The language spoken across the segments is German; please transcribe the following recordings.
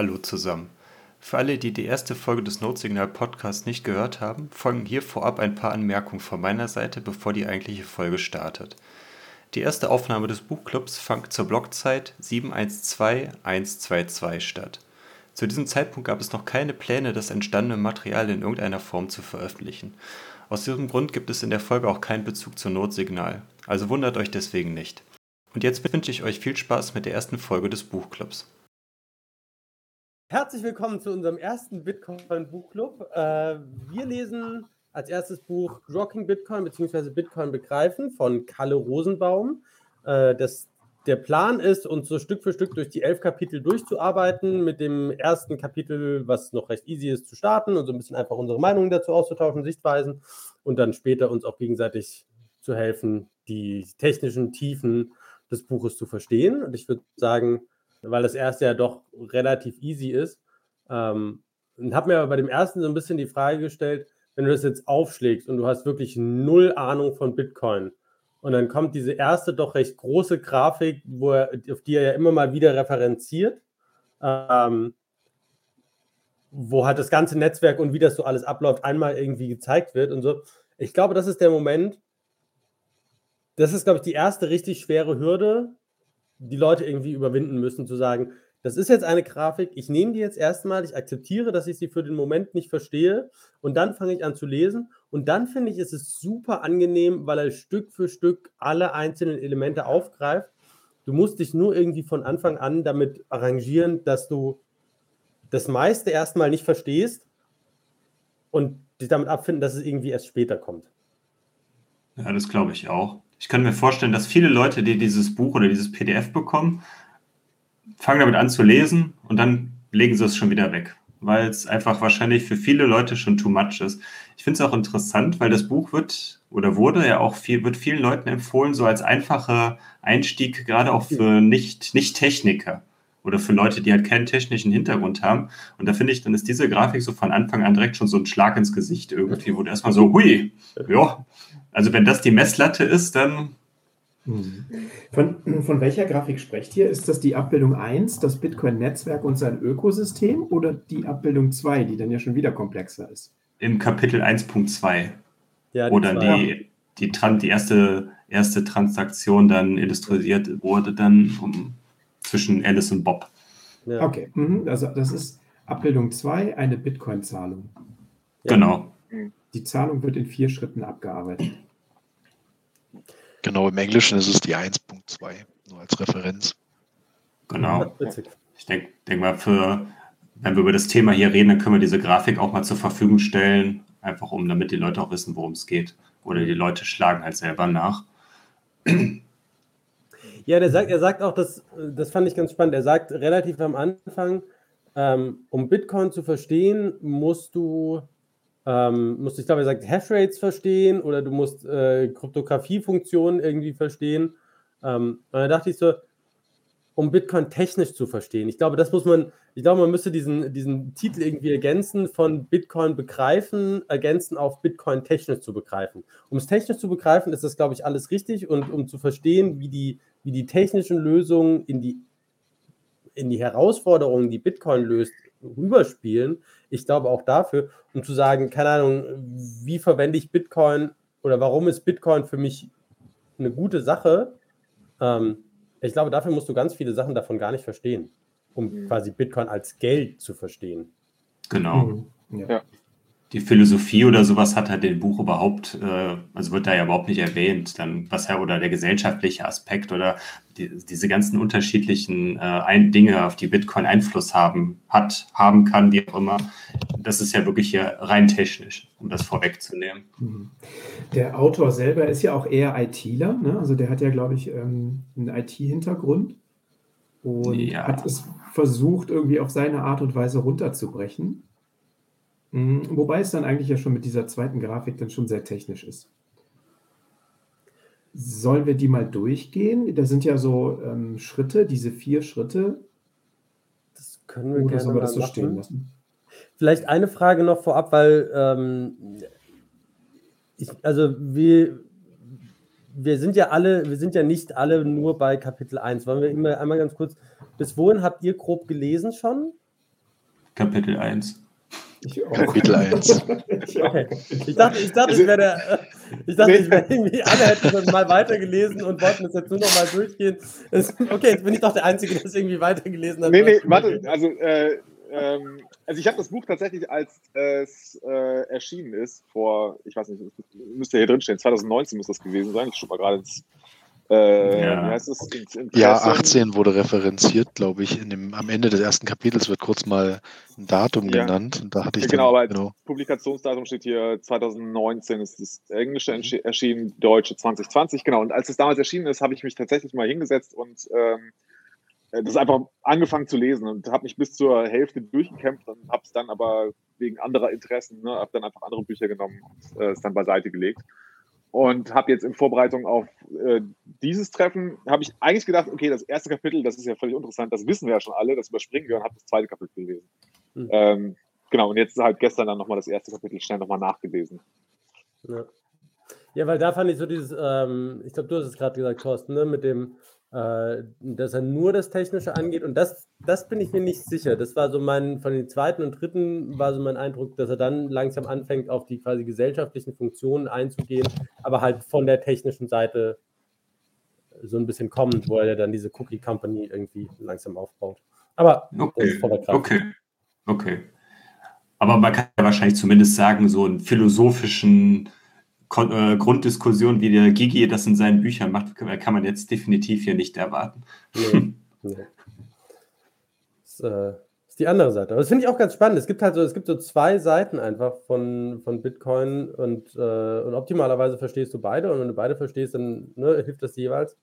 Hallo zusammen. Für alle, die die erste Folge des Notsignal Podcasts nicht gehört haben, folgen hier vorab ein paar Anmerkungen von meiner Seite, bevor die eigentliche Folge startet. Die erste Aufnahme des Buchclubs fand zur Blockzeit 712122 statt. Zu diesem Zeitpunkt gab es noch keine Pläne, das entstandene Material in irgendeiner Form zu veröffentlichen. Aus diesem Grund gibt es in der Folge auch keinen Bezug zu Notsignal, also wundert euch deswegen nicht. Und jetzt wünsche ich euch viel Spaß mit der ersten Folge des Buchclubs. Herzlich willkommen zu unserem ersten Bitcoin-Buchclub. Äh, wir lesen als erstes Buch Rocking Bitcoin bzw. Bitcoin begreifen von Kalle Rosenbaum. Äh, das, der Plan ist, uns so Stück für Stück durch die elf Kapitel durchzuarbeiten, mit dem ersten Kapitel, was noch recht easy ist, zu starten und so ein bisschen einfach unsere Meinungen dazu auszutauschen, Sichtweisen und dann später uns auch gegenseitig zu helfen, die technischen Tiefen des Buches zu verstehen. Und ich würde sagen, weil das erste ja doch relativ easy ist. Ähm, und habe mir aber bei dem ersten so ein bisschen die Frage gestellt, wenn du das jetzt aufschlägst und du hast wirklich null Ahnung von Bitcoin und dann kommt diese erste doch recht große Grafik, wo er, auf die er ja immer mal wieder referenziert, ähm, wo halt das ganze Netzwerk und wie das so alles abläuft, einmal irgendwie gezeigt wird und so. Ich glaube, das ist der Moment, das ist, glaube ich, die erste richtig schwere Hürde, die Leute irgendwie überwinden müssen, zu sagen, das ist jetzt eine Grafik, ich nehme die jetzt erstmal, ich akzeptiere, dass ich sie für den Moment nicht verstehe und dann fange ich an zu lesen und dann finde ich, ist es super angenehm, weil er Stück für Stück alle einzelnen Elemente aufgreift. Du musst dich nur irgendwie von Anfang an damit arrangieren, dass du das meiste erstmal nicht verstehst und dich damit abfinden, dass es irgendwie erst später kommt. Ja, das glaube ich auch. Ich kann mir vorstellen, dass viele Leute, die dieses Buch oder dieses PDF bekommen, fangen damit an zu lesen und dann legen sie es schon wieder weg, weil es einfach wahrscheinlich für viele Leute schon too much ist. Ich finde es auch interessant, weil das Buch wird oder wurde ja auch viel, wird vielen Leuten empfohlen, so als einfacher Einstieg, gerade auch für Nicht, Nicht-Techniker oder für Leute, die halt keinen technischen Hintergrund haben. Und da finde ich, dann ist diese Grafik so von Anfang an direkt schon so ein Schlag ins Gesicht irgendwie, wo du erstmal so, hui, ja, also wenn das die Messlatte ist, dann. Hm. Von, von welcher Grafik sprecht ihr? Ist das die Abbildung 1, das Bitcoin-Netzwerk und sein Ökosystem oder die Abbildung 2, die dann ja schon wieder komplexer ist? Im Kapitel 1.2. Ja, oder die, die, die, die erste, erste Transaktion dann illustriert wurde, dann um, zwischen Alice und Bob. Ja. Okay, mhm. also das ist Abbildung 2, eine Bitcoin-Zahlung. Genau. Die Zahlung wird in vier Schritten abgearbeitet. Genau, im Englischen ist es die 1.2, nur als Referenz. Genau. Ich denke denk mal, für, wenn wir über das Thema hier reden, dann können wir diese Grafik auch mal zur Verfügung stellen, einfach um, damit die Leute auch wissen, worum es geht. Oder die Leute schlagen halt selber nach. Ja, der sagt, er sagt auch, das, das fand ich ganz spannend. Er sagt relativ am Anfang, ähm, um Bitcoin zu verstehen, musst du ähm, musst, ich glaube, er sagt Hashrates verstehen oder du musst äh, Kryptographie-Funktionen irgendwie verstehen. Ähm, und da dachte ich so, um Bitcoin technisch zu verstehen. Ich glaube, das muss man, ich glaube, man müsste diesen, diesen Titel irgendwie ergänzen von Bitcoin begreifen, ergänzen auf Bitcoin technisch zu begreifen. Um es technisch zu begreifen, ist das, glaube ich, alles richtig und um zu verstehen, wie die, wie die technischen Lösungen in die, in die Herausforderungen, die Bitcoin löst, rüberspielen. Ich glaube auch dafür, um zu sagen, keine Ahnung, wie verwende ich Bitcoin oder warum ist Bitcoin für mich eine gute Sache? Ähm, ich glaube, dafür musst du ganz viele Sachen davon gar nicht verstehen, um mhm. quasi Bitcoin als Geld zu verstehen. Genau. Mhm. Ja die Philosophie oder sowas hat halt den Buch überhaupt, äh, also wird da ja überhaupt nicht erwähnt, dann was ja oder der gesellschaftliche Aspekt oder die, diese ganzen unterschiedlichen äh, ein, Dinge, auf die Bitcoin Einfluss haben, hat, haben kann, wie auch immer. Das ist ja wirklich hier rein technisch, um das vorwegzunehmen. Mhm. Der Autor selber ist ja auch eher ITler, ne? also der hat ja, glaube ich, ähm, einen IT-Hintergrund und ja. hat es versucht, irgendwie auf seine Art und Weise runterzubrechen. Mhm, wobei es dann eigentlich ja schon mit dieser zweiten Grafik dann schon sehr technisch ist. Sollen wir die mal durchgehen? Da sind ja so ähm, Schritte, diese vier Schritte. Das können wir Oder gerne sollen wir das so stehen lassen? Vielleicht eine Frage noch vorab, weil ähm, ich, also wir, wir sind ja alle, wir sind ja nicht alle nur bei Kapitel 1. Wollen wir immer einmal ganz kurz, bis wohin habt ihr grob gelesen schon? Kapitel 1. Ich Kapitel 1. okay. Ich dachte, ich dachte, also, ich wäre ich dachte, ich wäre irgendwie, alle hätten mal weitergelesen und wollten es jetzt nur noch mal durchgehen. okay, jetzt bin ich doch der Einzige, der es irgendwie weitergelesen hat. Nee, nee, warte, also, äh, ähm, also ich habe das Buch tatsächlich, als es äh, erschienen ist, vor, ich weiß nicht, müsste hier drinstehen, 2019 muss das gewesen sein, ich schon mal gerade ins äh, ja. ja, 18 wurde referenziert, glaube ich. In dem, am Ende des ersten Kapitels wird kurz mal ein Datum ja. genannt. Und da hatte ich ja, genau, dann, aber genau. Publikationsdatum steht hier 2019 ist das Englische erschienen, Deutsche 2020. Genau, und als es damals erschienen ist, habe ich mich tatsächlich mal hingesetzt und ähm, äh, das einfach angefangen zu lesen und habe mich bis zur Hälfte durchgekämpft und habe es dann aber wegen anderer Interessen, ne, habe dann einfach andere Bücher genommen und äh, es dann beiseite gelegt und habe jetzt in Vorbereitung auf äh, dieses Treffen, habe ich eigentlich gedacht, okay, das erste Kapitel, das ist ja völlig interessant, das wissen wir ja schon alle, das überspringen wir und habe das zweite Kapitel gelesen. Mhm. Ähm, genau, und jetzt halt gestern dann nochmal das erste Kapitel schnell nochmal nachgelesen. Ja. ja. weil da fand ich so dieses, ähm, ich glaube, du hast es gerade gesagt, Thorsten, ne, mit dem, dass er nur das Technische angeht. Und das, das bin ich mir nicht sicher. Das war so mein, von den zweiten und dritten war so mein Eindruck, dass er dann langsam anfängt, auf die quasi gesellschaftlichen Funktionen einzugehen, aber halt von der technischen Seite so ein bisschen kommend, wo er dann diese Cookie Company irgendwie langsam aufbaut. Aber okay, okay, okay. Aber man kann ja wahrscheinlich zumindest sagen, so einen philosophischen Kon äh, Grunddiskussion, wie der Gigi das in seinen Büchern macht, kann man jetzt definitiv hier nicht erwarten. Nee, nee. Das äh, ist die andere Seite. Aber das finde ich auch ganz spannend. Es gibt halt so, es gibt so zwei Seiten einfach von, von Bitcoin und, äh, und optimalerweise verstehst du beide. Und wenn du beide verstehst, dann ne, hilft das jeweils.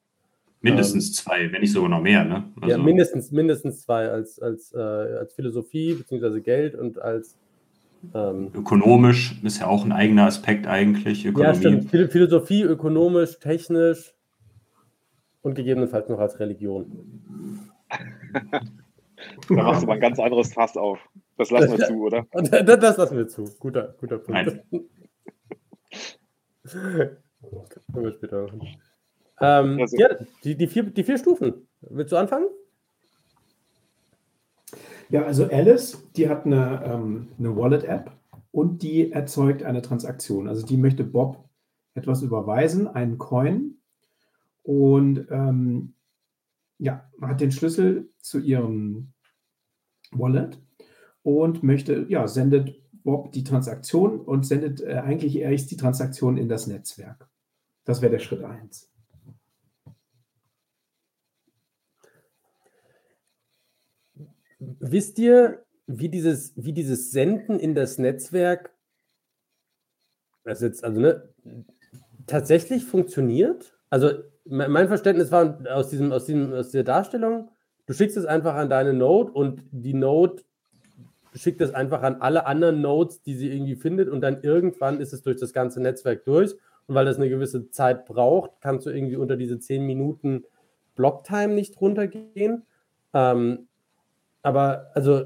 Mindestens ähm, zwei, wenn nicht sogar noch mehr, ne? Also, ja, mindestens, mindestens zwei als, als, als Philosophie bzw. Geld und als ähm, ökonomisch ist ja auch ein eigener Aspekt eigentlich. Ökonomie. Ja, stimmt. Philosophie, ökonomisch, technisch und gegebenenfalls noch als Religion. da machst du mal ein ganz anderes Fass auf. Das lassen wir zu, oder? Das, das lassen wir zu. Guter, guter Punkt. Nein. Können wir später machen. Ähm, ja, die, die, vier, die vier Stufen. Willst du anfangen? Ja, also Alice, die hat eine, ähm, eine Wallet-App und die erzeugt eine Transaktion. Also die möchte Bob etwas überweisen, einen Coin und ähm, ja, hat den Schlüssel zu ihrem Wallet und möchte, ja, sendet Bob die Transaktion und sendet äh, eigentlich erst die Transaktion in das Netzwerk. Das wäre der Schritt 1. Wisst ihr, wie dieses, wie dieses Senden in das Netzwerk das jetzt, also ne, tatsächlich funktioniert? Also mein Verständnis war aus, diesem, aus, diesem, aus der Darstellung, du schickst es einfach an deine Node und die Node schickt es einfach an alle anderen Nodes, die sie irgendwie findet und dann irgendwann ist es durch das ganze Netzwerk durch. Und weil das eine gewisse Zeit braucht, kannst du irgendwie unter diese 10 Minuten Blocktime nicht runtergehen. Ähm, aber also.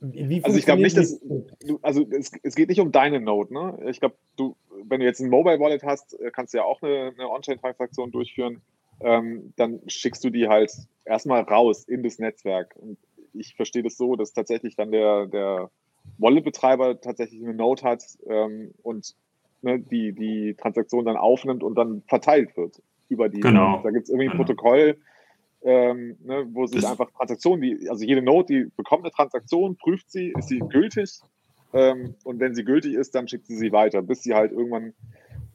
Wie also ich glaube nicht, dass du, also es, es, geht nicht um deine Node, ne? Ich glaube, du, wenn du jetzt ein Mobile Wallet hast, äh, kannst du ja auch eine, eine On-Chain-Transaktion durchführen. Ähm, dann schickst du die halt erstmal raus in das Netzwerk. Und ich verstehe das so, dass tatsächlich dann der, der Wallet-Betreiber tatsächlich eine Node hat ähm, und ne, die, die Transaktion dann aufnimmt und dann verteilt wird über die. Genau. Da gibt es irgendwie ein genau. Protokoll, ähm, ne, wo sich einfach Transaktionen, die, also jede Node, die bekommt eine Transaktion, prüft sie, ist sie gültig ähm, und wenn sie gültig ist, dann schickt sie sie weiter, bis sie halt irgendwann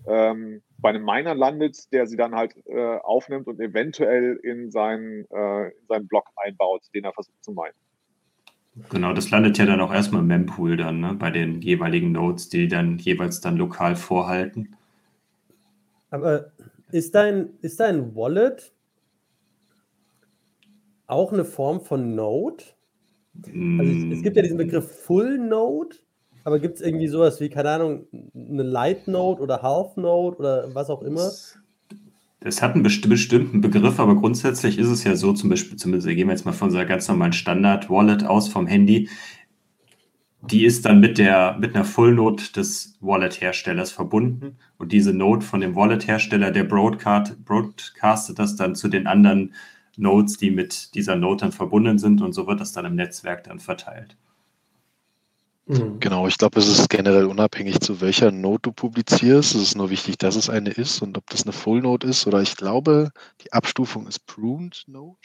ähm, bei einem Miner landet, der sie dann halt äh, aufnimmt und eventuell in seinen, äh, in seinen Block einbaut, den er versucht zu meinen. Genau, das landet ja dann auch erstmal im Mempool dann, ne, bei den jeweiligen Nodes, die dann jeweils dann lokal vorhalten. Aber ist dein, ist dein Wallet auch eine Form von Node? Also es, gibt ja diesen Begriff Full Node, aber gibt es irgendwie sowas wie, keine Ahnung, eine Light Node oder Half Node oder was auch immer? Das hat einen bestimmten Begriff, aber grundsätzlich ist es ja so, zum Beispiel, zumindest gehen wir jetzt mal von unserer ganz normalen Standard-Wallet aus vom Handy. Die ist dann mit der mit einer Full Node des Wallet-Herstellers verbunden und diese Node von dem Wallet-Hersteller, der broadcast, broadcastet das dann zu den anderen Nodes, die mit dieser Node dann verbunden sind und so wird das dann im Netzwerk dann verteilt. Mhm. Genau, ich glaube, es ist generell unabhängig, zu welcher Node du publizierst. Es ist nur wichtig, dass es eine ist und ob das eine Full Node ist oder ich glaube, die Abstufung ist Pruned Node.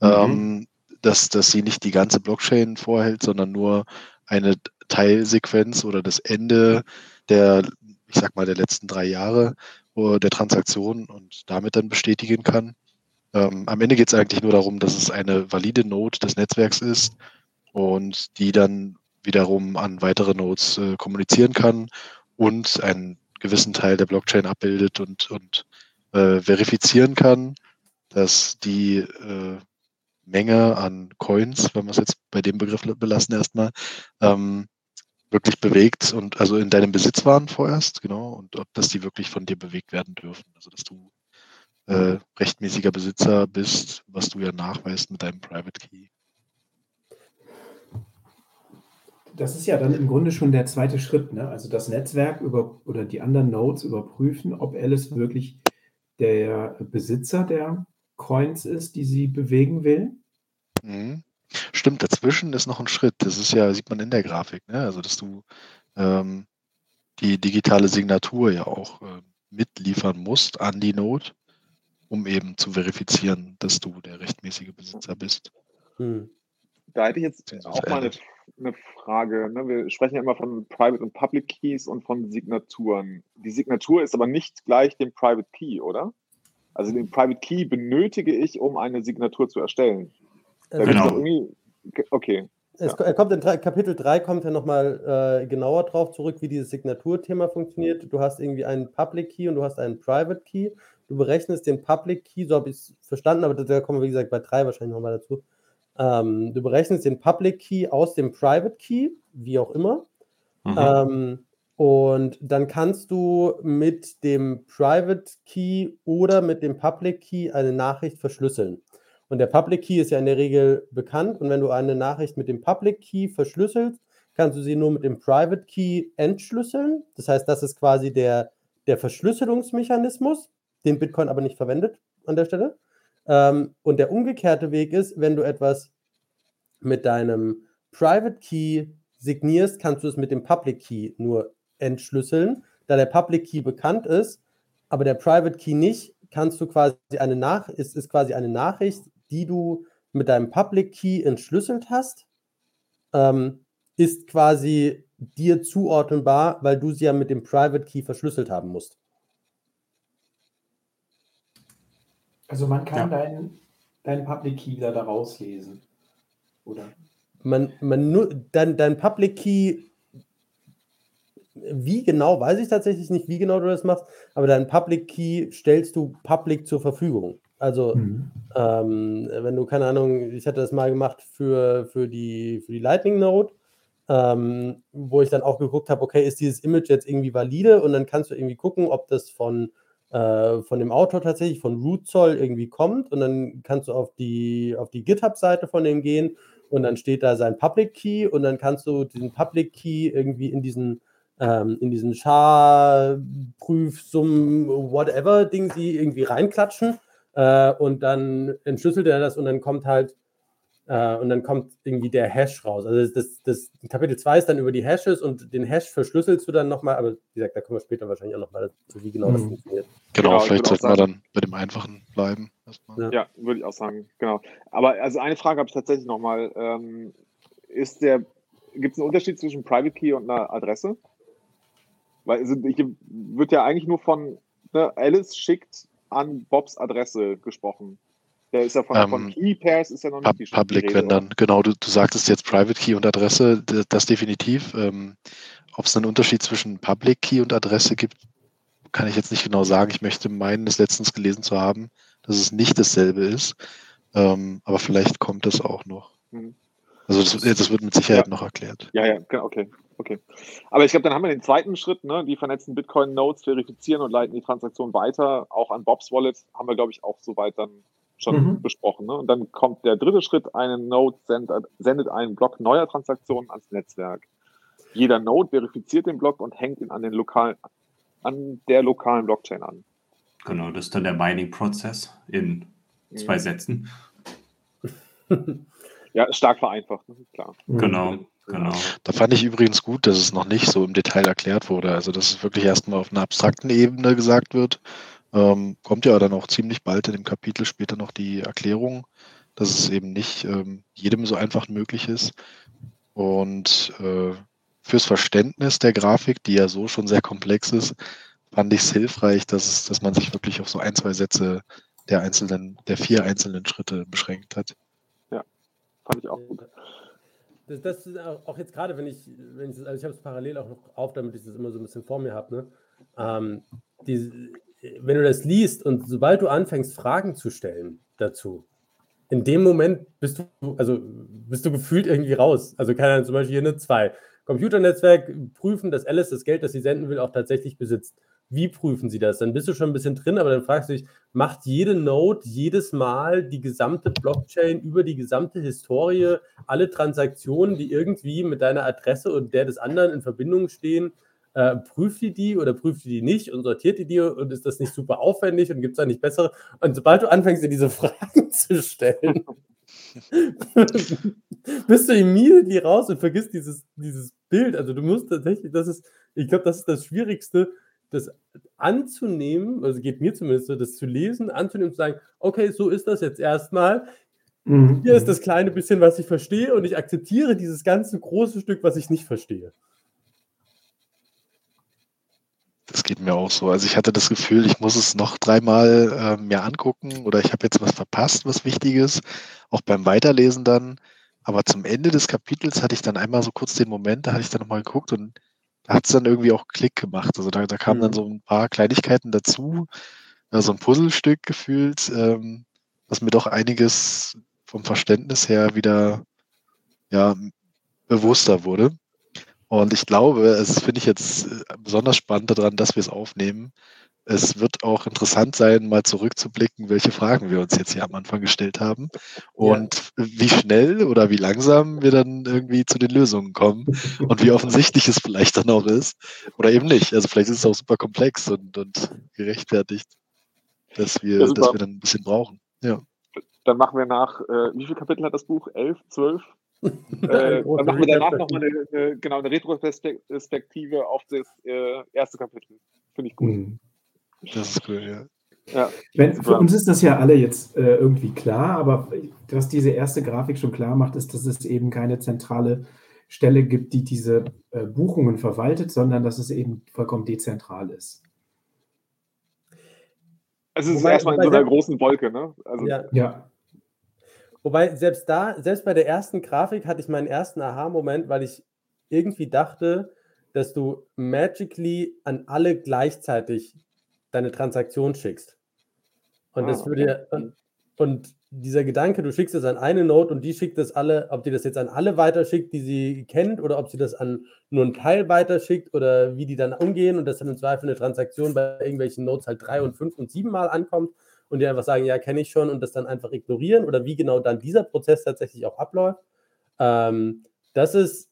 Mhm. Ähm, dass, dass sie nicht die ganze Blockchain vorhält, sondern nur eine Teilsequenz oder das Ende der, ich sag mal, der letzten drei Jahre der Transaktion und damit dann bestätigen kann. Ähm, am Ende geht es eigentlich nur darum, dass es eine valide Node des Netzwerks ist und die dann wiederum an weitere Nodes äh, kommunizieren kann und einen gewissen Teil der Blockchain abbildet und, und äh, verifizieren kann, dass die äh, Menge an Coins, wenn wir es jetzt bei dem Begriff belassen erstmal, ähm, wirklich bewegt und also in deinem Besitz waren vorerst, genau, und ob dass die wirklich von dir bewegt werden dürfen. Also dass du äh, rechtmäßiger Besitzer bist, was du ja nachweist mit deinem Private Key. Das ist ja dann im Grunde schon der zweite Schritt, ne? Also das Netzwerk über oder die anderen Nodes überprüfen, ob Alice wirklich der Besitzer der Coins ist, die sie bewegen will. Mhm. Stimmt, dazwischen ist noch ein Schritt. Das ist ja, sieht man in der Grafik, ne? Also dass du ähm, die digitale Signatur ja auch äh, mitliefern musst an die Node, um eben zu verifizieren, dass du der rechtmäßige Besitzer bist. Hm. Da hätte ich jetzt auch mal eine, eine Frage. Ne? Wir sprechen ja immer von Private und Public Keys und von Signaturen. Die Signatur ist aber nicht gleich dem Private Key, oder? Also den Private Key benötige ich, um eine Signatur zu erstellen. Da genau. okay. Es ja. kommt in Kapitel 3 kommt ja nochmal äh, genauer drauf zurück, wie dieses Signaturthema funktioniert. Du hast irgendwie einen Public Key und du hast einen Private Key. Du berechnest den Public Key, so habe ich es verstanden, aber da kommen wir, wie gesagt, bei 3 wahrscheinlich nochmal dazu. Ähm, du berechnest den Public Key aus dem Private Key, wie auch immer. Mhm. Ähm, und dann kannst du mit dem Private Key oder mit dem Public Key eine Nachricht verschlüsseln. Und der Public Key ist ja in der Regel bekannt. Und wenn du eine Nachricht mit dem Public Key verschlüsselst, kannst du sie nur mit dem Private Key entschlüsseln. Das heißt, das ist quasi der, der Verschlüsselungsmechanismus, den Bitcoin aber nicht verwendet an der Stelle. Ähm, und der umgekehrte Weg ist, wenn du etwas mit deinem Private Key signierst, kannst du es mit dem Public Key nur entschlüsseln. Da der Public Key bekannt ist, aber der Private Key nicht, kannst du quasi eine Nach ist, ist quasi eine Nachricht, die du mit deinem Public Key entschlüsselt hast, ähm, ist quasi dir zuordnenbar, weil du sie ja mit dem Private Key verschlüsselt haben musst. Also man kann ja. deinen, deinen Public Key da rauslesen, oder? Man, man nur, dein, dein Public Key wie genau, weiß ich tatsächlich nicht, wie genau du das machst, aber deinen Public Key stellst du public zur Verfügung. Also, mhm. ähm, wenn du, keine Ahnung, ich hatte das mal gemacht für, für, die, für die Lightning Node, ähm, wo ich dann auch geguckt habe, okay, ist dieses Image jetzt irgendwie valide? Und dann kannst du irgendwie gucken, ob das von, äh, von dem Autor tatsächlich, von Rootzoll irgendwie kommt. Und dann kannst du auf die, auf die GitHub-Seite von dem gehen und dann steht da sein Public Key und dann kannst du diesen Public Key irgendwie in diesen ähm, in diesen Schar-Prüfsummen, whatever Ding sie irgendwie reinklatschen äh, und dann entschlüsselt er das und dann kommt halt äh, und dann kommt irgendwie der Hash raus. Also das, das, das Kapitel 2 ist dann über die Hashes und den Hash verschlüsselst du dann nochmal, aber wie gesagt, da kommen wir später wahrscheinlich auch nochmal dazu, wie genau mhm. das funktioniert. Genau, genau vielleicht sollten wir dann bei dem Einfachen bleiben. Ja. ja. würde ich auch sagen, genau. Aber also eine Frage habe ich tatsächlich nochmal. Ähm, ist der, gibt es einen Unterschied zwischen Private Key und einer Adresse? Weil also ich wird ja eigentlich nur von ne, Alice schickt an Bobs Adresse gesprochen. Der ist ja von, ähm, von Key Pairs ist ja noch nicht die Public, wenn dann, genau, du, du sagtest jetzt Private Key und Adresse, das definitiv. Ähm, Ob es einen Unterschied zwischen Public Key und Adresse gibt, kann ich jetzt nicht genau sagen. Ich möchte meinen, es letztens gelesen zu haben, dass es nicht dasselbe ist. Ähm, aber vielleicht kommt es auch noch. Mhm. Also das, das, wird mit Sicherheit ja. noch erklärt. Ja, ja, genau, okay. okay. Aber ich glaube, dann haben wir den zweiten Schritt, ne? die vernetzten Bitcoin-Nodes verifizieren und leiten die Transaktion weiter. Auch an Bobs Wallet haben wir, glaube ich, auch soweit dann schon mhm. besprochen. Ne? Und dann kommt der dritte Schritt, eine Node sendet, sendet einen Block neuer Transaktionen ans Netzwerk. Jeder Node verifiziert den Block und hängt ihn an, den lokalen, an der lokalen Blockchain an. Genau, das ist dann der Mining-Prozess in zwei mhm. Sätzen. Ja, stark vereinfacht, klar. Genau. Genau. Da fand ich übrigens gut, dass es noch nicht so im Detail erklärt wurde. Also, dass es wirklich erstmal auf einer abstrakten Ebene gesagt wird. Ähm, kommt ja dann auch ziemlich bald in dem Kapitel später noch die Erklärung, dass es eben nicht ähm, jedem so einfach möglich ist. Und äh, fürs Verständnis der Grafik, die ja so schon sehr komplex ist, fand ich es hilfreich, dass, es, dass man sich wirklich auf so ein, zwei Sätze der einzelnen, der vier einzelnen Schritte beschränkt hat. Ja, fand ich auch gut. Das, das ist auch jetzt gerade, wenn ich, wenn ich, also ich habe es parallel auch noch auf, damit ich das immer so ein bisschen vor mir habe, ne? Ähm, die, wenn du das liest und sobald du anfängst, Fragen zu stellen dazu, in dem Moment bist du, also bist du gefühlt irgendwie raus. Also kann er zum Beispiel hier eine zwei. Computernetzwerk prüfen, dass Alice das Geld, das sie senden will, auch tatsächlich besitzt. Wie prüfen sie das? Dann bist du schon ein bisschen drin, aber dann fragst du dich, macht jede Node jedes Mal die gesamte Blockchain über die gesamte Historie, alle Transaktionen, die irgendwie mit deiner Adresse und der des anderen in Verbindung stehen, äh, prüft die die oder prüft die die nicht und sortiert die die und ist das nicht super aufwendig und gibt es da nicht bessere? Und sobald du anfängst, dir diese Fragen zu stellen, bist du immediately raus und vergisst dieses, dieses Bild. Also du musst tatsächlich, das ist, ich glaube, das ist das Schwierigste, das anzunehmen, also geht mir zumindest so, das zu lesen, anzunehmen, zu sagen, okay, so ist das jetzt erstmal. Mhm. Hier ist das kleine bisschen, was ich verstehe und ich akzeptiere dieses ganze große Stück, was ich nicht verstehe. Das geht mir auch so. Also ich hatte das Gefühl, ich muss es noch dreimal äh, mir angucken oder ich habe jetzt was verpasst, was wichtig ist, auch beim Weiterlesen dann. Aber zum Ende des Kapitels hatte ich dann einmal so kurz den Moment, da hatte ich dann nochmal geguckt und da hat es dann irgendwie auch Klick gemacht. Also da, da kamen mhm. dann so ein paar Kleinigkeiten dazu, so ein Puzzlestück gefühlt, ähm, was mir doch einiges vom Verständnis her wieder ja, bewusster wurde. Und ich glaube, es finde ich jetzt äh, besonders spannend daran, dass wir es aufnehmen. Es wird auch interessant sein, mal zurückzublicken, welche Fragen wir uns jetzt hier am Anfang gestellt haben und ja. wie schnell oder wie langsam wir dann irgendwie zu den Lösungen kommen und wie offensichtlich es vielleicht dann auch ist oder eben nicht. Also vielleicht ist es auch super komplex und, und gerechtfertigt, dass wir, dass wir dann ein bisschen brauchen. Ja. Dann machen wir nach, äh, wie viele Kapitel hat das Buch? Elf, zwölf? äh, dann machen wir danach nochmal eine, eine, genau, eine Retroperspektive auf das äh, erste Kapitel. Finde ich gut. Mhm. Das ist cool, ja. Ja, Wenn, für uns ist das ja alle jetzt äh, irgendwie klar, aber was diese erste Grafik schon klar macht, ist, dass es eben keine zentrale Stelle gibt, die diese äh, Buchungen verwaltet, sondern dass es eben vollkommen dezentral ist. Also es ist erstmal in so einer großen Wolke, ne? Also, ja. ja. Wobei selbst da, selbst bei der ersten Grafik hatte ich meinen ersten Aha-Moment, weil ich irgendwie dachte, dass du magically an alle gleichzeitig deine Transaktion schickst. Und ah, das würde okay. und, und, dieser Gedanke, du schickst es an eine Note und die schickt es alle, ob die das jetzt an alle weiterschickt, die sie kennt, oder ob sie das an nur einen Teil weiterschickt oder wie die dann umgehen und dass dann im Zweifel eine Transaktion bei irgendwelchen Notes halt drei und fünf und sieben Mal ankommt und die einfach sagen, ja, kenne ich schon und das dann einfach ignorieren oder wie genau dann dieser Prozess tatsächlich auch abläuft. Ähm, das ist,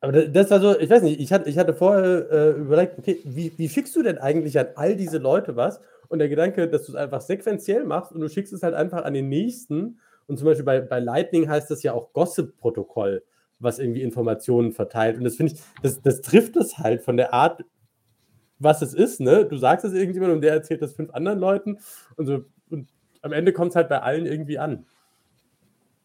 aber das war so, ich weiß nicht, ich hatte, ich hatte vorher äh, überlegt, okay, wie, wie schickst du denn eigentlich an all diese Leute was? Und der Gedanke, dass du es einfach sequenziell machst und du schickst es halt einfach an den nächsten. Und zum Beispiel bei, bei Lightning heißt das ja auch Gossip-Protokoll, was irgendwie Informationen verteilt. Und das finde ich, das, das trifft es halt von der Art, was es ist, ne? Du sagst es irgendjemandem und der erzählt das fünf anderen Leuten und so. Und am Ende kommt es halt bei allen irgendwie an.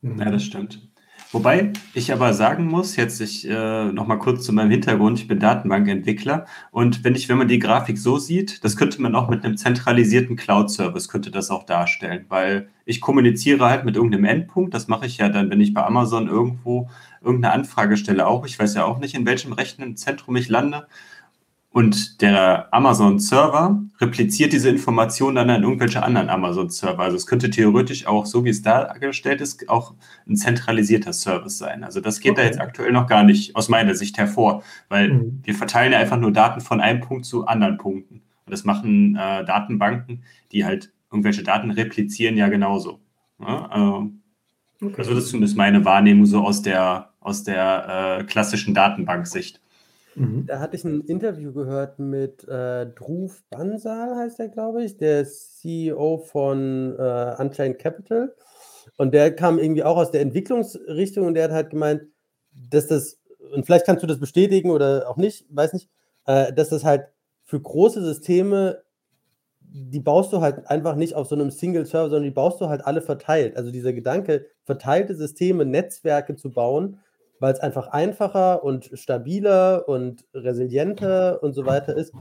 Ja, das stimmt. Wobei ich aber sagen muss, jetzt ich äh, noch mal kurz zu meinem Hintergrund, ich bin Datenbankentwickler und wenn ich, wenn man die Grafik so sieht, das könnte man auch mit einem zentralisierten Cloud-Service könnte das auch darstellen, weil ich kommuniziere halt mit irgendeinem Endpunkt, das mache ich ja dann, wenn ich bei Amazon irgendwo irgendeine Anfrage stelle auch, ich weiß ja auch nicht, in welchem Rechenzentrum ich lande und der Amazon-Server repliziert diese Information dann an irgendwelche anderen Amazon-Server. Also es könnte theoretisch auch, so wie es dargestellt ist, auch ein zentralisierter Service sein. Also das geht okay. da jetzt aktuell noch gar nicht aus meiner Sicht hervor, weil mhm. wir verteilen ja einfach nur Daten von einem Punkt zu anderen Punkten. Und das machen äh, Datenbanken, die halt irgendwelche Daten replizieren, ja genauso. Ja, also, okay. also das ist zumindest meine Wahrnehmung so aus der, aus der äh, klassischen Datenbanksicht. Mhm. Da hatte ich ein Interview gehört mit äh, Dhruv Bansal, heißt er, glaube ich, der CEO von äh, Unchained Capital. Und der kam irgendwie auch aus der Entwicklungsrichtung und der hat halt gemeint, dass das, und vielleicht kannst du das bestätigen oder auch nicht, weiß nicht, äh, dass das halt für große Systeme, die baust du halt einfach nicht auf so einem Single-Server, sondern die baust du halt alle verteilt. Also dieser Gedanke, verteilte Systeme, Netzwerke zu bauen, weil es einfach einfacher und stabiler und resilienter und so weiter ist,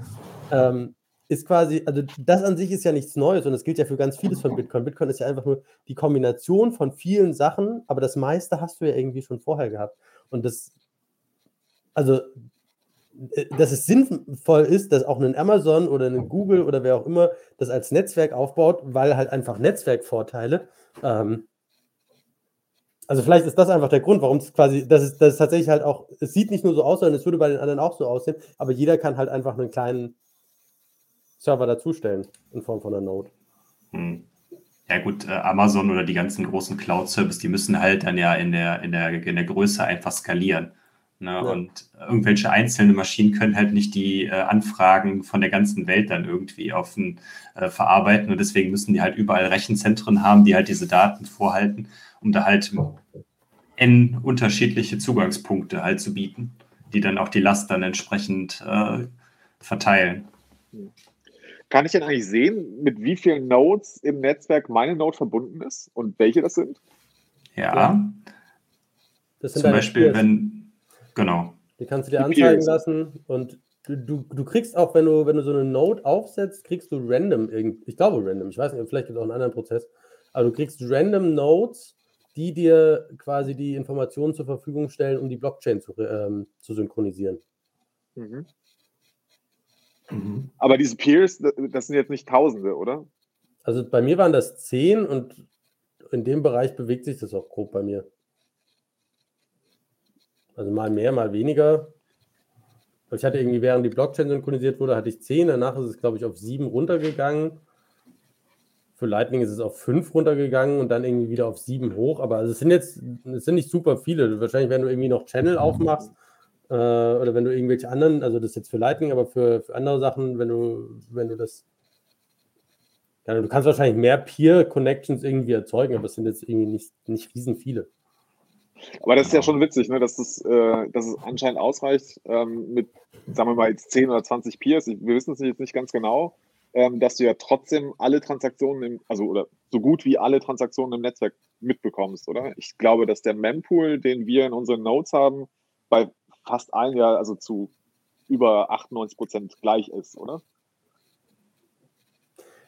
ähm, ist quasi, also das an sich ist ja nichts Neues und das gilt ja für ganz vieles von Bitcoin. Bitcoin ist ja einfach nur die Kombination von vielen Sachen, aber das meiste hast du ja irgendwie schon vorher gehabt. Und das, also, äh, dass es sinnvoll ist, dass auch ein Amazon oder ein Google oder wer auch immer das als Netzwerk aufbaut, weil halt einfach Netzwerkvorteile. Ähm, also vielleicht ist das einfach der Grund, warum es quasi, das ist, das ist tatsächlich halt auch, es sieht nicht nur so aus, sondern es würde bei den anderen auch so aussehen, aber jeder kann halt einfach einen kleinen Server dazustellen in Form von einer Node. Hm. Ja gut, äh, Amazon oder die ganzen großen Cloud-Services, die müssen halt dann ja in der, in der, in der Größe einfach skalieren. Ne? Ja. Und irgendwelche einzelnen Maschinen können halt nicht die äh, Anfragen von der ganzen Welt dann irgendwie offen äh, verarbeiten. Und deswegen müssen die halt überall Rechenzentren haben, die halt diese Daten vorhalten, um da halt n unterschiedliche Zugangspunkte halt zu bieten, die dann auch die Last dann entsprechend äh, verteilen. Kann ich denn eigentlich sehen, mit wie vielen Nodes im Netzwerk meine Node verbunden ist und welche das sind? Ja. ja. Zum Beispiel, Peers. wenn, genau. Die kannst du dir die anzeigen Peers. lassen und du, du, du, kriegst auch, wenn du, wenn du so eine Node aufsetzt, kriegst du random, ich glaube random, ich weiß nicht, vielleicht gibt es auch einen anderen Prozess, aber du kriegst random Nodes, die dir quasi die Informationen zur Verfügung stellen, um die Blockchain zu, ähm, zu synchronisieren. Mhm. Mhm. Aber diese Peers, das sind jetzt nicht Tausende, oder? Also bei mir waren das zehn und in dem Bereich bewegt sich das auch grob bei mir. Also mal mehr, mal weniger. Ich hatte irgendwie, während die Blockchain synchronisiert wurde, hatte ich zehn. Danach ist es, glaube ich, auf sieben runtergegangen. Für Lightning ist es auf fünf runtergegangen und dann irgendwie wieder auf sieben hoch. Aber also es sind jetzt, es sind nicht super viele. Wahrscheinlich, wenn du irgendwie noch Channel aufmachst, äh, oder wenn du irgendwelche anderen, also das ist jetzt für Lightning, aber für, für andere Sachen, wenn du, wenn du das, ja, du kannst wahrscheinlich mehr Peer-Connections irgendwie erzeugen, aber es sind jetzt irgendwie nicht, nicht riesen viele. Aber das ist ja schon witzig, ne, dass, das, äh, dass es anscheinend ausreicht ähm, mit, sagen wir mal, jetzt 10 oder 20 Peers, wir wissen es jetzt nicht ganz genau, ähm, dass du ja trotzdem alle Transaktionen, im, also oder so gut wie alle Transaktionen im Netzwerk mitbekommst, oder? Ich glaube, dass der Mempool, den wir in unseren Notes haben, bei fast allen ja also zu über 98 Prozent gleich ist, oder?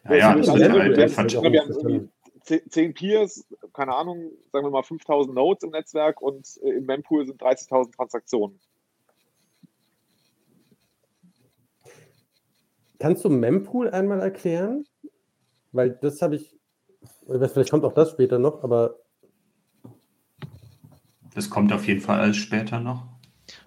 Ja, ja, das also, halt wir, haben, wir haben irgendwie 10 Peers, keine Ahnung, sagen wir mal 5000 Nodes im Netzwerk und äh, im Mempool sind 30.000 Transaktionen. Kannst du Mempool einmal erklären? Weil das habe ich, vielleicht kommt auch das später noch, aber. Das kommt auf jeden Fall alles später noch.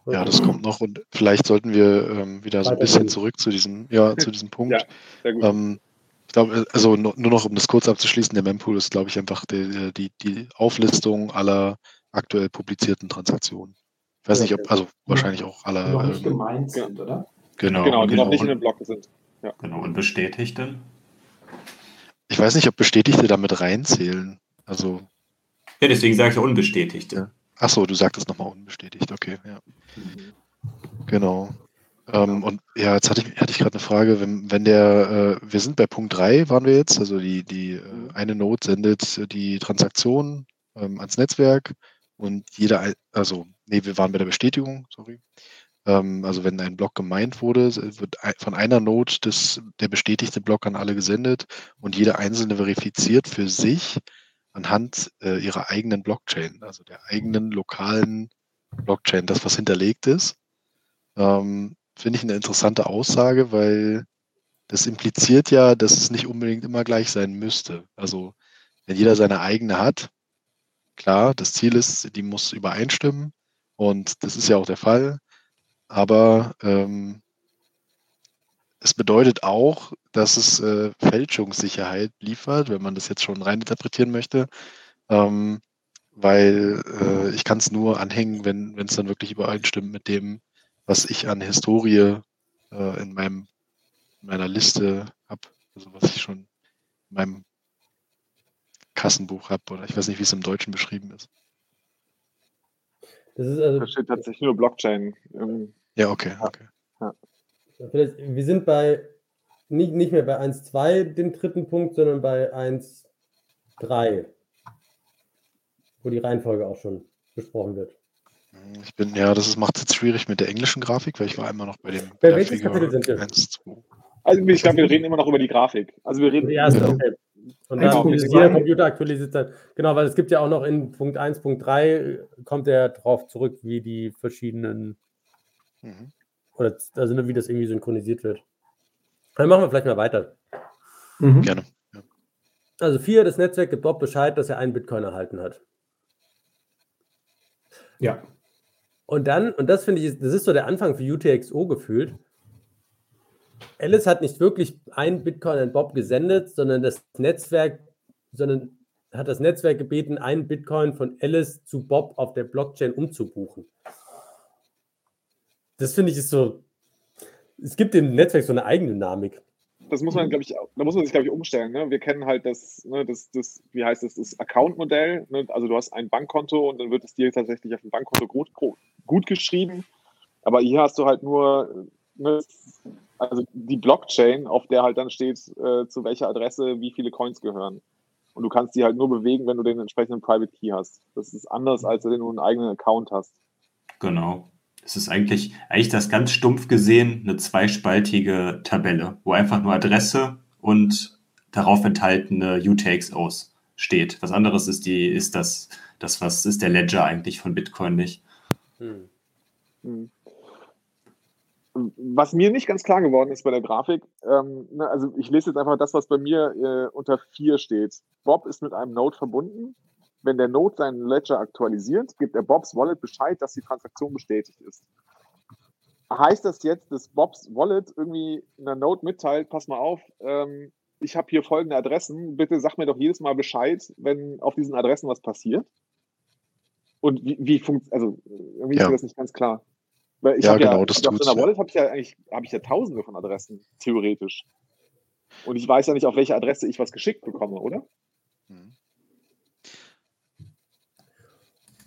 Ja, das kommt noch und vielleicht sollten wir ähm, wieder so ein bisschen zurück zu diesem, ja, zu diesem Punkt. Ja, sehr gut. Ähm, ich glaube, also nur noch um das kurz abzuschließen, der Mempool ist, glaube ich, einfach die, die, die Auflistung aller aktuell publizierten Transaktionen. Ich weiß nicht, ob, also wahrscheinlich auch aller. Die noch nicht ähm, gemeint sind, oder? Genau, genau die genau. noch nicht in den Block sind. Ja. Genau, und Bestätigte? Ich weiß nicht, ob Bestätigte damit reinzählen. Also. Ja, deswegen sage ich ja Unbestätigte. Ja. Ach so, du sagtest nochmal unbestätigt, okay, ja. Genau. Ähm, und ja, jetzt hatte ich, hatte ich gerade eine Frage, wenn, wenn der, äh, wir sind bei Punkt 3, waren wir jetzt, also die, die äh, eine Node sendet die Transaktion ähm, ans Netzwerk und jeder, also, nee, wir waren bei der Bestätigung, sorry. Ähm, also wenn ein Block gemeint wurde, wird von einer Node das, der bestätigte Block an alle gesendet und jeder einzelne verifiziert für sich, anhand äh, ihrer eigenen Blockchain, also der eigenen lokalen Blockchain, das, was hinterlegt ist. Ähm, Finde ich eine interessante Aussage, weil das impliziert ja, dass es nicht unbedingt immer gleich sein müsste. Also wenn jeder seine eigene hat, klar, das Ziel ist, die muss übereinstimmen und das ist ja auch der Fall. Aber ähm, es bedeutet auch, dass es äh, Fälschungssicherheit liefert, wenn man das jetzt schon reininterpretieren möchte, ähm, weil äh, ich kann es nur anhängen, wenn es dann wirklich übereinstimmt mit dem, was ich an Historie äh, in, meinem, in meiner Liste habe, also was ich schon in meinem Kassenbuch habe, oder ich weiß nicht, wie es im Deutschen beschrieben ist. Das ist also. Da steht tatsächlich nur Blockchain. Ja, okay, okay. Ja. Wir sind bei nicht, nicht mehr bei 1.2 dem dritten Punkt, sondern bei 1.3, wo die Reihenfolge auch schon besprochen wird. Ich bin, ja, das macht es jetzt schwierig mit der englischen Grafik, weil ich war immer noch bei dem. Bei welches Kapitel sind wir? 1, 2. Also ich glaube, wir reden immer noch über die Grafik. Also wir reden. Ja, okay. Und dann jeder Computer aktualisiert dann. Genau, weil es gibt ja auch noch in Punkt 1, Punkt 3 kommt er drauf zurück, wie die verschiedenen mhm. oder also wie das irgendwie synchronisiert wird. Dann machen wir vielleicht mal weiter. Mhm. Gerne. Ja. Also vier, das Netzwerk gibt Bob Bescheid, dass er einen Bitcoin erhalten hat. Ja. Und dann, und das finde ich, das ist so der Anfang für UTXO gefühlt. Alice hat nicht wirklich einen Bitcoin an Bob gesendet, sondern das Netzwerk, sondern hat das Netzwerk gebeten, einen Bitcoin von Alice zu Bob auf der Blockchain umzubuchen. Das finde ich ist so es gibt dem Netzwerk so eine Eigendynamik. Das muss man, glaube ich, da muss man sich, glaube ich, umstellen. Ne? Wir kennen halt das, ne, das, das, wie heißt das, das Account-Modell. Ne? Also du hast ein Bankkonto und dann wird es dir tatsächlich auf dem Bankkonto gut, gut geschrieben. Aber hier hast du halt nur ne, also die Blockchain, auf der halt dann steht, äh, zu welcher Adresse wie viele Coins gehören. Und du kannst die halt nur bewegen, wenn du den entsprechenden Private Key hast. Das ist anders, als wenn du einen eigenen Account hast. Genau. Es ist eigentlich, eigentlich das ganz stumpf gesehen eine zweispaltige Tabelle, wo einfach nur Adresse und darauf enthaltene UTXOs steht. Was anderes ist die, ist das, das was ist der Ledger eigentlich von Bitcoin nicht. Hm. Hm. Was mir nicht ganz klar geworden ist bei der Grafik, ähm, ne, also ich lese jetzt einfach das, was bei mir äh, unter 4 steht. Bob ist mit einem Node verbunden, wenn der Node seinen Ledger aktualisiert, gibt er Bobs Wallet Bescheid, dass die Transaktion bestätigt ist. Heißt das jetzt, dass Bobs Wallet irgendwie einer Node mitteilt, pass mal auf, ähm, ich habe hier folgende Adressen, bitte sag mir doch jedes Mal Bescheid, wenn auf diesen Adressen was passiert? Und wie, wie funktioniert, also irgendwie ja. ist mir das nicht ganz klar. Weil ich ja, genau, ja, das auf so einer Wallet habe ich ja eigentlich habe ich ja tausende von Adressen, theoretisch. Und ich weiß ja nicht, auf welche Adresse ich was geschickt bekomme, oder? Mhm.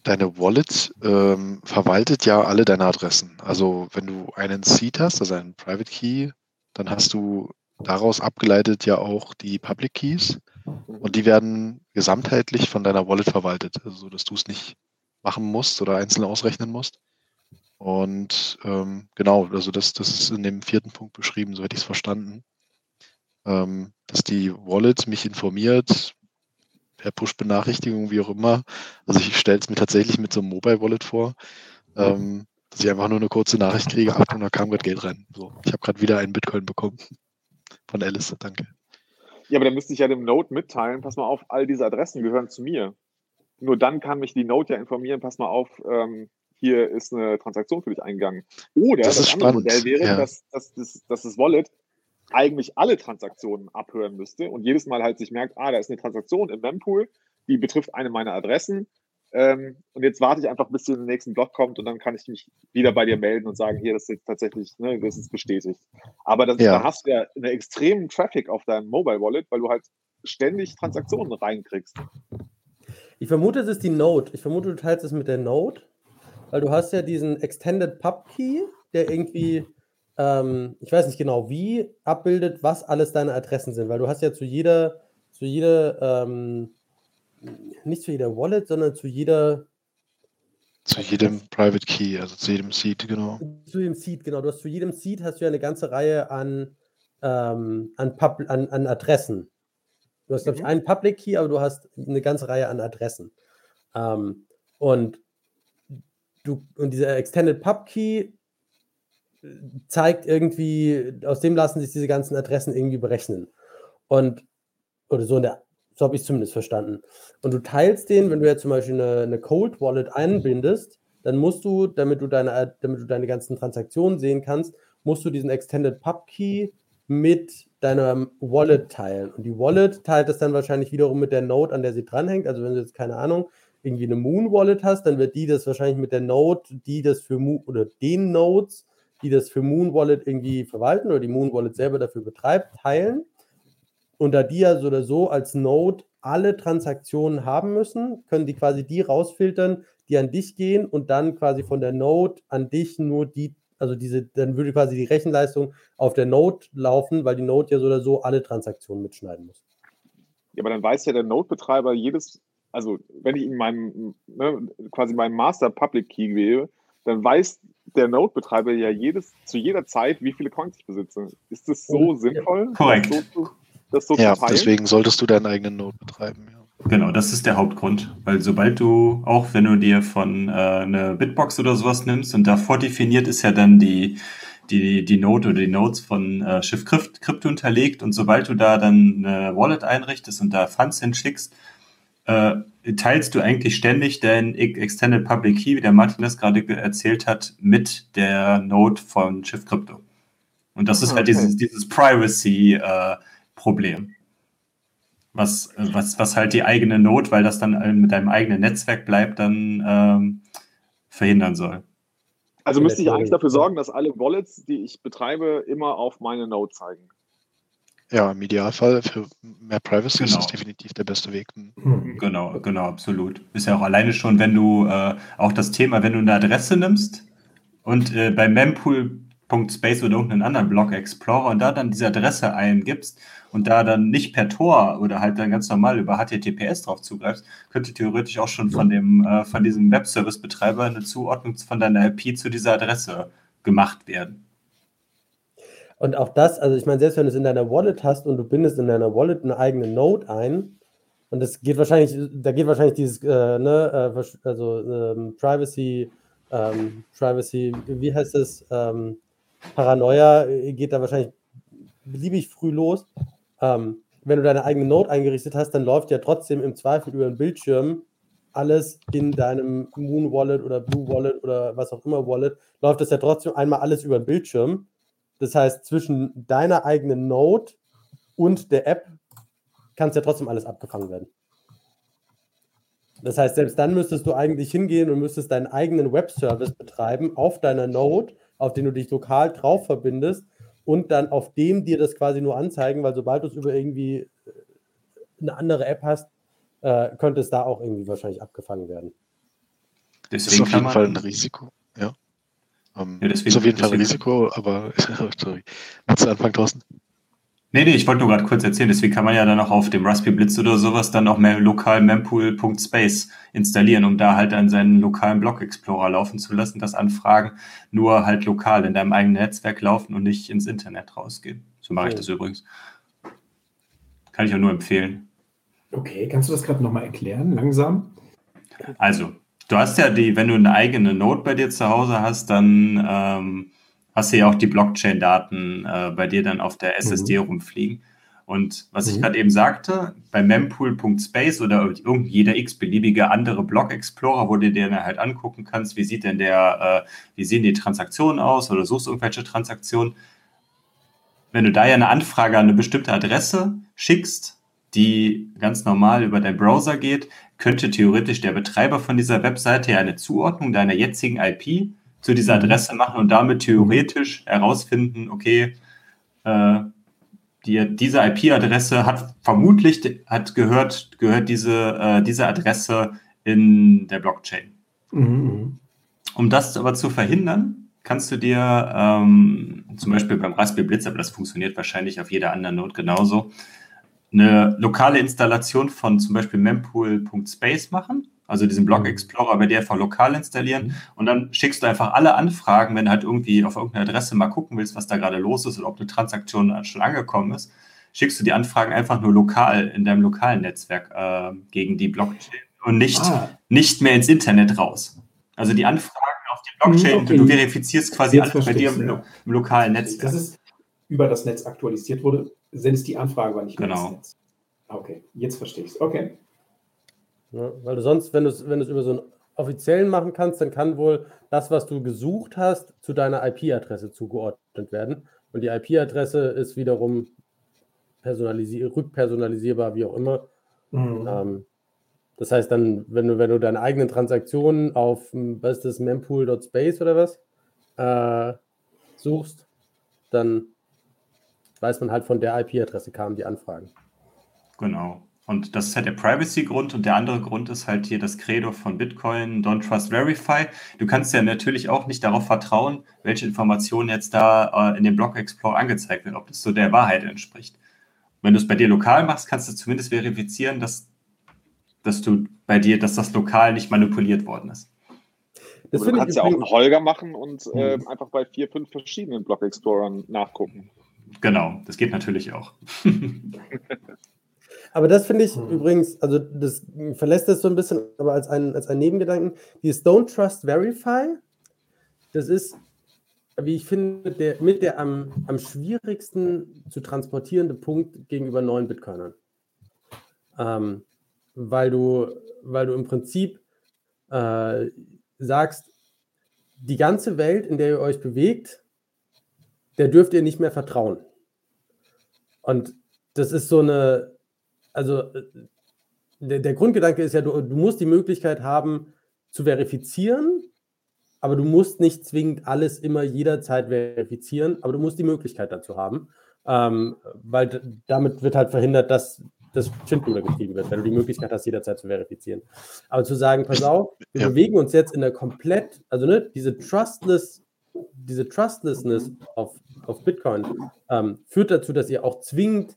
deine Wallet ähm, verwaltet ja alle deine Adressen. Also wenn du einen Seed hast, also einen Private Key, dann hast du daraus abgeleitet ja auch die Public Keys und die werden gesamtheitlich von deiner Wallet verwaltet, also dass du es nicht machen musst oder einzeln ausrechnen musst. Und ähm, genau, also das, das ist in dem vierten Punkt beschrieben, so hätte ich es verstanden. Ähm, dass die Wallet mich informiert, per Push-Benachrichtigung, wie auch immer. Also ich stelle es mir tatsächlich mit so einem Mobile-Wallet vor, ähm, dass ich einfach nur eine kurze Nachricht kriege, Achtung, da kam gerade Geld rein. So, ich habe gerade wieder einen Bitcoin bekommen. Von Alice, danke. Ja, aber dann müsste ich ja dem Node mitteilen, pass mal auf, all diese Adressen gehören zu mir. Nur dann kann mich die Node ja informieren, pass mal auf, ähm, hier ist eine Transaktion für dich eingegangen. Oder das, das andere spannend. Modell wäre, ja. dass, dass, dass, dass das Wallet eigentlich alle Transaktionen abhören müsste und jedes Mal halt sich merkt, ah, da ist eine Transaktion im Mempool, die betrifft eine meiner Adressen. Ähm, und jetzt warte ich einfach, bis du in den nächsten Block kommt und dann kann ich mich wieder bei dir melden und sagen, hier, das ist jetzt tatsächlich, ne, das ist bestätigt. Aber das, ja. da hast du ja einen extremen Traffic auf deinem Mobile Wallet, weil du halt ständig Transaktionen reinkriegst. Ich vermute, es ist die Node. Ich vermute, du teilst es mit der Node, weil du hast ja diesen Extended Pub Key, der irgendwie ähm, ich weiß nicht genau wie, abbildet, was alles deine Adressen sind, weil du hast ja zu jeder, zu jeder, ähm, nicht zu jeder Wallet, sondern zu jeder. Zu jedem Private Key, also zu jedem Seed, genau. Zu jedem Seed, genau. Du hast zu jedem Seed hast du ja eine ganze Reihe an, ähm, an, Pub, an, an Adressen. Du hast, glaube ich, mhm. einen Public Key, aber du hast eine ganze Reihe an Adressen. Ähm, und du, und dieser Extended Pub Key zeigt irgendwie, aus dem lassen sich diese ganzen Adressen irgendwie berechnen. Und, oder so in der, so habe ich es zumindest verstanden. Und du teilst den, wenn du jetzt zum Beispiel eine, eine Cold Wallet einbindest, dann musst du, damit du deine, damit du deine ganzen Transaktionen sehen kannst, musst du diesen Extended Pub Key mit deiner Wallet teilen. Und die Wallet teilt das dann wahrscheinlich wiederum mit der Node, an der sie dranhängt. Also wenn du jetzt keine Ahnung, irgendwie eine Moon Wallet hast, dann wird die das wahrscheinlich mit der Node, die das für Mo oder den Nodes die das für Moon Wallet irgendwie verwalten oder die Moon Wallet selber dafür betreibt, teilen. Und da die ja so oder so als Node alle Transaktionen haben müssen, können die quasi die rausfiltern, die an dich gehen und dann quasi von der Node an dich nur die, also diese, dann würde quasi die Rechenleistung auf der Node laufen, weil die Node ja so oder so alle Transaktionen mitschneiden muss. Ja, aber dann weiß ja der Node-Betreiber jedes, also wenn ich in meinem, ne, quasi meinen Master Public Key gebe, dann weiß der Node-Betreiber ja jedes, zu jeder Zeit, wie viele Coins ich besitze. Ist das so sinnvoll? Korrekt. Das so, das so ja, deswegen solltest du deinen eigenen Node betreiben. Ja. Genau, das ist der Hauptgrund. Weil sobald du, auch wenn du dir von äh, eine Bitbox oder sowas nimmst und da vordefiniert ist ja dann die, die, die Node oder die Nodes von äh, Schiff Crypto unterlegt und sobald du da dann eine Wallet einrichtest und da Funds hinschickst, äh, teilst du eigentlich ständig dein Extended Public Key, wie der Martin das gerade erzählt hat, mit der Node von Schiff Crypto. Und das ist halt okay. halt dieses, dieses Privacy-Problem. Äh, was, was, was halt die eigene Node, weil das dann mit deinem eigenen Netzwerk bleibt, dann ähm, verhindern soll. Also müsste ich eigentlich dafür sorgen, dass alle Wallets, die ich betreibe, immer auf meine Node zeigen. Ja, im Idealfall für mehr Privacy genau. ist das definitiv der beste Weg. Mhm. Genau, genau, absolut. Ist ja auch alleine schon, wenn du äh, auch das Thema, wenn du eine Adresse nimmst und äh, bei mempool.space oder irgendeinen anderen Block Explorer und da dann diese Adresse eingibst und da dann nicht per Tor oder halt dann ganz normal über HTTPS drauf zugreifst, könnte theoretisch auch schon von dem äh, von diesem Webservice-Betreiber eine Zuordnung von deiner IP zu dieser Adresse gemacht werden. Und auch das, also ich meine, selbst wenn du es in deiner Wallet hast und du bindest in deiner Wallet eine eigene Node ein, und das geht wahrscheinlich, da geht wahrscheinlich dieses, äh, ne, äh, also ähm, Privacy, ähm, Privacy, wie heißt es, ähm, Paranoia äh, geht da wahrscheinlich beliebig früh los. Ähm, wenn du deine eigene Node eingerichtet hast, dann läuft ja trotzdem im Zweifel über den Bildschirm alles in deinem Moon Wallet oder Blue Wallet oder was auch immer Wallet, läuft das ja trotzdem einmal alles über den Bildschirm. Das heißt, zwischen deiner eigenen Node und der App kann es ja trotzdem alles abgefangen werden. Das heißt, selbst dann müsstest du eigentlich hingehen und müsstest deinen eigenen Webservice betreiben auf deiner Node, auf den du dich lokal drauf verbindest und dann auf dem dir das quasi nur anzeigen, weil sobald du es über irgendwie äh, eine andere App hast, äh, könnte es da auch irgendwie wahrscheinlich abgefangen werden. Deswegen ist auf jeden Fall ein Risiko. Ja. Ähm, ja, deswegen, ist auf jeden Fall ein Risiko, aber sorry. Willst du anfangen, Thorsten? Nee, nee, ich wollte nur gerade kurz erzählen, deswegen kann man ja dann auch auf dem Raspberry Blitz oder sowas dann auch mehr lokal mempool.space installieren, um da halt dann seinen lokalen Block Explorer laufen zu lassen, dass Anfragen nur halt lokal in deinem eigenen Netzwerk laufen und nicht ins Internet rausgehen. So mache okay. ich das übrigens. Kann ich auch nur empfehlen. Okay, kannst du das gerade nochmal erklären, langsam? Also, Du hast ja die, wenn du eine eigene Node bei dir zu Hause hast, dann ähm, hast du ja auch die Blockchain-Daten äh, bei dir dann auf der SSD mhm. rumfliegen. Und was mhm. ich gerade eben sagte, bei mempool.space oder jeder x-beliebige andere Block-Explorer, wo du dir dann halt angucken kannst, wie sieht denn der, äh, wie sehen die Transaktionen aus oder suchst irgendwelche Transaktionen. Wenn du da ja eine Anfrage an eine bestimmte Adresse schickst, die ganz normal über deinen Browser geht, könnte theoretisch der Betreiber von dieser Webseite ja eine Zuordnung deiner jetzigen IP zu dieser mhm. Adresse machen und damit theoretisch herausfinden, okay, äh, die, diese IP-Adresse hat vermutlich hat gehört, gehört diese, äh, diese Adresse in der Blockchain. Mhm. Um das aber zu verhindern, kannst du dir ähm, zum Beispiel beim Raspberry Blitz, aber das funktioniert wahrscheinlich auf jeder anderen Node genauso, eine lokale Installation von zum Beispiel mempool.space machen, also diesen Block mhm. Explorer bei einfach lokal installieren mhm. und dann schickst du einfach alle Anfragen, wenn du halt irgendwie auf irgendeine Adresse mal gucken willst, was da gerade los ist oder ob eine Transaktion schon angekommen ist, schickst du die Anfragen einfach nur lokal in deinem lokalen Netzwerk äh, gegen die Blockchain und nicht, ah. nicht mehr ins Internet raus. Also die Anfragen auf die Blockchain, mhm, okay. du verifizierst quasi Jetzt alles bei dir im, ja. im lokalen Netzwerk. Das ist über das Netz aktualisiert wurde, sendest die Anfrage aber nicht mehr genau. Netz. Okay, jetzt verstehe ich es. Okay. Ja, weil du sonst, wenn du es wenn über so einen offiziellen machen kannst, dann kann wohl das, was du gesucht hast, zu deiner IP-Adresse zugeordnet werden. Und die IP-Adresse ist wiederum personalisi rückpersonalisierbar, wie auch immer. Mhm. Ähm, das heißt dann, wenn du, wenn du deine eigenen Transaktionen auf, was ist das, mempool.space oder was, äh, suchst, dann weiß man halt, von der IP-Adresse kamen die Anfragen. Genau. Und das ist halt der Privacy-Grund und der andere Grund ist halt hier das Credo von Bitcoin, Don't Trust Verify. Du kannst ja natürlich auch nicht darauf vertrauen, welche Informationen jetzt da äh, in dem Block Explorer angezeigt werden, ob das so der Wahrheit entspricht. Wenn du es bei dir lokal machst, kannst du zumindest verifizieren, dass, dass du bei dir, dass das lokal nicht manipuliert worden ist. Das du kannst ja auch einen Holger machen und äh, einfach bei vier, fünf verschiedenen Block Explorern nachgucken. Genau, das geht natürlich auch. Aber das finde ich mhm. übrigens, also das verlässt das so ein bisschen, aber als ein, als ein Nebengedanken, dieses Don't Trust Verify, das ist, wie ich finde, der, mit der am, am schwierigsten zu transportierende Punkt gegenüber neuen Bitcoinern. Ähm, weil, du, weil du im Prinzip äh, sagst, die ganze Welt, in der ihr euch bewegt, der dürft ihr nicht mehr vertrauen. Und das ist so eine, also äh, der, der Grundgedanke ist ja, du, du musst die Möglichkeit haben zu verifizieren, aber du musst nicht zwingend alles immer jederzeit verifizieren, aber du musst die Möglichkeit dazu haben, ähm, weil damit wird halt verhindert, dass das Schindluder getrieben wird, wenn du die Möglichkeit hast, jederzeit zu verifizieren. Aber zu sagen, pass auf, wir ja. bewegen uns jetzt in der komplett, also ne, diese Trustless, diese Trustlessness auf, auf Bitcoin ähm, führt dazu, dass ihr auch zwingend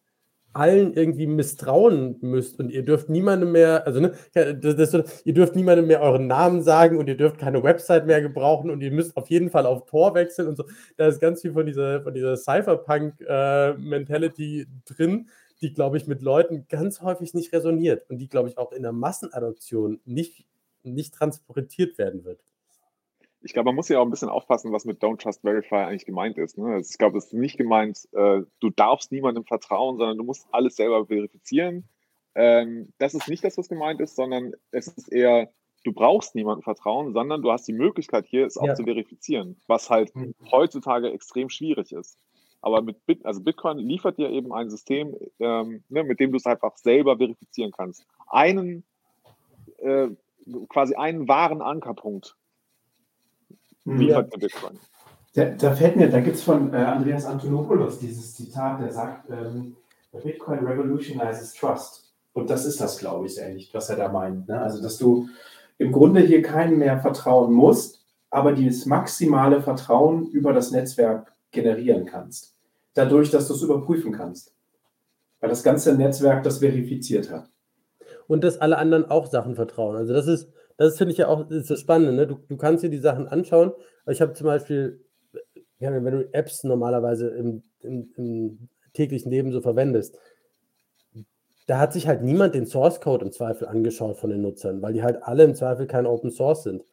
allen irgendwie misstrauen müsst und ihr dürft niemandem mehr, also ne, das, das, ihr dürft niemandem mehr euren Namen sagen und ihr dürft keine Website mehr gebrauchen und ihr müsst auf jeden Fall auf Tor wechseln und so. Da ist ganz viel von dieser, von dieser Cypherpunk-Mentality äh, drin, die, glaube ich, mit Leuten ganz häufig nicht resoniert und die, glaube ich, auch in der Massenadoption nicht, nicht transportiert werden wird ich glaube, man muss ja auch ein bisschen aufpassen, was mit Don't Trust Verify eigentlich gemeint ist. Ne? Also ich glaube, es ist nicht gemeint, äh, du darfst niemandem vertrauen, sondern du musst alles selber verifizieren. Ähm, das ist nicht das, was gemeint ist, sondern es ist eher, du brauchst niemandem vertrauen, sondern du hast die Möglichkeit hier, es auch ja. zu verifizieren, was halt mhm. heutzutage extrem schwierig ist. Aber mit Bit, also Bitcoin liefert dir eben ein System, ähm, ne, mit dem du es einfach selber verifizieren kannst. Einen, äh, quasi einen wahren Ankerpunkt liefert ja. Bitcoin. Da, da, fällt mir, da gibt es von äh, Andreas Antonopoulos dieses Zitat, der sagt, ähm, Bitcoin revolutionizes trust. Und das ist das, glaube ich, ähnlich, was er da meint. Ne? Also, dass du im Grunde hier keinen mehr vertrauen musst, aber dieses maximale Vertrauen über das Netzwerk generieren kannst. Dadurch, dass du es überprüfen kannst. Weil das ganze Netzwerk das verifiziert hat. Und dass alle anderen auch Sachen vertrauen. Also das ist, das finde ich ja auch das Spannende. Ne? Du, du kannst dir die Sachen anschauen. Ich habe zum Beispiel, wenn du Apps normalerweise im, im, im, täglichen Leben so verwendest, da hat sich halt niemand den Source Code im Zweifel angeschaut von den Nutzern, weil die halt alle im Zweifel kein Open Source sind.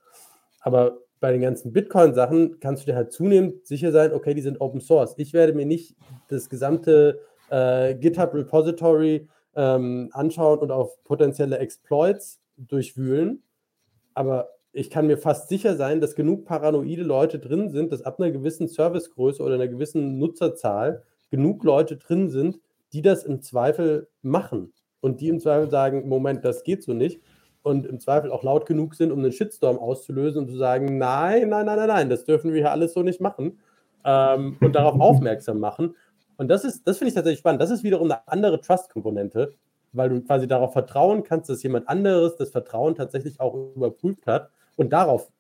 Aber bei den ganzen Bitcoin-Sachen kannst du dir halt zunehmend sicher sein, okay, die sind Open Source. Ich werde mir nicht das gesamte äh, GitHub Repository ähm, anschauen und auf potenzielle Exploits durchwühlen, aber ich kann mir fast sicher sein, dass genug paranoide Leute drin sind, dass ab einer gewissen Servicegröße oder einer gewissen Nutzerzahl genug Leute drin sind, die das im Zweifel machen und die im Zweifel sagen, Moment, das geht so nicht und im Zweifel auch laut genug sind, um einen Shitstorm auszulösen und zu sagen, nein, nein, nein, nein, nein, das dürfen wir hier alles so nicht machen ähm, und darauf aufmerksam machen. Und das ist, das finde ich tatsächlich spannend. Das ist wiederum eine andere Trust-Komponente, weil du quasi darauf vertrauen kannst, dass jemand anderes das Vertrauen tatsächlich auch überprüft hat und darauf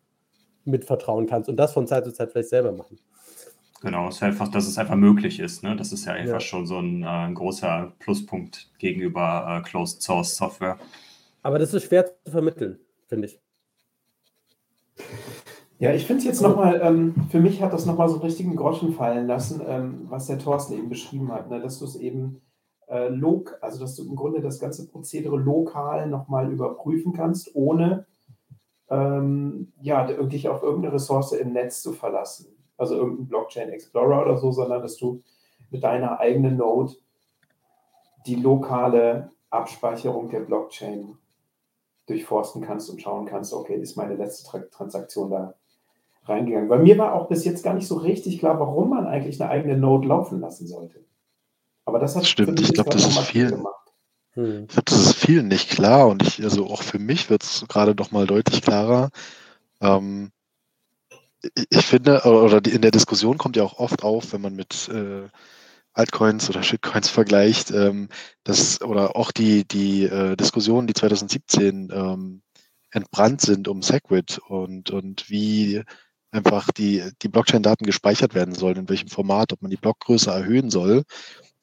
mitvertrauen kannst und das von Zeit zu Zeit vielleicht selber machen. Genau, es ist einfach, dass es einfach möglich ist. Ne? Das ist ja einfach ja. schon so ein, äh, ein, großer Pluspunkt gegenüber äh, Closed Source Software. Aber das ist schwer zu vermitteln, finde ich. Ja, ich finde es jetzt nochmal, ähm, für mich hat das nochmal so einen richtigen Groschen fallen lassen, ähm, was der Thorsten eben beschrieben hat, ne? dass du es eben äh, log, also dass du im Grunde das ganze Prozedere lokal nochmal überprüfen kannst, ohne ähm, ja, dich auf irgendeine Ressource im Netz zu verlassen. Also irgendein Blockchain Explorer oder so, sondern dass du mit deiner eigenen Node die lokale Abspeicherung der Blockchain durchforsten kannst und schauen kannst, okay, ist meine letzte Transaktion da reingegangen. Bei mir war auch bis jetzt gar nicht so richtig klar, warum man eigentlich eine eigene Node laufen lassen sollte. Aber das hat Stimmt, ich glaube, das ist viel. Hm. Ich glaube, das ist vielen nicht klar und ich, also auch für mich wird es gerade noch mal deutlich klarer. Ähm, ich finde, oder in der Diskussion kommt ja auch oft auf, wenn man mit äh, Altcoins oder Shitcoins vergleicht, ähm, das, oder auch die, die äh, Diskussionen, die 2017 ähm, entbrannt sind um Segwit und, und wie einfach die, die Blockchain-Daten gespeichert werden sollen, in welchem Format, ob man die Blockgröße erhöhen soll.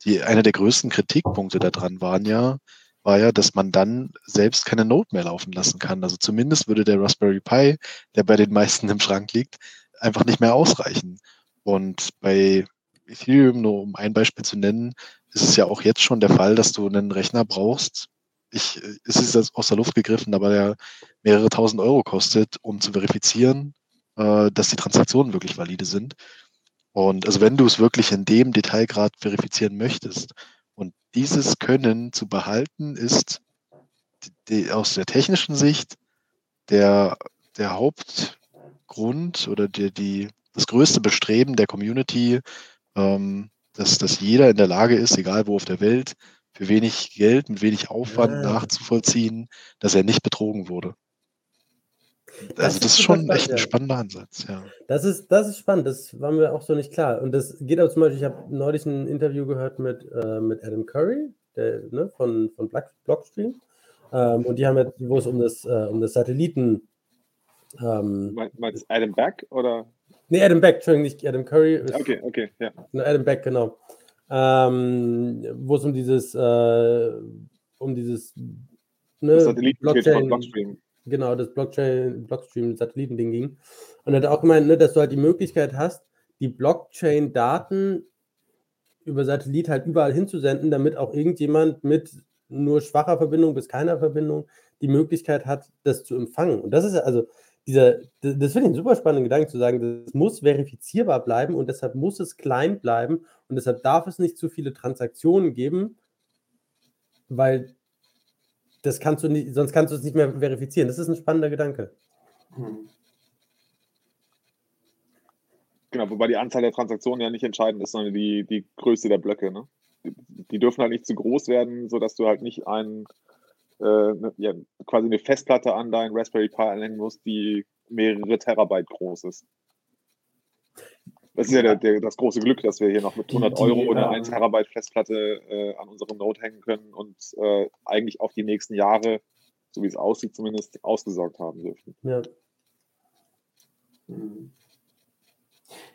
Die, einer der größten Kritikpunkte daran waren ja, war ja, dass man dann selbst keine Node mehr laufen lassen kann. Also zumindest würde der Raspberry Pi, der bei den meisten im Schrank liegt, einfach nicht mehr ausreichen. Und bei Ethereum, nur um ein Beispiel zu nennen, ist es ja auch jetzt schon der Fall, dass du einen Rechner brauchst. Ich, es ist aus der Luft gegriffen, aber der mehrere tausend Euro kostet, um zu verifizieren, äh, dass die Transaktionen wirklich valide sind. Und also wenn du es wirklich in dem Detailgrad verifizieren möchtest und dieses Können zu behalten, ist die, die, aus der technischen Sicht der, der Hauptgrund oder die, die, das größte Bestreben der Community, ähm, dass, dass jeder in der Lage ist, egal wo auf der Welt, für wenig Geld, mit wenig Aufwand ja. nachzuvollziehen, dass er nicht betrogen wurde. Das also das ist schon spannend, echt ein spannender Ansatz, ja. Das ist, das ist spannend, das war mir auch so nicht klar. Und das geht auch zum Beispiel, ich habe neulich ein Interview gehört mit, äh, mit Adam Curry der, ne, von, von Blockstream. Ähm, und die haben jetzt, wo es um das, äh, um das Satelliten. Ähm, Meinst Adam Beck oder? Nee, Adam Beck, Entschuldigung, nicht Adam Curry. Okay, okay, ja. Adam Beck, genau. Ähm, wo es um dieses, äh, um dieses ne, Satelliten Blockchain, Blockstream. Genau, das Blockchain, Blockstream-Satellitending ging. Und hat auch gemeint, ne, dass du halt die Möglichkeit hast, die Blockchain-Daten über Satellit halt überall hinzusenden, damit auch irgendjemand mit nur schwacher Verbindung bis keiner Verbindung die Möglichkeit hat, das zu empfangen. Und das ist also dieser, das finde ich einen super spannenden Gedanken zu sagen, das muss verifizierbar bleiben und deshalb muss es klein bleiben und deshalb darf es nicht zu viele Transaktionen geben, weil das kannst du nicht, sonst kannst du es nicht mehr verifizieren. Das ist ein spannender Gedanke. Hm. Genau, wobei die Anzahl der Transaktionen ja nicht entscheidend ist, sondern die, die Größe der Blöcke. Ne? Die, dürfen halt nicht zu groß werden, sodass du halt nicht ein, äh, ne, ja, quasi eine Festplatte an deinen Raspberry Pi anhängen musst, die mehrere Terabyte groß ist. Das ist ja der, der, das große Glück, dass wir hier noch mit 100 die, die, Euro eine 1 Terabyte Festplatte äh, an unserem Node hängen können und äh, eigentlich auf die nächsten Jahre, so wie es aussieht, zumindest ausgesorgt haben dürfen. Ja.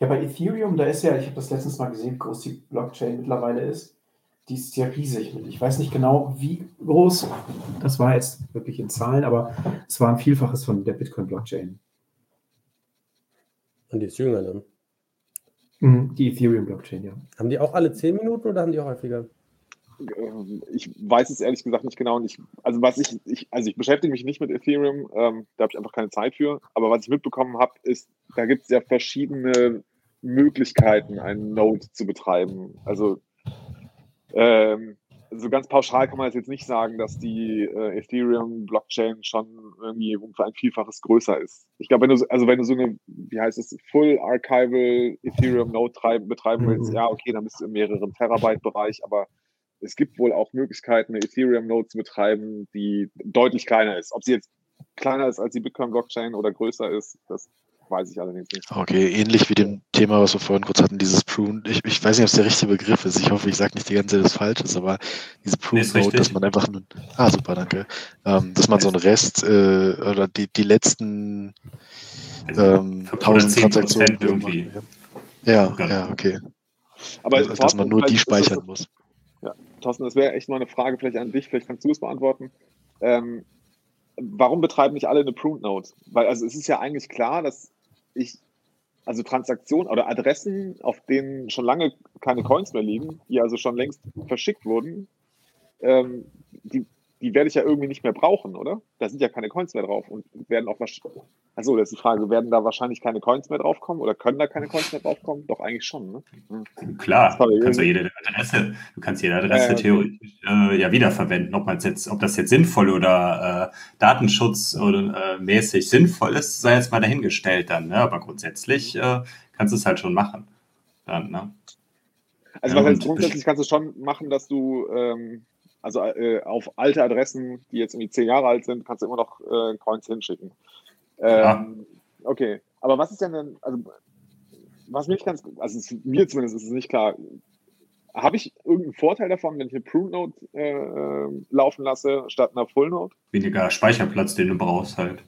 Ja, bei Ethereum, da ist ja, ich habe das letztens mal gesehen, wie groß die Blockchain mittlerweile ist. Die ist ja riesig. Ich weiß nicht genau, wie groß. Das war jetzt wirklich in Zahlen, aber es war ein Vielfaches von der Bitcoin-Blockchain. Und die ist jünger, ne? Mhm, die Ethereum-Blockchain, ja. Haben die auch alle zehn Minuten oder haben die häufiger? Ähm, ich weiß es ehrlich gesagt nicht genau. Und ich, also was ich, ich, also ich beschäftige mich nicht mit Ethereum, ähm, da habe ich einfach keine Zeit für. Aber was ich mitbekommen habe, ist, da gibt es ja verschiedene Möglichkeiten, einen Node zu betreiben. Also ähm, so ganz pauschal kann man jetzt nicht sagen, dass die äh, Ethereum-Blockchain schon irgendwie um ein Vielfaches größer ist. Ich glaube, wenn du, also wenn du so eine, wie heißt es, Full Archival Ethereum Node betreiben willst, mhm. ja, okay, dann bist du im mehreren Terabyte-Bereich, aber es gibt wohl auch Möglichkeiten, eine Ethereum Node zu betreiben, die deutlich kleiner ist. Ob sie jetzt kleiner ist als die Bitcoin-Blockchain oder größer ist, das weiß ich allerdings nicht. Okay, ähnlich wie dem Thema, was wir vorhin kurz hatten, dieses Prune. Ich, ich weiß nicht, ob es der richtige Begriff ist. Ich hoffe, ich sage nicht die ganze Zeit das Falsches, aber diese Prune-Node, dass man einfach einen, ah, super, danke, ähm, dass man so einen Rest äh, oder die, die letzten also ähm, 1000 Transaktionen irgendwie. Ja, ja, ja, okay. Aber also, dass man nur die speichern das, muss. Ja, Thorsten, das wäre echt mal eine Frage vielleicht an dich, vielleicht kannst du es beantworten. Ähm, warum betreiben nicht alle eine Pruned Node? Weil also es ist ja eigentlich klar, dass ich also Transaktionen oder Adressen, auf denen schon lange keine Coins mehr liegen, die also schon längst verschickt wurden, ähm, die, die werde ich ja irgendwie nicht mehr brauchen, oder? Da sind ja keine Coins mehr drauf und werden auch wahrscheinlich. Achso, das ist die Frage, werden da wahrscheinlich keine Coins mehr draufkommen oder können da keine Coins mehr draufkommen? Doch eigentlich schon, ne? Mhm. Klar, du kannst, ja jede Adresse, du kannst jede Adresse äh, theoretisch äh, ja wiederverwenden. Ob, jetzt, ob das jetzt sinnvoll oder äh, Datenschutz oder, äh, mäßig sinnvoll ist, sei jetzt mal dahingestellt dann. Ne? Aber grundsätzlich äh, kannst du es halt schon machen. Dann, ne? Also was heißt grundsätzlich kannst du schon machen, dass du ähm, also äh, auf alte Adressen, die jetzt irgendwie zehn Jahre alt sind, kannst du immer noch äh, Coins hinschicken. Ähm, ja. Okay, aber was ist denn denn, also was mich ganz, also es, mir zumindest ist es nicht klar, habe ich irgendeinen Vorteil davon, wenn ich eine Prune Note äh, laufen lasse, statt einer Full Note? Weniger Speicherplatz, den du brauchst halt.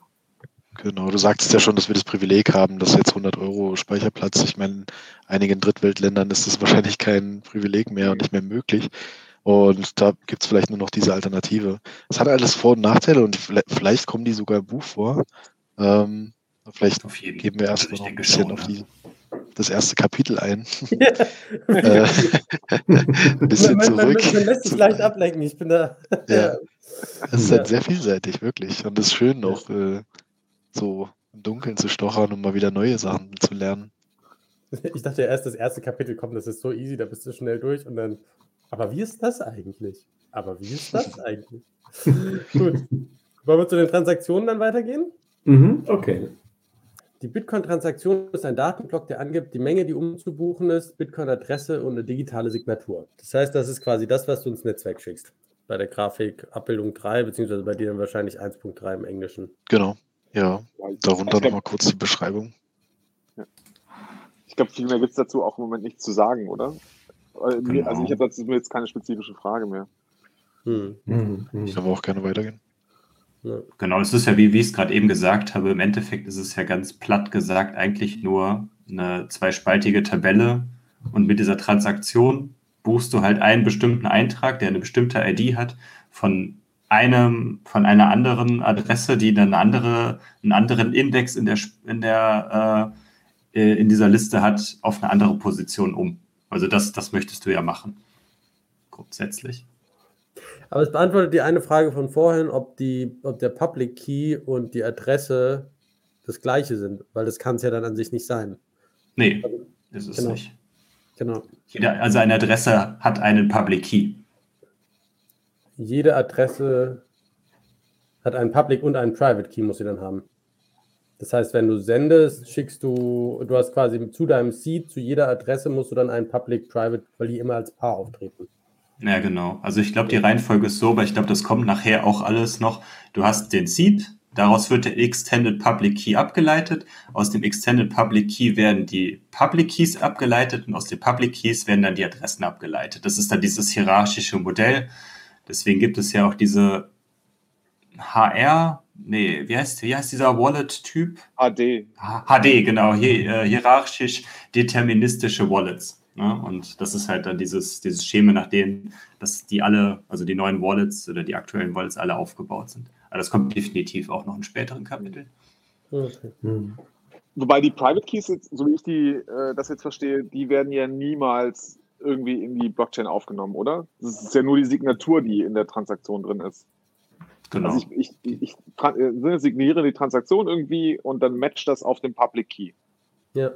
Genau, du sagtest ja schon, dass wir das Privileg haben, dass jetzt 100 Euro Speicherplatz, ich meine, in einigen Drittweltländern ist das wahrscheinlich kein Privileg mehr und nicht mehr möglich. Und da gibt es vielleicht nur noch diese Alternative. Es hat alles Vor- und Nachteile und vielleicht kommen die sogar im Buch vor. Ähm, vielleicht geben wir erst also noch ein bisschen schon, auf die, das erste Kapitel ein. äh, ein bisschen man, man, zurück. Man, lässt sich leicht ablenken. Ich bin da. ja. Es ist halt sehr vielseitig, wirklich. Und es ist schön, auch äh, so im Dunkeln zu stochern und mal wieder neue Sachen zu lernen. Ich dachte ja erst, das erste Kapitel kommt, das ist so easy, da bist du schnell durch und dann aber wie ist das eigentlich? Aber wie ist das eigentlich? Gut. Wollen wir zu den Transaktionen dann weitergehen? Mhm, okay. Die Bitcoin-Transaktion ist ein Datenblock, der angibt die Menge, die umzubuchen ist, Bitcoin-Adresse und eine digitale Signatur. Das heißt, das ist quasi das, was du ins Netzwerk schickst. Bei der Grafik Abbildung 3, beziehungsweise bei dir dann wahrscheinlich 1.3 im Englischen. Genau, ja. Darunter nochmal kurz die Beschreibung. Ja. Ich glaube, viel mehr gibt es dazu auch im Moment nichts zu sagen, oder? Genau. Also ich habe dazu jetzt keine spezifische Frage mehr. Hm. Hm, hm. Ich aber auch gerne weitergehen. Genau, es ist ja, wie, wie ich es gerade eben gesagt habe, im Endeffekt ist es ja ganz platt gesagt eigentlich nur eine zweispaltige Tabelle und mit dieser Transaktion buchst du halt einen bestimmten Eintrag, der eine bestimmte ID hat, von einem, von einer anderen Adresse, die dann eine andere, einen anderen Index in der, in der äh, äh in dieser Liste hat, auf eine andere Position um. Also das, das möchtest du ja machen. Grundsätzlich. Aber es beantwortet die eine Frage von vorhin, ob, die, ob der Public Key und die Adresse das gleiche sind, weil das kann es ja dann an sich nicht sein. Nee, also, ist es genau. nicht. Genau. Jeder, also eine Adresse hat einen Public Key. Jede Adresse hat einen Public und einen Private Key, muss sie dann haben. Das heißt, wenn du sendest, schickst du, du hast quasi zu deinem Seed, zu jeder Adresse musst du dann einen Public-Private, weil die immer als Paar auftreten. Ja, genau. Also ich glaube, die Reihenfolge ist so, aber ich glaube, das kommt nachher auch alles noch. Du hast den Seed, daraus wird der Extended Public Key abgeleitet. Aus dem Extended Public Key werden die Public Keys abgeleitet und aus den Public Keys werden dann die Adressen abgeleitet. Das ist dann dieses hierarchische Modell. Deswegen gibt es ja auch diese HR, nee, wie heißt, wie heißt dieser Wallet-Typ? HD. HD, genau, hier, äh, hierarchisch deterministische Wallets. Ne? Und das ist halt dann dieses, dieses Schema, nach dem, dass die alle, also die neuen Wallets oder die aktuellen Wallets alle aufgebaut sind. Aber das kommt definitiv auch noch in späteren Kapiteln. Okay. Hm. Wobei die Private Keys, so wie ich die, äh, das jetzt verstehe, die werden ja niemals irgendwie in die Blockchain aufgenommen, oder? Das ist ja nur die Signatur, die in der Transaktion drin ist. Genau. Also ich, ich, ich, ich signiere die Transaktion irgendwie und dann match das auf den Public Key. Ja.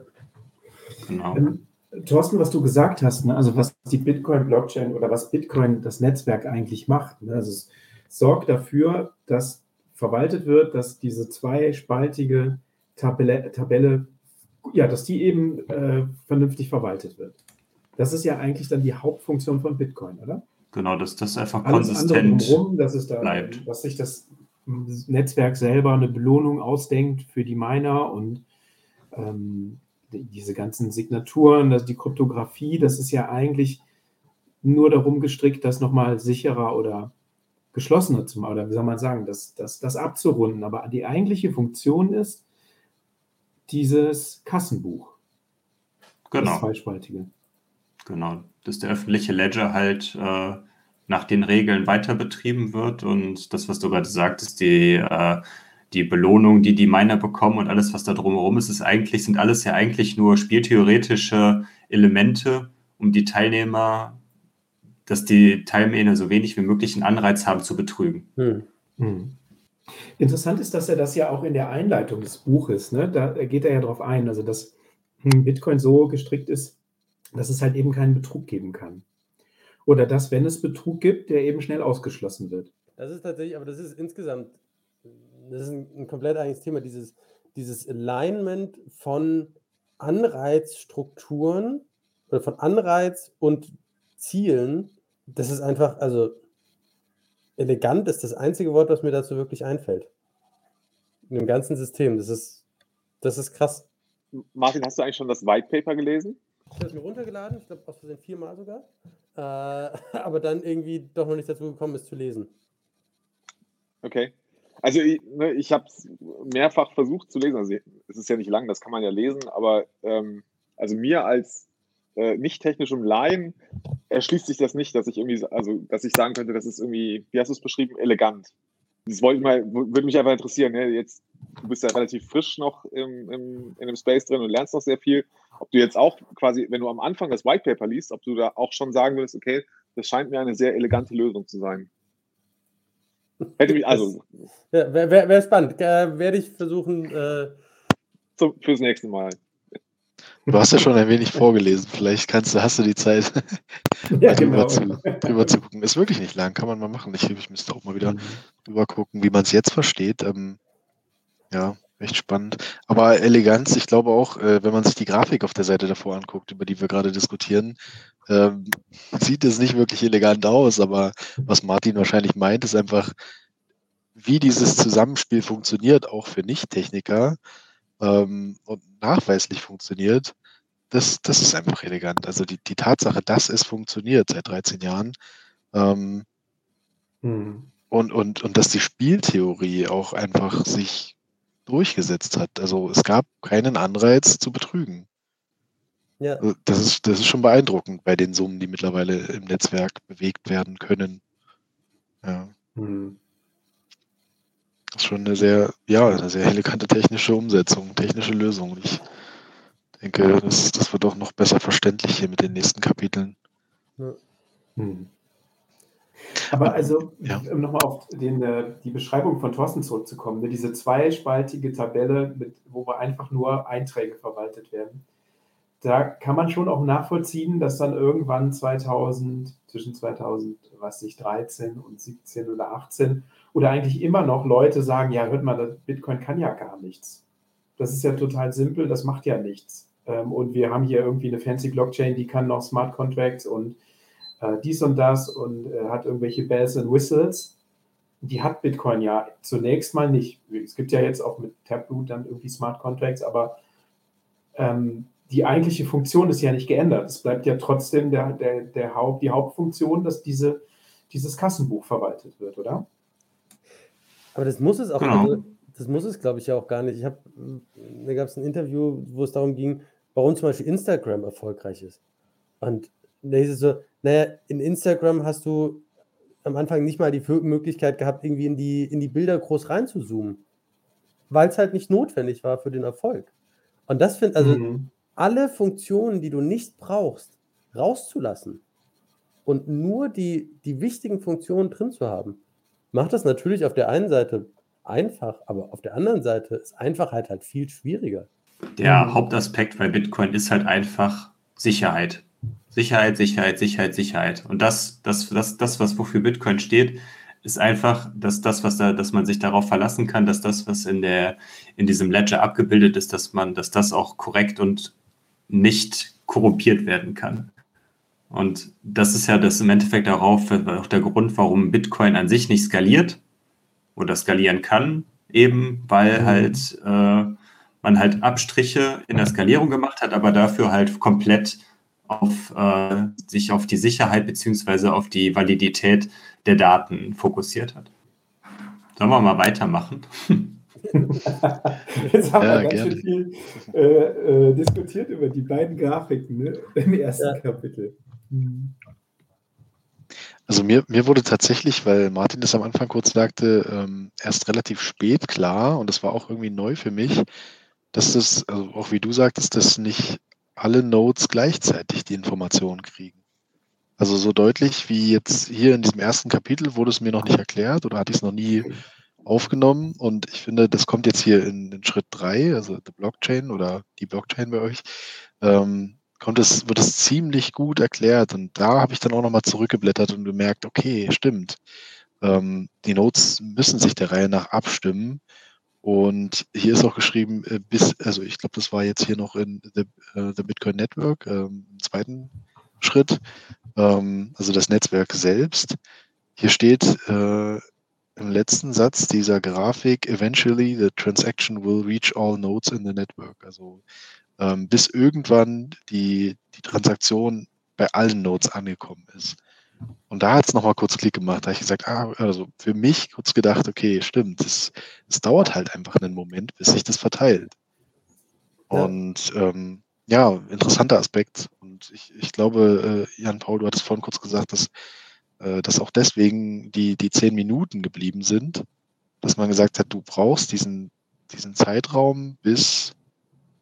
Genau. Ähm, Thorsten, was du gesagt hast, ne, also was die Bitcoin-Blockchain oder was Bitcoin, das Netzwerk eigentlich macht, ne, also es sorgt dafür, dass verwaltet wird, dass diese zweispaltige Tabelle, Tabelle ja, dass die eben äh, vernünftig verwaltet wird. Das ist ja eigentlich dann die Hauptfunktion von Bitcoin, oder? Genau, dass das einfach Alles konsistent drumherum, dass es da, bleibt. Dass sich das Netzwerk selber eine Belohnung ausdenkt für die Miner und ähm, diese ganzen Signaturen, die Kryptographie, das ist ja eigentlich nur darum gestrickt, das nochmal sicherer oder geschlossener zu machen, oder wie soll man sagen, das, das, das abzurunden. Aber die eigentliche Funktion ist dieses Kassenbuch. Genau. Das zweispaltige. Genau, dass der öffentliche Ledger halt äh, nach den Regeln weiter betrieben wird und das, was du gerade sagtest, die, äh, die Belohnung, die die Miner bekommen und alles, was da drumherum ist, ist eigentlich, sind alles ja eigentlich nur spieltheoretische Elemente, um die Teilnehmer, dass die Teilnehmer so wenig wie möglich einen Anreiz haben zu betrügen. Hm. Hm. Interessant ist, dass er das ja auch in der Einleitung des Buches, ne, da geht er ja darauf ein, also dass Bitcoin so gestrickt ist, dass es halt eben keinen Betrug geben kann. Oder dass, wenn es Betrug gibt, der eben schnell ausgeschlossen wird. Das ist tatsächlich, aber das ist insgesamt, das ist ein, ein komplett eigenes Thema, dieses, dieses Alignment von Anreizstrukturen oder von Anreiz und Zielen, das ist einfach, also elegant ist das einzige Wort, was mir dazu wirklich einfällt. In dem ganzen System. Das ist, das ist krass. Martin, hast du eigentlich schon das White Paper gelesen? Ich habe es mir runtergeladen, ich glaube aus Versehen viermal sogar. Äh, aber dann irgendwie doch noch nicht dazu gekommen, es zu lesen. Okay. Also ich, ne, ich habe es mehrfach versucht zu lesen. Also es ist ja nicht lang, das kann man ja lesen, aber ähm, also mir als äh, nicht technischem Laien erschließt sich das nicht, dass ich irgendwie, also dass ich sagen könnte, das ist irgendwie, wie hast du es beschrieben, elegant. Das wollte ich mal, würde mich einfach interessieren. Ne? Jetzt, du bist ja relativ frisch noch im, im, in dem Space drin und lernst noch sehr viel. Ob du jetzt auch quasi, wenn du am Anfang das White Paper liest, ob du da auch schon sagen würdest, okay, das scheint mir eine sehr elegante Lösung zu sein. Hätte mich, also. Ja, Wäre wär, wär spannend. Äh, Werde ich versuchen. Äh, zum, fürs nächste Mal. Du hast ja schon ein wenig vorgelesen. Vielleicht kannst du, hast du die Zeit, ja, drüber, genau. zu, drüber zu gucken. Ist wirklich nicht lang, kann man mal machen. Ich, ich müsste auch mal wieder mhm. drüber gucken, wie man es jetzt versteht. Ähm, ja, echt spannend. Aber Eleganz, ich glaube auch, äh, wenn man sich die Grafik auf der Seite davor anguckt, über die wir gerade diskutieren, ähm, sieht es nicht wirklich elegant aus. Aber was Martin wahrscheinlich meint, ist einfach, wie dieses Zusammenspiel funktioniert, auch für Nicht-Techniker ähm, und nachweislich funktioniert, das, das ist einfach elegant. Also die, die Tatsache, dass es funktioniert seit 13 Jahren ähm, mhm. und, und, und dass die Spieltheorie auch einfach sich durchgesetzt hat. Also es gab keinen Anreiz zu betrügen. Ja. Also das, ist, das ist schon beeindruckend bei den Summen, die mittlerweile im Netzwerk bewegt werden können. Ja. Mhm. Das ist schon eine sehr, ja, eine sehr elegante technische Umsetzung, technische Lösung. Ich denke, das, das wird auch noch besser verständlich hier mit den nächsten Kapiteln. Ja. Hm. Aber also, ja. um nochmal auf den, äh, die Beschreibung von Thorsten zurückzukommen, ne, diese zweispaltige Tabelle, mit, wo einfach nur Einträge verwaltet werden, da kann man schon auch nachvollziehen, dass dann irgendwann 2000, zwischen 2013 und 17 oder 18 oder eigentlich immer noch Leute sagen, ja, hört mal, Bitcoin kann ja gar nichts. Das ist ja total simpel, das macht ja nichts. Ähm, und wir haben hier irgendwie eine fancy Blockchain, die kann noch Smart Contracts und äh, dies und das und äh, hat irgendwelche Bells and Whistles. Die hat Bitcoin ja zunächst mal nicht. Es gibt ja jetzt auch mit Taproot dann irgendwie Smart Contracts, aber ähm, die eigentliche Funktion ist ja nicht geändert. Es bleibt ja trotzdem der, der, der Haupt, die Hauptfunktion, dass diese, dieses Kassenbuch verwaltet wird, oder? Aber das muss es auch, genau. also, das muss es, glaube ich, ja auch gar nicht. Ich habe, da gab es ein Interview, wo es darum ging, warum zum Beispiel Instagram erfolgreich ist. Und da hieß es so, naja, in Instagram hast du am Anfang nicht mal die Möglichkeit gehabt, irgendwie in die, in die Bilder groß reinzuzoomen. Weil es halt nicht notwendig war für den Erfolg. Und das finde also mhm. alle Funktionen, die du nicht brauchst, rauszulassen und nur die, die wichtigen Funktionen drin zu haben, macht das natürlich auf der einen Seite einfach, aber auf der anderen Seite ist Einfachheit halt viel schwieriger. Der mhm. Hauptaspekt bei Bitcoin ist halt einfach Sicherheit. Sicherheit, Sicherheit, Sicherheit, Sicherheit. Und das, das, das, das, was wofür Bitcoin steht, ist einfach, dass das, was da, dass man sich darauf verlassen kann, dass das, was in der, in diesem Ledger abgebildet ist, dass man, dass das auch korrekt und nicht korrumpiert werden kann. Und das ist ja das im Endeffekt darauf auch der Grund, warum Bitcoin an sich nicht skaliert oder skalieren kann, eben weil mhm. halt äh, man halt Abstriche in der Skalierung gemacht hat, aber dafür halt komplett auf äh, sich auf die Sicherheit beziehungsweise auf die Validität der Daten fokussiert hat. Sollen wir mal weitermachen? Jetzt haben ja, wir ganz gerne. schön viel äh, äh, diskutiert über die beiden Grafiken ne? im ersten ja. Kapitel. Mhm. Also mir, mir wurde tatsächlich, weil Martin das am Anfang kurz sagte, ähm, erst relativ spät klar und das war auch irgendwie neu für mich, dass das, also auch wie du sagtest, dass nicht alle Nodes gleichzeitig die Informationen kriegen. Also so deutlich wie jetzt hier in diesem ersten Kapitel wurde es mir noch nicht erklärt oder hatte ich es noch nie aufgenommen. Und ich finde, das kommt jetzt hier in, in Schritt drei, also die Blockchain oder die Blockchain bei euch, ähm, kommt es, wird es ziemlich gut erklärt. Und da habe ich dann auch nochmal zurückgeblättert und gemerkt, okay, stimmt. Ähm, die Nodes müssen sich der Reihe nach abstimmen. Und hier ist auch geschrieben, äh, bis, also ich glaube, das war jetzt hier noch in the, uh, the Bitcoin Network, ähm, im zweiten Schritt, ähm, also das Netzwerk selbst. Hier steht, äh, im letzten Satz dieser Grafik, eventually the transaction will reach all nodes in the network. Also ähm, bis irgendwann die, die Transaktion bei allen Nodes angekommen ist. Und da hat es nochmal kurz Klick gemacht. Da habe ich gesagt, ah, also für mich kurz gedacht, okay, stimmt, es, dauert halt einfach einen Moment, bis sich das verteilt. Ja. Und ähm, ja, interessanter Aspekt. Und ich, ich glaube, äh, Jan Paul, du hattest vorhin kurz gesagt, dass, äh, dass auch deswegen die, die zehn Minuten geblieben sind, dass man gesagt hat, du brauchst diesen, diesen Zeitraum, bis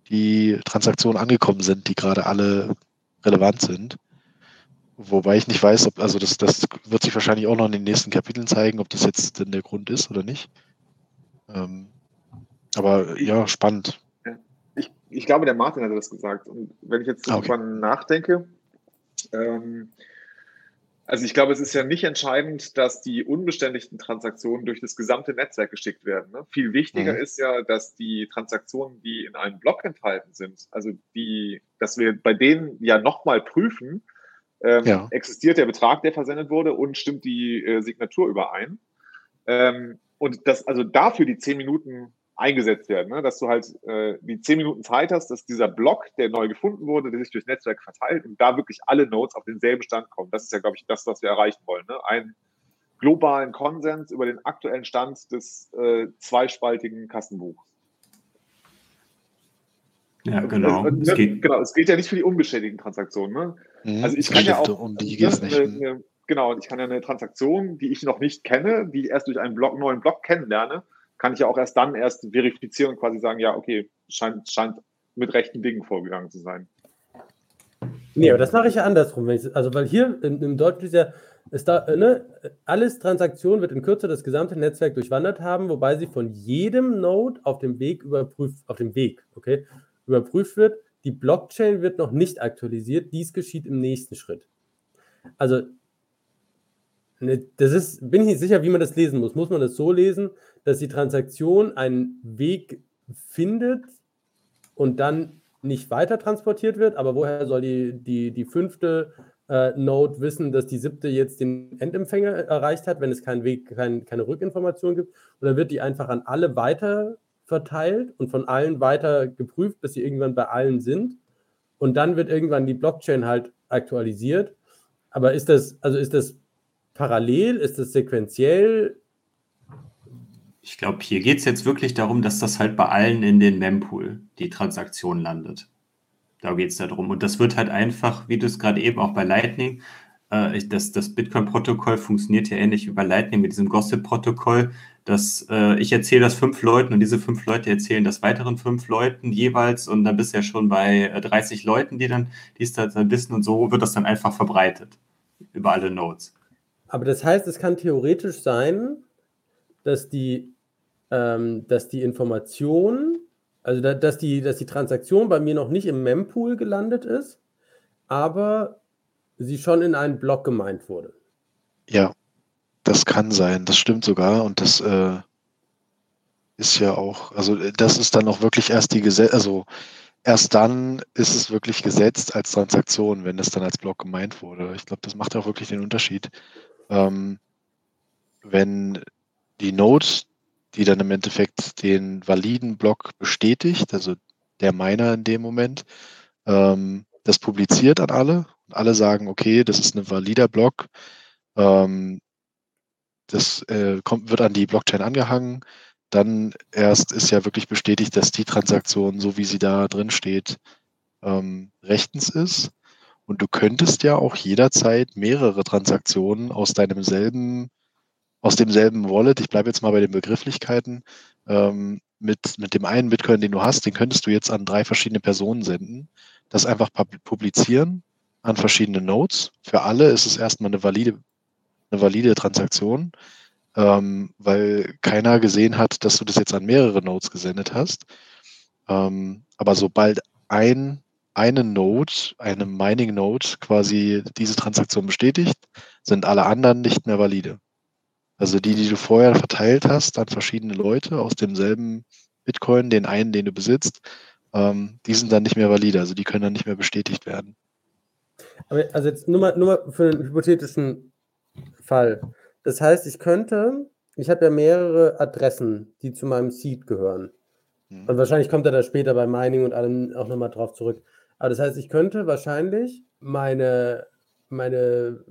die Transaktionen angekommen sind, die gerade alle relevant sind. Wobei ich nicht weiß, ob, also das, das wird sich wahrscheinlich auch noch in den nächsten Kapiteln zeigen, ob das jetzt denn der Grund ist oder nicht. Ähm, aber ja, spannend. Ich, ich glaube, der Martin hat das gesagt. Und wenn ich jetzt okay. darüber nachdenke, ähm, also ich glaube, es ist ja nicht entscheidend, dass die unbeständigten Transaktionen durch das gesamte Netzwerk geschickt werden. Ne? Viel wichtiger mhm. ist ja, dass die Transaktionen, die in einem Block enthalten sind, also die, dass wir bei denen ja nochmal prüfen, ähm, ja. existiert der Betrag, der versendet wurde und stimmt die äh, Signatur überein. Ähm, und dass also dafür die zehn Minuten eingesetzt werden, ne? dass du halt äh, die zehn Minuten Zeit hast, dass dieser Block, der neu gefunden wurde, der sich durchs Netzwerk verteilt und da wirklich alle Nodes auf denselben Stand kommen. Das ist ja, glaube ich, das, was wir erreichen wollen. Ne? Einen globalen Konsens über den aktuellen Stand des äh, zweispaltigen Kassenbuchs. Ja, genau. Also, es, geht, genau. es geht ja nicht für die unbeschädigten Transaktionen. Ne? Mhm. Also ich kann ja auch um die ne, eine, eine, genau, ich kann ja eine Transaktion, die ich noch nicht kenne, die ich erst durch einen Block, neuen Block kennenlerne, kann ich ja auch erst dann erst verifizieren und quasi sagen, ja, okay, scheint, scheint mit rechten Dingen vorgegangen zu sein. Nee, aber das mache ich ja andersrum. also, weil hier im, im Deutsch ist ja, ist da, ne, alles Transaktion wird in Kürze das gesamte Netzwerk durchwandert haben, wobei sie von jedem Node auf dem Weg überprüft, auf dem Weg, okay, überprüft wird. Die Blockchain wird noch nicht aktualisiert. Dies geschieht im nächsten Schritt. Also, ne, das ist, bin ich nicht sicher, wie man das lesen muss. Muss man das so lesen, dass die Transaktion einen Weg findet und dann nicht weiter transportiert wird? Aber woher soll die, die, die fünfte äh, Node wissen, dass die siebte jetzt den Endempfänger erreicht hat, wenn es keinen Weg, kein, keine Rückinformation gibt? Oder wird die einfach an alle weiter verteilt und von allen weiter geprüft, bis sie irgendwann bei allen sind. Und dann wird irgendwann die Blockchain halt aktualisiert. Aber ist das, also ist das parallel? Ist das sequenziell? Ich glaube, hier geht es jetzt wirklich darum, dass das halt bei allen in den Mempool die Transaktion landet. Da geht es darum. Und das wird halt einfach, wie du es gerade eben auch bei Lightning, äh, das, das Bitcoin-Protokoll funktioniert ja ähnlich bei Lightning mit diesem Gossip-Protokoll dass äh, ich erzähle das fünf Leuten und diese fünf Leute erzählen das weiteren fünf Leuten jeweils und dann bist du ja schon bei äh, 30 Leuten, die dann dies da dann wissen und so wird das dann einfach verbreitet über alle Nodes. Aber das heißt, es kann theoretisch sein, dass die, ähm, dass die Information, also da, dass, die, dass die Transaktion bei mir noch nicht im Mempool gelandet ist, aber sie schon in einen Block gemeint wurde. Ja, das kann sein, das stimmt sogar. Und das äh, ist ja auch, also äh, das ist dann auch wirklich erst die Gesetz, also erst dann ist es wirklich gesetzt als Transaktion, wenn es dann als Block gemeint wurde. Ich glaube, das macht auch wirklich den Unterschied. Ähm, wenn die Node, die dann im Endeffekt den validen Block bestätigt, also der Miner in dem Moment, ähm, das publiziert an alle alle sagen, okay, das ist ein valider Block, ähm, das äh, kommt, wird an die Blockchain angehangen. Dann erst ist ja wirklich bestätigt, dass die Transaktion, so wie sie da drin steht, ähm, rechtens ist. Und du könntest ja auch jederzeit mehrere Transaktionen aus deinem selben, aus demselben Wallet, ich bleibe jetzt mal bei den Begrifflichkeiten, ähm, mit, mit dem einen Bitcoin, den du hast, den könntest du jetzt an drei verschiedene Personen senden, das einfach publizieren an verschiedene Nodes. Für alle ist es erstmal eine valide eine valide Transaktion, ähm, weil keiner gesehen hat, dass du das jetzt an mehrere Nodes gesendet hast. Ähm, aber sobald ein, eine Node, eine Mining Node quasi diese Transaktion bestätigt, sind alle anderen nicht mehr valide. Also die, die du vorher verteilt hast an verschiedene Leute aus demselben Bitcoin, den einen, den du besitzt, ähm, die sind dann nicht mehr valide. Also die können dann nicht mehr bestätigt werden. Aber also jetzt nur mal, nur mal für einen hypothetischen Fall. Das heißt, ich könnte ich habe ja mehrere Adressen, die zu meinem Seed gehören. Mhm. Und wahrscheinlich kommt er da später bei Mining und allem auch nochmal drauf zurück. Aber das heißt, ich könnte wahrscheinlich meine, meine,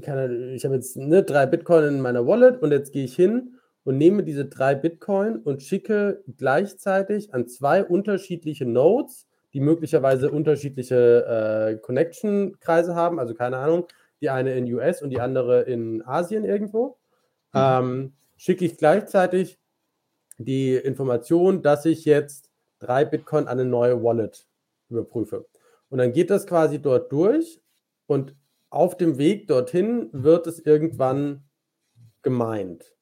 keine, ich habe jetzt ne, drei Bitcoin in meiner Wallet und jetzt gehe ich hin und nehme diese drei Bitcoin und schicke gleichzeitig an zwei unterschiedliche Nodes, die möglicherweise unterschiedliche äh, Connection-Kreise haben, also keine Ahnung, die eine in US und die andere in Asien irgendwo, mhm. ähm, schicke ich gleichzeitig die Information, dass ich jetzt drei Bitcoin an eine neue Wallet überprüfe. Und dann geht das quasi dort durch und auf dem Weg dorthin wird es irgendwann gemeint,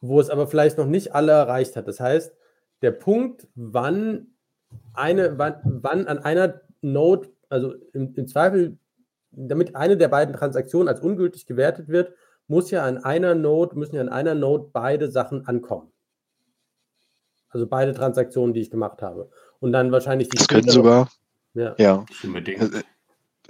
wo es aber vielleicht noch nicht alle erreicht hat. Das heißt, der Punkt, wann eine, wann, wann an einer Node, also im, im Zweifel, damit eine der beiden Transaktionen als ungültig gewertet wird, muss ja an einer Node, müssen ja an einer Node beide Sachen ankommen. Also beide Transaktionen, die ich gemacht habe. Und dann wahrscheinlich die. Es können sogar. Ja. ja. Äh,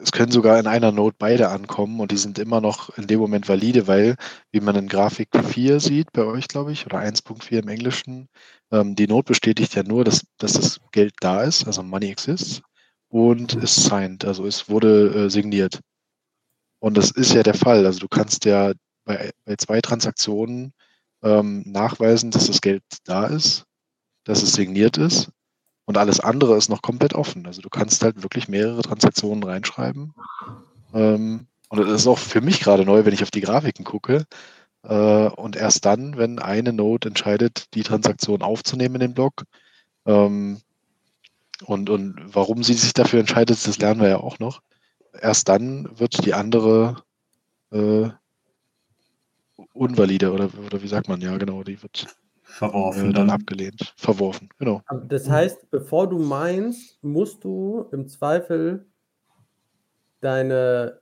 es können sogar in einer Node beide ankommen und die sind immer noch in dem Moment valide, weil, wie man in Grafik 4 sieht, bei euch, glaube ich, oder 1.4 im Englischen, ähm, die Node bestätigt ja nur, dass, dass das Geld da ist, also Money exists, und es signed, also es wurde äh, signiert. Und das ist ja der Fall. Also du kannst ja bei, bei zwei Transaktionen ähm, nachweisen, dass das Geld da ist, dass es signiert ist und alles andere ist noch komplett offen. Also du kannst halt wirklich mehrere Transaktionen reinschreiben. Ähm, und das ist auch für mich gerade neu, wenn ich auf die Grafiken gucke. Äh, und erst dann, wenn eine Node entscheidet, die Transaktion aufzunehmen in den Block, ähm, und, und warum sie sich dafür entscheidet, das lernen wir ja auch noch. Erst dann wird die andere äh, unvalide oder, oder wie sagt man ja genau, die wird verworfen, äh, dann abgelehnt, verworfen, genau. Das heißt, bevor du meinst, musst du im Zweifel deine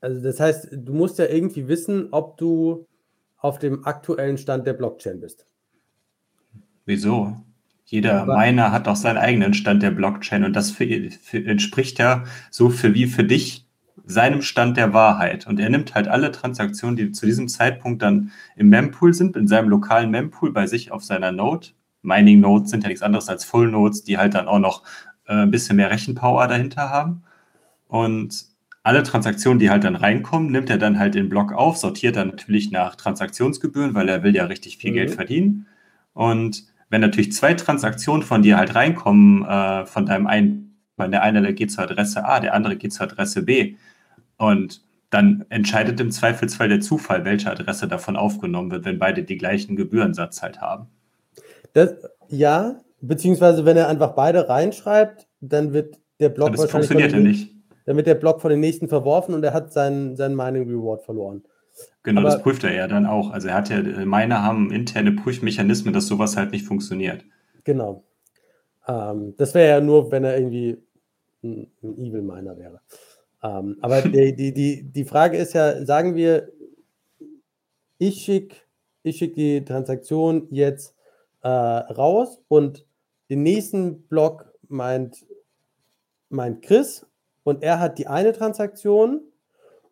also das heißt, du musst ja irgendwie wissen, ob du auf dem aktuellen Stand der Blockchain bist. Wieso? Jeder Aber Miner hat auch seinen eigenen Stand der Blockchain und das für, für, entspricht ja so für wie für dich seinem Stand der Wahrheit. Und er nimmt halt alle Transaktionen, die zu diesem Zeitpunkt dann im Mempool sind, in seinem lokalen Mempool bei sich auf seiner Node. Mining Nodes sind ja nichts anderes als Full Nodes, die halt dann auch noch äh, ein bisschen mehr Rechenpower dahinter haben. Und alle Transaktionen, die halt dann reinkommen, nimmt er dann halt in Block auf, sortiert dann natürlich nach Transaktionsgebühren, weil er will ja richtig viel mhm. Geld verdienen. Und wenn natürlich zwei Transaktionen von dir halt reinkommen, äh, von deinem einen, weil der eine geht zur Adresse A, der andere geht zur Adresse B. Und dann entscheidet im Zweifelsfall der Zufall, welche Adresse davon aufgenommen wird, wenn beide die gleichen Gebührensatz halt haben. Das, ja, beziehungsweise wenn er einfach beide reinschreibt, dann wird der Block Aber das funktioniert ja nicht dann wird der Block von den nächsten verworfen und er hat seinen, seinen Mining Reward verloren. Genau, Aber, das prüft er ja dann auch. Also er hat ja, Miner haben interne Prüfmechanismen, dass sowas halt nicht funktioniert. Genau. Ähm, das wäre ja nur, wenn er irgendwie ein, ein Evil Miner wäre. Ähm, aber die, die, die, die Frage ist ja, sagen wir, ich schicke ich schick die Transaktion jetzt äh, raus und den nächsten Block meint, meint Chris und er hat die eine Transaktion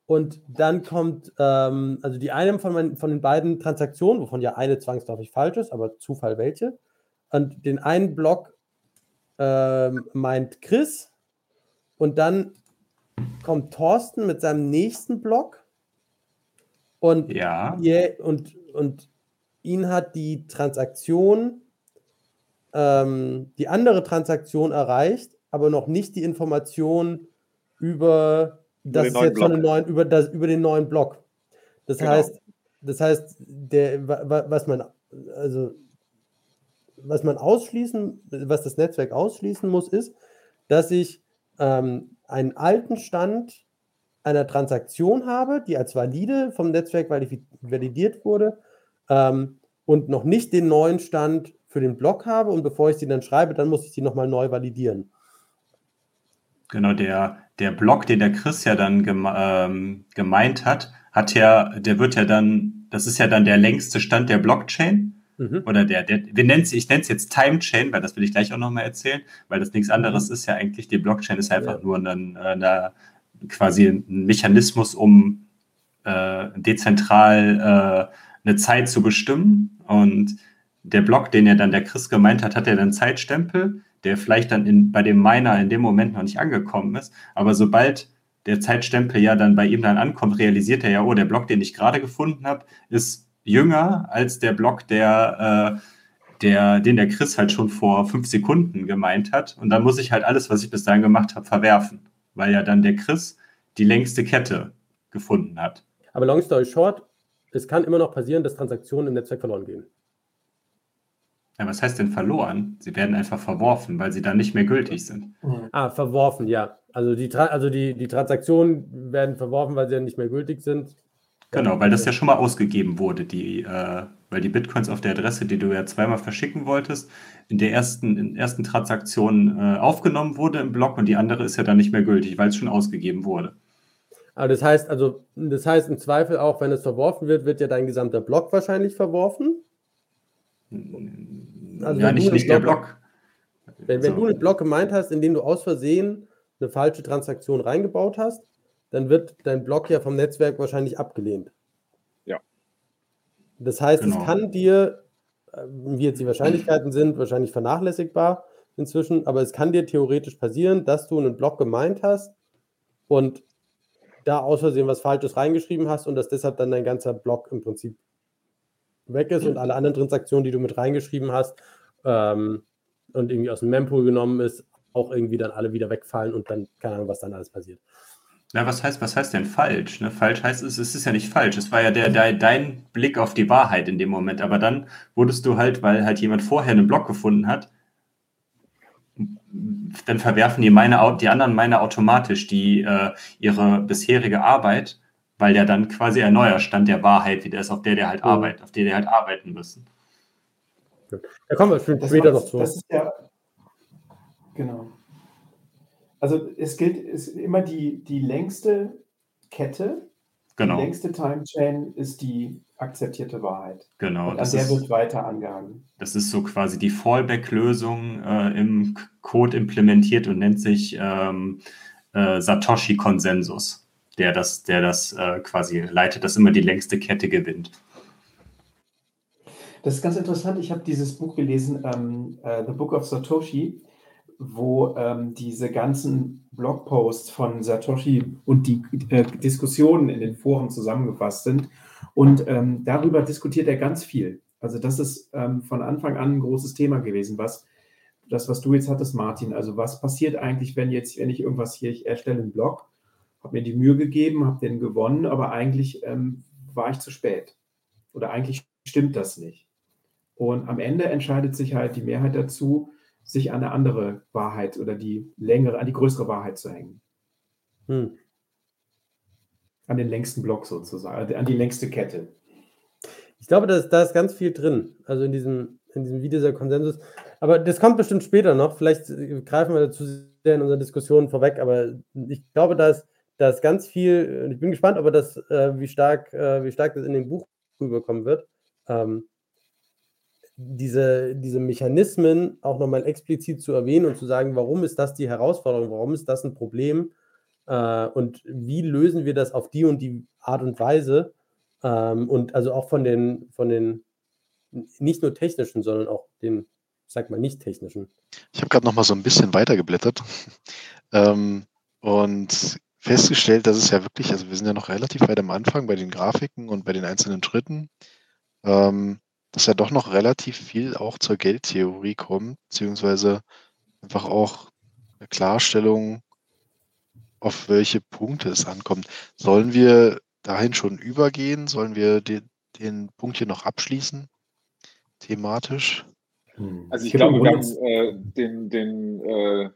und dann kommt, ähm, also die eine von, mein, von den beiden Transaktionen, wovon ja eine zwangsläufig falsch ist, aber Zufall welche. Und den einen Block ähm, meint Chris und dann kommt Thorsten mit seinem nächsten Block und, ja. Yeah, und, und ihn hat die Transaktion, ähm, die andere Transaktion erreicht, aber noch nicht die Information, über das ist jetzt von den neuen, über, das, über den neuen Block. Das genau. heißt, das heißt, der, was man, also was man ausschließen, was das Netzwerk ausschließen muss, ist, dass ich ähm, einen alten Stand einer Transaktion habe, die als valide vom Netzwerk validiert wurde ähm, und noch nicht den neuen Stand für den Block habe und bevor ich sie dann schreibe, dann muss ich sie nochmal neu validieren. Genau, der, der Block, den der Chris ja dann geme ähm, gemeint hat, hat ja, der wird ja dann, das ist ja dann der längste Stand der Blockchain. Mhm. Oder der, der, wir nennen ich nenne es jetzt Time Chain, weil das will ich gleich auch nochmal erzählen, weil das nichts anderes mhm. ist ja eigentlich, die Blockchain ist einfach ja. nur ein, eine, quasi ein Mechanismus, um äh, dezentral äh, eine Zeit zu bestimmen. Und der Block, den er dann der Chris gemeint hat, hat er dann Zeitstempel, der vielleicht dann in, bei dem Miner in dem Moment noch nicht angekommen ist. Aber sobald der Zeitstempel ja dann bei ihm dann ankommt, realisiert er ja, oh, der Block, den ich gerade gefunden habe, ist jünger als der Block, der, äh, der, den der Chris halt schon vor fünf Sekunden gemeint hat. Und dann muss ich halt alles, was ich bis dahin gemacht habe, verwerfen, weil ja dann der Chris die längste Kette gefunden hat. Aber long story short, es kann immer noch passieren, dass Transaktionen im Netzwerk verloren gehen. Ja, was heißt denn verloren? Sie werden einfach verworfen, weil sie dann nicht mehr gültig sind. Ah, verworfen, ja. Also die, also die, die Transaktionen werden verworfen, weil sie ja nicht mehr gültig sind. Genau, weil das ja schon mal ausgegeben wurde, die, äh, weil die Bitcoins auf der Adresse, die du ja zweimal verschicken wolltest, in der ersten, in ersten Transaktion äh, aufgenommen wurde im Block und die andere ist ja dann nicht mehr gültig, weil es schon ausgegeben wurde. Aber das heißt, also, das heißt im Zweifel auch, wenn es verworfen wird, wird ja dein gesamter Block wahrscheinlich verworfen. Also ja, nicht, nicht Block, der Block. Wenn, wenn so. du einen Block gemeint hast, in dem du aus Versehen eine falsche Transaktion reingebaut hast, dann wird dein Block ja vom Netzwerk wahrscheinlich abgelehnt. Ja. Das heißt, genau. es kann dir, äh, wie jetzt die Wahrscheinlichkeiten sind, wahrscheinlich vernachlässigbar inzwischen, aber es kann dir theoretisch passieren, dass du einen Block gemeint hast und da aus Versehen was Falsches reingeschrieben hast und dass deshalb dann dein ganzer Block im Prinzip weg ist und alle anderen Transaktionen, die du mit reingeschrieben hast ähm, und irgendwie aus dem Mempool genommen ist, auch irgendwie dann alle wieder wegfallen und dann keine Ahnung, was dann alles passiert. Na, was heißt, was heißt denn falsch? Ne? Falsch heißt es, es ist ja nicht falsch. Es war ja der, der, dein Blick auf die Wahrheit in dem Moment. Aber dann wurdest du halt, weil halt jemand vorher einen Block gefunden hat, dann verwerfen die meine, die anderen meine automatisch die äh, ihre bisherige Arbeit, weil ja dann quasi ein neuer Stand der Wahrheit wieder ist, auf der der halt mhm. arbeitet, auf der der halt arbeiten müssen. Da kommen wir später noch zu. Das ist ja genau. Also es gilt ist immer die, die längste Kette, genau. die längste Time Chain ist die akzeptierte Wahrheit. Genau. Und an der ist, wird weiter angehangen. Das ist so quasi die Fallback-Lösung äh, im Code implementiert und nennt sich ähm, äh, Satoshi-Konsensus, der das, der das äh, quasi leitet, dass immer die längste Kette gewinnt. Das ist ganz interessant. Ich habe dieses Buch gelesen, ähm, uh, The Book of Satoshi wo ähm, diese ganzen Blogposts von Satoshi und die äh, Diskussionen in den Foren zusammengefasst sind. Und ähm, darüber diskutiert er ganz viel. Also das ist ähm, von Anfang an ein großes Thema gewesen, was das, was du jetzt hattest, Martin. Also was passiert eigentlich, wenn jetzt, wenn ich irgendwas hier, ich erstelle einen Blog, habe mir die Mühe gegeben, habe den gewonnen, aber eigentlich ähm, war ich zu spät. Oder eigentlich stimmt das nicht. Und am Ende entscheidet sich halt die Mehrheit dazu, sich an eine andere Wahrheit oder die längere, an die größere Wahrheit zu hängen. Hm. An den längsten Block sozusagen, an die längste Kette. Ich glaube, da ist, da ist ganz viel drin, also in diesem, in diesem Video dieser Konsensus. Aber das kommt bestimmt später noch. Vielleicht greifen wir dazu sehr in unseren Diskussionen vorweg, aber ich glaube, da ist, da ist ganz viel, ich bin gespannt, ob das, äh, wie, stark, äh, wie stark das in dem Buch rüberkommen wird. Ähm, diese, diese Mechanismen auch nochmal explizit zu erwähnen und zu sagen, warum ist das die Herausforderung, warum ist das ein Problem äh, und wie lösen wir das auf die und die Art und Weise ähm, und also auch von den, von den nicht nur technischen, sondern auch den, sag mal, nicht technischen. Ich habe gerade noch mal so ein bisschen weitergeblättert ähm, und festgestellt, dass es ja wirklich, also wir sind ja noch relativ weit am Anfang bei den Grafiken und bei den einzelnen Schritten. Ähm, dass ja doch noch relativ viel auch zur Geldtheorie kommt, beziehungsweise einfach auch eine Klarstellung, auf welche Punkte es ankommt. Sollen wir dahin schon übergehen? Sollen wir den, den Punkt hier noch abschließen, thematisch? Hm. Also ich, ich glaube, wir haben äh, den, den, äh,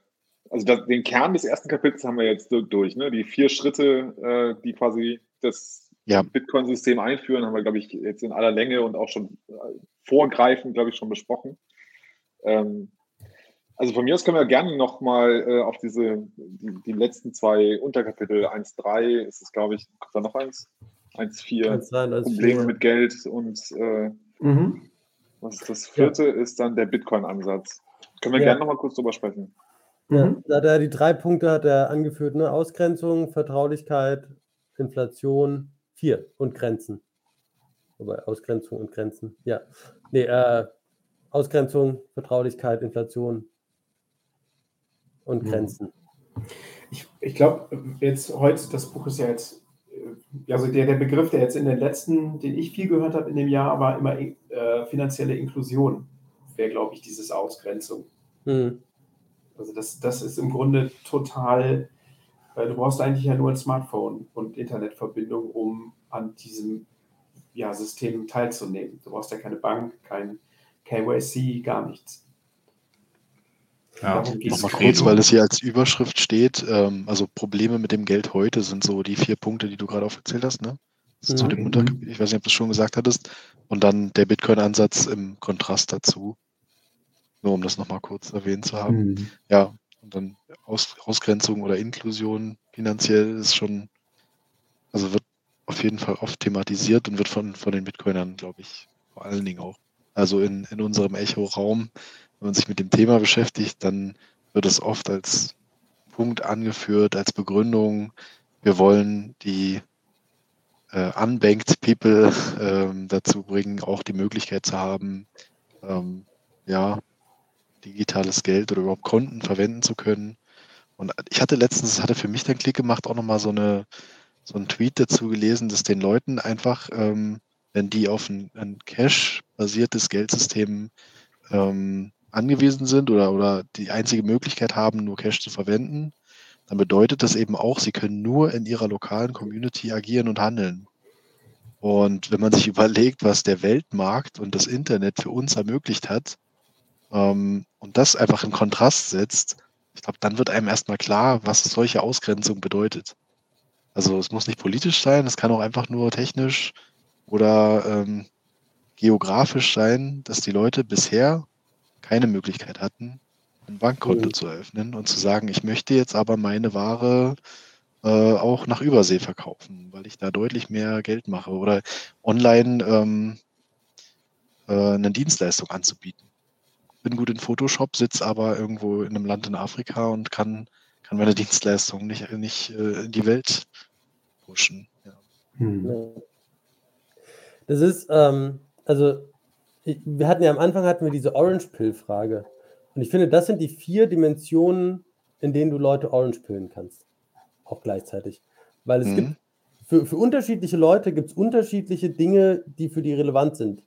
also das, den Kern des ersten Kapitels haben wir jetzt durch, ne? Die vier Schritte, äh, die quasi das ja. Bitcoin-System einführen, haben wir, glaube ich, jetzt in aller Länge und auch schon äh, vorgreifend, glaube ich, schon besprochen. Ähm, also von mir aus können wir gerne nochmal äh, auf diese, die, die, letzten zwei Unterkapitel, 1.3 ist es, glaube ich, kommt da noch eins? 1.4, Probleme mit Geld und äh, mhm. was ist das vierte, ja. ist dann der Bitcoin-Ansatz. Können wir ja. gerne nochmal kurz drüber sprechen. Ja, mhm. da hat er die drei Punkte hat er angeführt, ne? Ausgrenzung, Vertraulichkeit, Inflation Vier und Grenzen. Wobei Ausgrenzung und Grenzen. Ja. Nee, äh, Ausgrenzung, Vertraulichkeit, Inflation und hm. Grenzen. Ich, ich glaube, jetzt heute, das Buch ist ja jetzt, äh, also der, der Begriff, der jetzt in den letzten, den ich viel gehört habe in dem Jahr, war immer äh, finanzielle Inklusion, wäre, glaube ich, dieses Ausgrenzung. Mhm. Also das, das ist im Grunde total, du brauchst eigentlich ja nur ein Smartphone und Internetverbindung, um an diesem ja, System teilzunehmen. Du brauchst ja keine Bank, kein KYC, gar nichts. Ja, nochmal kurz, weil es hier als Überschrift steht. Ähm, also Probleme mit dem Geld heute sind so die vier Punkte, die du gerade aufgezählt hast, ne? Mhm. Zu dem Unter ich weiß nicht, ob du es schon gesagt hattest. Und dann der Bitcoin-Ansatz im Kontrast dazu. Nur um das nochmal kurz erwähnt zu haben. Mhm. Ja, und dann Aus, Ausgrenzung oder Inklusion finanziell ist schon, also wird auf jeden Fall oft thematisiert und wird von, von den Bitcoinern, glaube ich, vor allen Dingen auch. Also in, in unserem Echo-Raum wenn man sich mit dem Thema beschäftigt, dann wird es oft als Punkt angeführt, als Begründung, wir wollen die äh, unbanked People ähm, dazu bringen, auch die Möglichkeit zu haben, ähm, ja, digitales Geld oder überhaupt Konten verwenden zu können. Und ich hatte letztens, das hatte für mich dann Klick gemacht, auch nochmal so eine so einen Tweet dazu gelesen, dass den Leuten einfach, ähm, wenn die auf ein, ein Cash-basiertes Geldsystem ähm, angewiesen sind oder, oder die einzige Möglichkeit haben, nur Cash zu verwenden, dann bedeutet das eben auch, sie können nur in ihrer lokalen Community agieren und handeln. Und wenn man sich überlegt, was der Weltmarkt und das Internet für uns ermöglicht hat, ähm, und das einfach in Kontrast setzt, ich glaube, dann wird einem erstmal klar, was solche Ausgrenzung bedeutet. Also es muss nicht politisch sein, es kann auch einfach nur technisch oder ähm, geografisch sein, dass die Leute bisher keine Möglichkeit hatten, ein Bankkonto mhm. zu eröffnen und zu sagen, ich möchte jetzt aber meine Ware äh, auch nach Übersee verkaufen, weil ich da deutlich mehr Geld mache oder online ähm, äh, eine Dienstleistung anzubieten. Bin gut in Photoshop, sitze aber irgendwo in einem Land in Afrika und kann, kann meine Dienstleistung nicht, nicht äh, in die Welt pushen. Ja. Mhm. Das ist, ähm, also wir hatten ja am Anfang hatten wir diese Orange Pill Frage. Und ich finde, das sind die vier Dimensionen, in denen du Leute Orange pillen kannst. Auch gleichzeitig. Weil es mhm. gibt, für, für unterschiedliche Leute gibt es unterschiedliche Dinge, die für die relevant sind.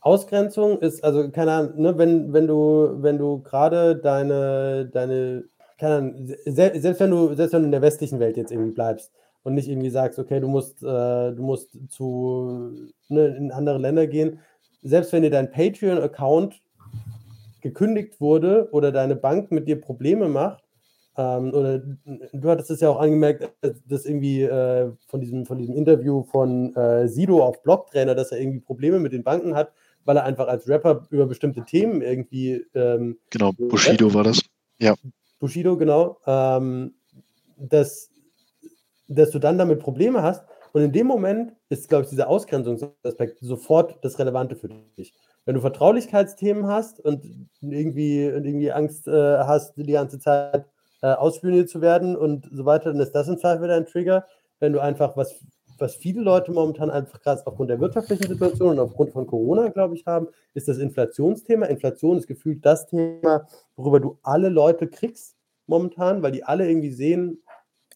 Ausgrenzung ist, also keine Ahnung, ne, wenn, wenn du, wenn du gerade deine, deine, keine Ahnung, selbst wenn du, selbst wenn du in der westlichen Welt jetzt irgendwie bleibst und nicht irgendwie sagst, okay, du musst, äh, du musst zu ne, in andere Länder gehen, selbst wenn dir dein Patreon-Account gekündigt wurde oder deine Bank mit dir Probleme macht, ähm, oder du hattest es ja auch angemerkt, dass irgendwie äh, von, diesem, von diesem Interview von äh, Sido auf Blocktrainer, dass er irgendwie Probleme mit den Banken hat, weil er einfach als Rapper über bestimmte Themen irgendwie. Ähm, genau, Bushido äh, war das. Ja. Bushido, genau. Ähm, dass, dass du dann damit Probleme hast und in dem Moment ist, glaube ich, dieser Ausgrenzungsaspekt sofort das Relevante für dich. Wenn du Vertraulichkeitsthemen hast und irgendwie, irgendwie Angst äh, hast, die ganze Zeit äh, ausspioniert zu werden und so weiter, dann ist das im Zweifel wieder ein Trigger. Wenn du einfach, was, was viele Leute momentan einfach gerade aufgrund der wirtschaftlichen Situation und aufgrund von Corona, glaube ich, haben, ist das Inflationsthema. Inflation ist gefühlt das Thema, worüber du alle Leute kriegst momentan, weil die alle irgendwie sehen,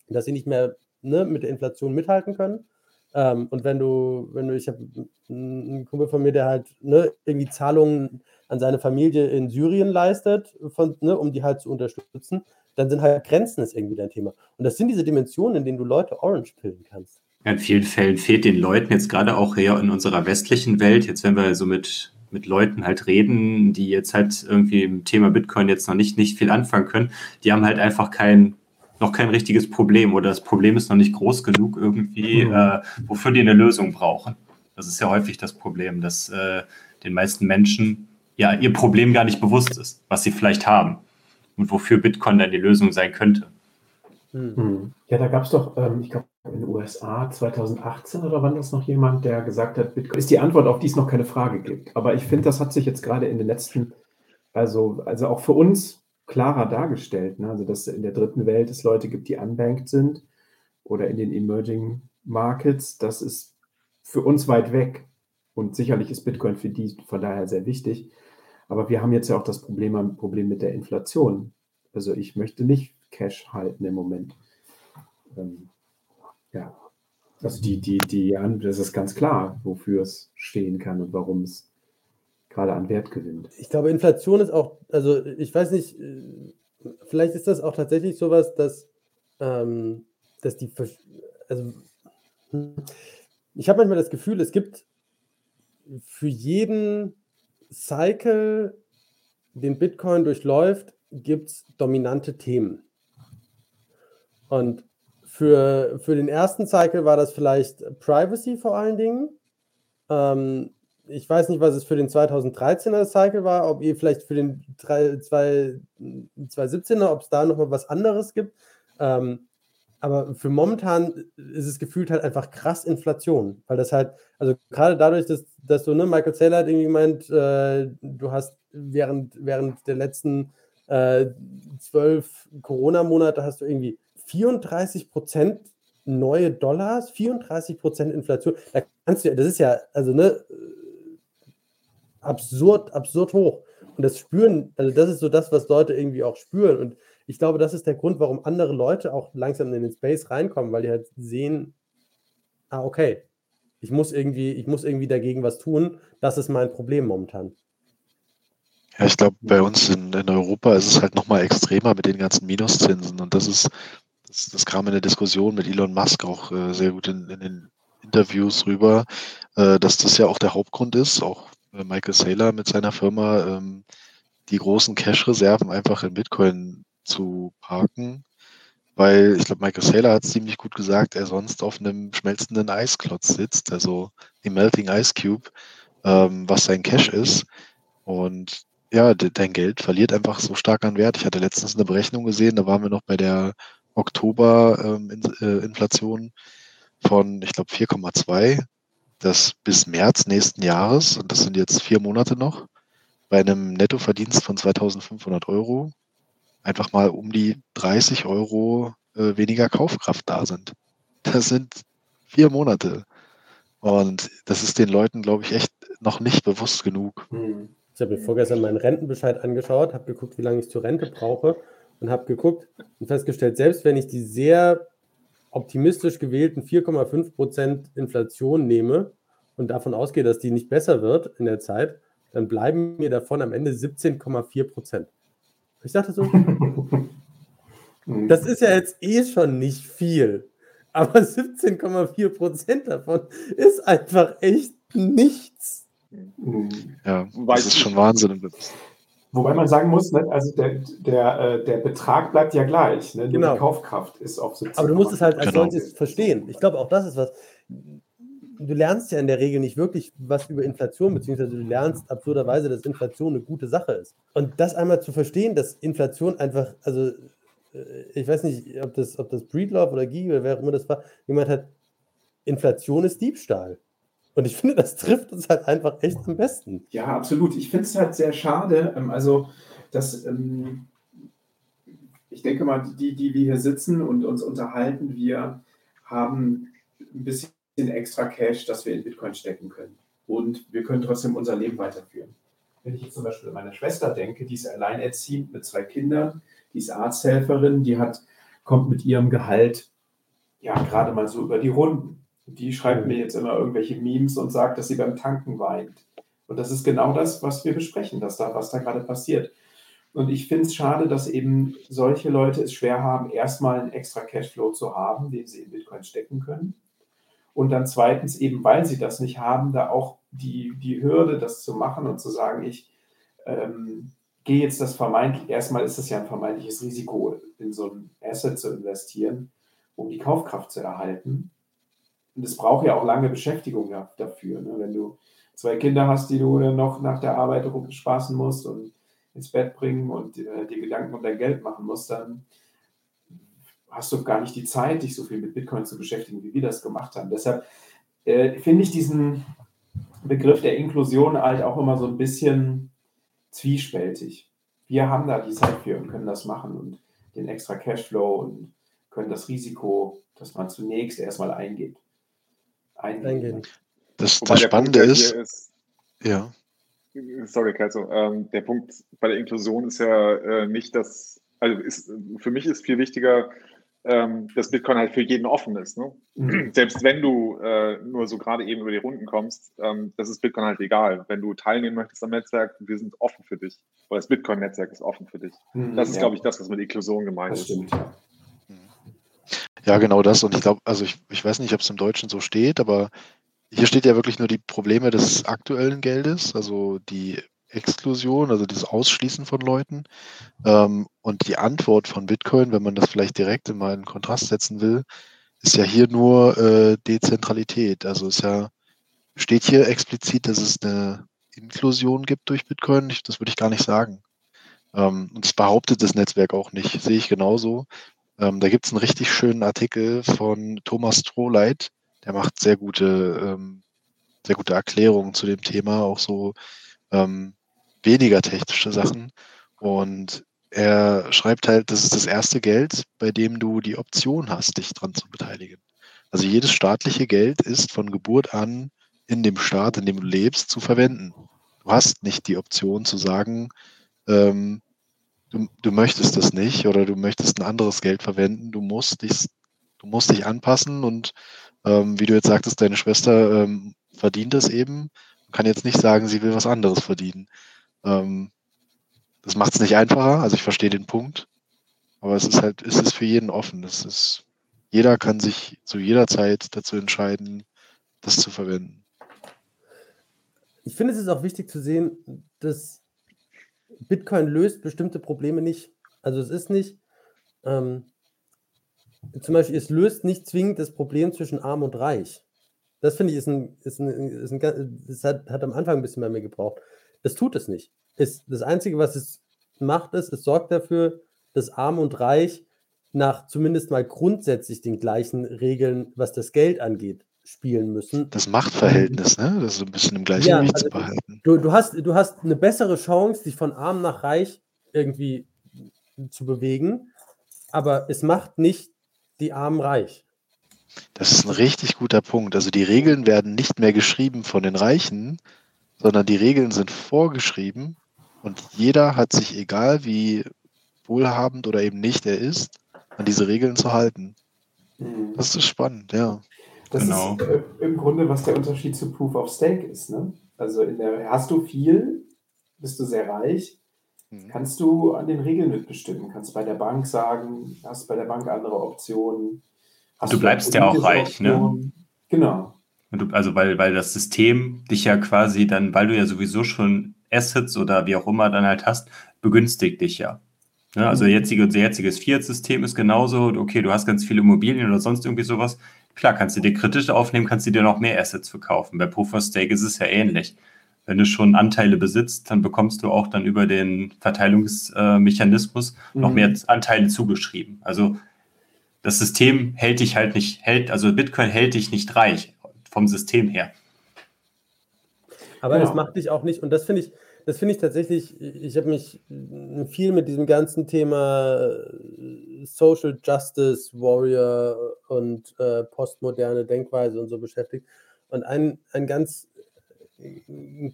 dass sie nicht mehr ne, mit der Inflation mithalten können. Ähm, und wenn du, wenn du, ich habe einen Kumpel von mir, der halt ne, irgendwie Zahlungen an seine Familie in Syrien leistet, von, ne, um die halt zu unterstützen, dann sind halt Grenzen ist irgendwie dein Thema. Und das sind diese Dimensionen, in denen du Leute orange pillen kannst. In vielen Fällen fehlt den Leuten jetzt gerade auch hier in unserer westlichen Welt, jetzt wenn wir so mit, mit Leuten halt reden, die jetzt halt irgendwie im Thema Bitcoin jetzt noch nicht, nicht viel anfangen können, die haben halt einfach kein noch kein richtiges Problem oder das Problem ist noch nicht groß genug irgendwie, mhm. äh, wofür die eine Lösung brauchen. Das ist ja häufig das Problem, dass äh, den meisten Menschen ja ihr Problem gar nicht bewusst ist, was sie vielleicht haben und wofür Bitcoin dann die Lösung sein könnte. Mhm. Ja, da gab es doch, ähm, ich glaube, in den USA 2018 oder wann das noch jemand, der gesagt hat, Bitcoin ist die Antwort, auf die es noch keine Frage gibt. Aber ich finde, das hat sich jetzt gerade in den letzten, also, also auch für uns klarer dargestellt. Ne? Also, dass in der dritten Welt es Leute gibt, die unbanked sind oder in den Emerging Markets, das ist für uns weit weg. Und sicherlich ist Bitcoin für die von daher sehr wichtig. Aber wir haben jetzt ja auch das Problem, Problem mit der Inflation. Also ich möchte nicht Cash halten im Moment. Ähm, ja, also die, die, die, das ist ganz klar, wofür es stehen kann und warum es gerade an Wert gewinnt. Ich glaube, Inflation ist auch, also ich weiß nicht, äh, vielleicht ist das auch tatsächlich sowas, dass, ähm, dass die, also hm, ich habe manchmal das Gefühl, es gibt für jeden Cycle, den Bitcoin durchläuft, gibt es dominante Themen. Und für, für den ersten Cycle war das vielleicht Privacy vor allen Dingen. Ähm, ich weiß nicht, was es für den 2013er Cycle war, ob ihr vielleicht für den 2017er, ob es da nochmal was anderes gibt. Ähm, aber für momentan ist es gefühlt halt einfach krass Inflation, weil das halt, also gerade dadurch, dass, dass du, ne, Michael Saylor hat irgendwie gemeint, äh, du hast während, während der letzten äh, zwölf Corona-Monate hast du irgendwie 34 Prozent neue Dollars, 34 Prozent Inflation. Da kannst du, das ist ja, also ne, absurd, absurd hoch. Und das spüren, also das ist so das, was Leute irgendwie auch spüren. Und ich glaube, das ist der Grund, warum andere Leute auch langsam in den Space reinkommen, weil die halt sehen, ah, okay, ich muss irgendwie, ich muss irgendwie dagegen was tun. Das ist mein Problem momentan. Ja, ich glaube, bei uns in, in Europa ist es halt nochmal extremer mit den ganzen Minuszinsen. Und das ist, das, das kam in der Diskussion mit Elon Musk auch äh, sehr gut in, in, den Interviews rüber, äh, dass das ja auch der Hauptgrund ist, auch äh, Michael Saylor mit seiner Firma, ähm, die großen Cash-Reserven einfach in Bitcoin zu parken. Weil ich glaube, Michael Saylor hat ziemlich gut gesagt, er sonst auf einem schmelzenden Eisklotz sitzt, also die Melting Ice Cube, ähm, was sein Cash ist. Und ja, dein Geld verliert einfach so stark an Wert. Ich hatte letztens eine Berechnung gesehen, da waren wir noch bei der Oktober-Inflation ähm, äh, von, ich glaube, 4,2. Das bis März nächsten Jahres, und das sind jetzt vier Monate noch, bei einem Nettoverdienst von 2500 Euro einfach mal um die 30 Euro äh, weniger Kaufkraft da sind. Das sind vier Monate. Und das ist den Leuten, glaube ich, echt noch nicht bewusst genug. Hm. Ich habe mir vorgestern meinen Rentenbescheid angeschaut, habe geguckt, wie lange ich zur Rente brauche und habe geguckt und festgestellt, selbst wenn ich die sehr optimistisch gewählten 4,5% Inflation nehme und davon ausgehe, dass die nicht besser wird in der Zeit, dann bleiben mir davon am Ende 17,4%. Ich dachte so, das ist ja jetzt eh schon nicht viel. Aber 17,4 Prozent davon ist einfach echt nichts. Ja, das ist schon Wahnsinn. Wobei man sagen muss, ne, also der, der, äh, der Betrag bleibt ja gleich. Ne? Genau. die Kaufkraft ist auf 17. Aber du musst es halt als genau. solches verstehen. Ich glaube, auch das ist was. Du lernst ja in der Regel nicht wirklich was über Inflation, beziehungsweise du lernst absurderweise, dass Inflation eine gute Sache ist. Und das einmal zu verstehen, dass Inflation einfach, also äh, ich weiß nicht, ob das, ob das Breedlove oder Guy oder wer auch immer das war, jemand hat, Inflation ist Diebstahl. Und ich finde, das trifft uns halt einfach echt am besten. Ja, absolut. Ich finde es halt sehr schade. Ähm, also, dass ähm, ich denke mal, die, die wir hier sitzen und uns unterhalten, wir haben ein bisschen extra Cash, das wir in Bitcoin stecken können. Und wir können trotzdem unser Leben weiterführen. Wenn ich jetzt zum Beispiel an meine Schwester denke, die ist alleinerziehend mit zwei Kindern, die ist Arzthelferin, die hat, kommt mit ihrem Gehalt ja gerade mal so über die Runden. Die schreibt mir jetzt immer irgendwelche Memes und sagt, dass sie beim Tanken weint. Und das ist genau das, was wir besprechen, dass da, was da gerade passiert. Und ich finde es schade, dass eben solche Leute es schwer haben, erstmal einen extra Cashflow zu haben, den sie in Bitcoin stecken können. Und dann zweitens, eben weil sie das nicht haben, da auch die, die Hürde, das zu machen und zu sagen, ich ähm, gehe jetzt das vermeintlich, erstmal ist es ja ein vermeintliches Risiko, in so ein Asset zu investieren, um die Kaufkraft zu erhalten. Und es braucht ja auch lange Beschäftigung dafür. Ne? Wenn du zwei Kinder hast, die du dann noch nach der Arbeit spaßen musst und ins Bett bringen und äh, dir Gedanken um dein Geld machen musst, dann hast du gar nicht die Zeit, dich so viel mit Bitcoin zu beschäftigen, wie wir das gemacht haben. Deshalb äh, finde ich diesen Begriff der Inklusion halt auch immer so ein bisschen zwiespältig. Wir haben da die Zeit für und können das machen und den extra Cashflow und können das Risiko, das man zunächst erstmal eingeht, eingehen. Das, das Spannende ist, ist, ja. Sorry, Kelso. Ähm, der Punkt bei der Inklusion ist ja äh, nicht, dass, also ist, für mich ist viel wichtiger, ähm, dass Bitcoin halt für jeden offen ist. Ne? Mhm. Selbst wenn du äh, nur so gerade eben über die Runden kommst, ähm, das ist Bitcoin halt egal. Wenn du teilnehmen möchtest am Netzwerk, wir sind offen für dich. Oder das Bitcoin-Netzwerk ist offen für dich. Mhm, das ist, ja. glaube ich, das, was mit Inklusion gemeint das ist. Stimmt, ja. Ja, genau das. Und ich glaube, also ich, ich weiß nicht, ob es im Deutschen so steht, aber hier steht ja wirklich nur die Probleme des aktuellen Geldes, also die Exklusion, also das Ausschließen von Leuten. Ähm, und die Antwort von Bitcoin, wenn man das vielleicht direkt in in Kontrast setzen will, ist ja hier nur äh, Dezentralität. Also es ja, steht hier explizit, dass es eine Inklusion gibt durch Bitcoin. Ich, das würde ich gar nicht sagen. Ähm, und das behauptet das Netzwerk auch nicht. Sehe ich genauso. Ähm, da gibt es einen richtig schönen Artikel von Thomas Strohleit. Der macht sehr gute, ähm, sehr gute Erklärungen zu dem Thema, auch so ähm, weniger technische Sachen. Und er schreibt halt, das ist das erste Geld, bei dem du die Option hast, dich dran zu beteiligen. Also jedes staatliche Geld ist von Geburt an in dem Staat, in dem du lebst, zu verwenden. Du hast nicht die Option zu sagen, ähm, du, du möchtest das nicht oder du möchtest ein anderes Geld verwenden. Du musst dich, du musst dich anpassen und ähm, wie du jetzt sagtest, deine Schwester ähm, verdient es eben, kann jetzt nicht sagen, sie will was anderes verdienen. Ähm, das macht es nicht einfacher, also ich verstehe den Punkt, aber es ist halt, es ist für jeden offen. Das ist, jeder kann sich zu jeder Zeit dazu entscheiden, das zu verwenden. Ich finde, es ist auch wichtig zu sehen, dass Bitcoin löst bestimmte Probleme nicht. Also es ist nicht, ähm, zum Beispiel, es löst nicht zwingend das Problem zwischen arm und reich. Das finde ich ist ein, ist ein, ist ein, das hat, hat am Anfang ein bisschen bei mir gebraucht. Das tut es nicht. Ist, das Einzige, was es macht, ist, es sorgt dafür, dass arm und reich nach zumindest mal grundsätzlich den gleichen Regeln, was das Geld angeht, spielen müssen. Das Machtverhältnis, ne? Das ist so ein bisschen im gleichen ja, also zu behalten. Du, du, hast, du hast eine bessere Chance, dich von arm nach reich irgendwie zu bewegen, aber es macht nicht die Armen reich. Das ist ein richtig guter Punkt. Also die Regeln werden nicht mehr geschrieben von den Reichen, sondern die Regeln sind vorgeschrieben und jeder hat sich, egal wie wohlhabend oder eben nicht er ist, an diese Regeln zu halten. Mhm. Das ist spannend, ja. Das genau. ist äh, im Grunde, was der Unterschied zu Proof of Stake ist. Ne? Also in der, hast du viel, bist du sehr reich, mhm. kannst du an den Regeln mitbestimmen. Kannst bei der Bank sagen, hast bei der Bank andere Optionen. du bleibst ja auch reich, ne? Optionen. ne? Genau. Du, also weil, weil das System dich ja quasi dann, weil du ja sowieso schon Assets oder wie auch immer dann halt hast, begünstigt dich ja. Ne? Also mhm. jetzige, unser jetziges Fiat-System ist genauso, okay, du hast ganz viele Immobilien oder sonst irgendwie sowas, Klar, kannst du dir kritisch aufnehmen, kannst du dir noch mehr Assets verkaufen. Bei Proof of Stake ist es ja ähnlich. Wenn du schon Anteile besitzt, dann bekommst du auch dann über den Verteilungsmechanismus mhm. noch mehr Anteile zugeschrieben. Also das System hält dich halt nicht, hält, also Bitcoin hält dich nicht reich vom System her. Aber ja. das macht dich auch nicht, und das finde ich, das finde ich tatsächlich, ich habe mich viel mit diesem ganzen Thema äh, Social Justice Warrior und äh, postmoderne Denkweise und so beschäftigt. Und ein, ein ganz,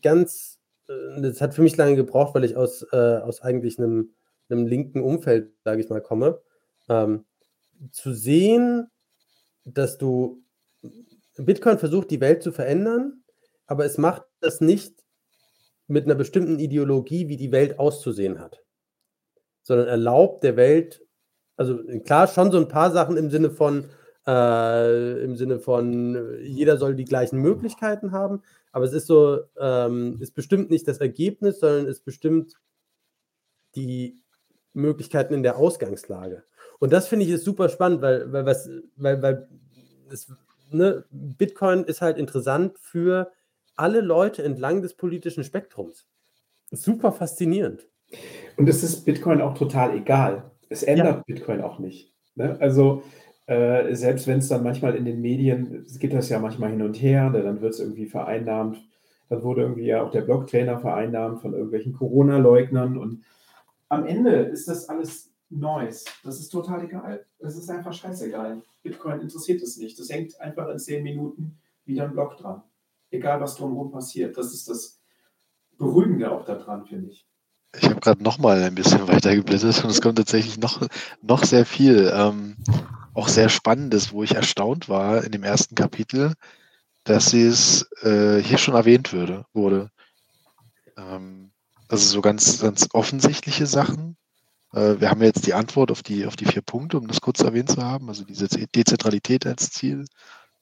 ganz, äh, das hat für mich lange gebraucht, weil ich aus, äh, aus eigentlich einem, einem linken Umfeld, sage ich mal, komme, ähm, zu sehen, dass du Bitcoin versucht, die Welt zu verändern, aber es macht das nicht mit einer bestimmten Ideologie, wie die Welt auszusehen hat, sondern erlaubt der Welt, also klar schon so ein paar Sachen im Sinne von, äh, im Sinne von, jeder soll die gleichen Möglichkeiten haben, aber es ist so, ähm, ist bestimmt nicht das Ergebnis, sondern es bestimmt die Möglichkeiten in der Ausgangslage. Und das finde ich ist super spannend, weil, weil, was, weil, weil es, ne, Bitcoin ist halt interessant für alle Leute entlang des politischen Spektrums. Super faszinierend. Und es ist Bitcoin auch total egal. Es ändert ja. Bitcoin auch nicht. Ne? Also äh, selbst wenn es dann manchmal in den Medien, es geht das ja manchmal hin und her, ne, dann wird es irgendwie vereinnahmt. Dann wurde irgendwie ja auch der Blocktrainer vereinnahmt von irgendwelchen Corona-Leugnern. Und am Ende ist das alles Neues. Das ist total egal. Das ist einfach scheißegal. Bitcoin interessiert es nicht. Das hängt einfach in zehn Minuten wieder ein Block dran. Egal, was drumherum passiert. Das ist das Beruhigende auch daran, finde ich. Ich habe gerade noch mal ein bisschen weiter geblättert und es kommt tatsächlich noch, noch sehr viel. Ähm, auch sehr Spannendes, wo ich erstaunt war in dem ersten Kapitel, dass es äh, hier schon erwähnt würde, wurde. Ähm, also so ganz, ganz offensichtliche Sachen. Äh, wir haben jetzt die Antwort auf die, auf die vier Punkte, um das kurz erwähnt zu haben. Also diese Dezentralität als Ziel,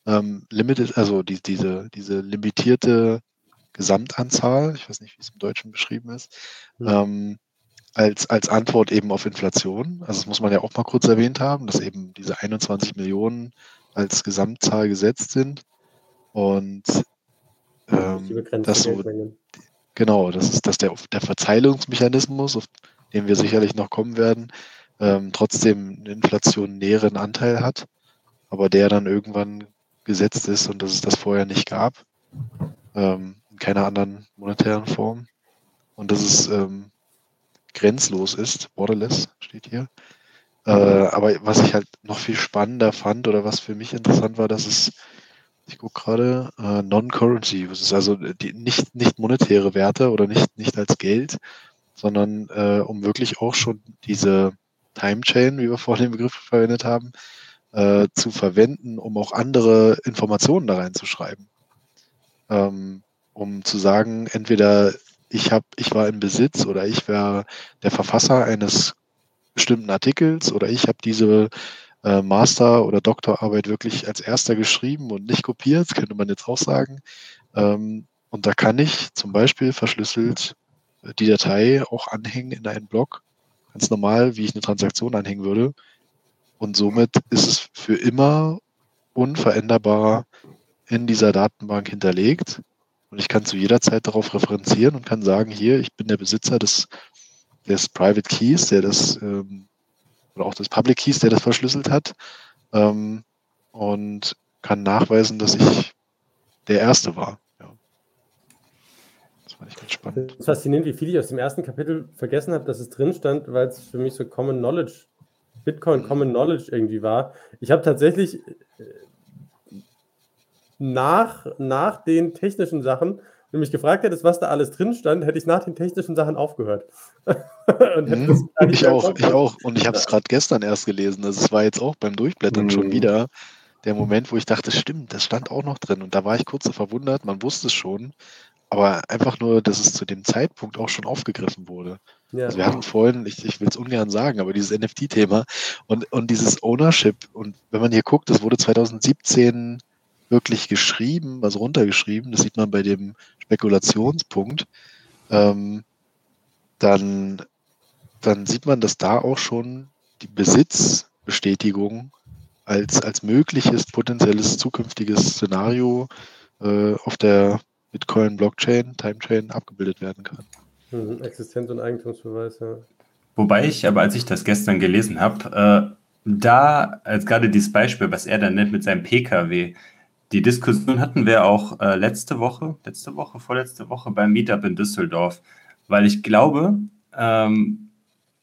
ähm, limited, also die, diese, diese limitierte Gesamtanzahl, ich weiß nicht, wie es im Deutschen beschrieben ist, mhm. ähm, als, als Antwort eben auf Inflation. Also das muss man ja auch mal kurz erwähnt haben, dass eben diese 21 Millionen als Gesamtzahl gesetzt sind. Und ähm, das so, genau, das ist dass der, der Verteilungsmechanismus, auf den wir sicherlich noch kommen werden, ähm, trotzdem einen inflationären Anteil hat, aber der dann irgendwann gesetzt ist und dass es das vorher nicht gab, ähm, in keiner anderen monetären Form. Und das ist ähm, grenzlos ist. Borderless steht hier. Äh, aber was ich halt noch viel spannender fand oder was für mich interessant war, dass es, ich gucke gerade, äh, Non-Currency, ist also die, nicht, nicht monetäre Werte oder nicht, nicht als Geld, sondern äh, um wirklich auch schon diese Time Chain, wie wir vorhin den Begriff verwendet haben, äh, zu verwenden, um auch andere Informationen da reinzuschreiben. Ähm, um zu sagen, entweder ich habe, ich war im Besitz oder ich wäre der Verfasser eines bestimmten Artikels oder ich habe diese äh, Master- oder Doktorarbeit wirklich als erster geschrieben und nicht kopiert, könnte man jetzt auch sagen. Ähm, und da kann ich zum Beispiel verschlüsselt die Datei auch anhängen in einen Blog, ganz normal, wie ich eine Transaktion anhängen würde. Und somit ist es für immer unveränderbar in dieser Datenbank hinterlegt. Und ich kann zu jeder Zeit darauf referenzieren und kann sagen, hier, ich bin der Besitzer des, des Private Keys, der das, ähm, oder auch des Public Keys, der das verschlüsselt hat. Ähm, und kann nachweisen, dass ich der Erste war. Ja. Das fand ich ganz spannend. Das ist faszinierend, wie viel ich aus dem ersten Kapitel vergessen habe, dass es drin stand, weil es für mich so Common Knowledge, Bitcoin mhm. Common Knowledge irgendwie war. Ich habe tatsächlich äh, nach, nach den technischen Sachen, wenn du mich gefragt hättest, was da alles drin stand, hätte ich nach den technischen Sachen aufgehört. mhm, ich auch, ich auch. Und ich habe es gerade gestern erst gelesen. Also es war jetzt auch beim Durchblättern mhm. schon wieder der Moment, wo ich dachte, stimmt, das stand auch noch drin. Und da war ich kurz so verwundert, man wusste es schon, aber einfach nur, dass es zu dem Zeitpunkt auch schon aufgegriffen wurde. Ja. Also wir hatten vorhin, ich, ich will es ungern sagen, aber dieses NFT-Thema und, und dieses Ownership. Und wenn man hier guckt, das wurde 2017 wirklich geschrieben, also runtergeschrieben, das sieht man bei dem Spekulationspunkt, ähm, dann, dann sieht man, dass da auch schon die Besitzbestätigung als, als mögliches potenzielles zukünftiges Szenario äh, auf der Bitcoin-Blockchain, Timechain abgebildet werden kann. Mhm, Existenz- und Eigentumsbeweis, ja. Wobei ich, aber als ich das gestern gelesen habe, äh, da, als gerade dieses Beispiel, was er dann nennt mit seinem PKW, die Diskussion hatten wir auch äh, letzte Woche, letzte Woche, vorletzte Woche beim Meetup in Düsseldorf, weil ich glaube, ähm,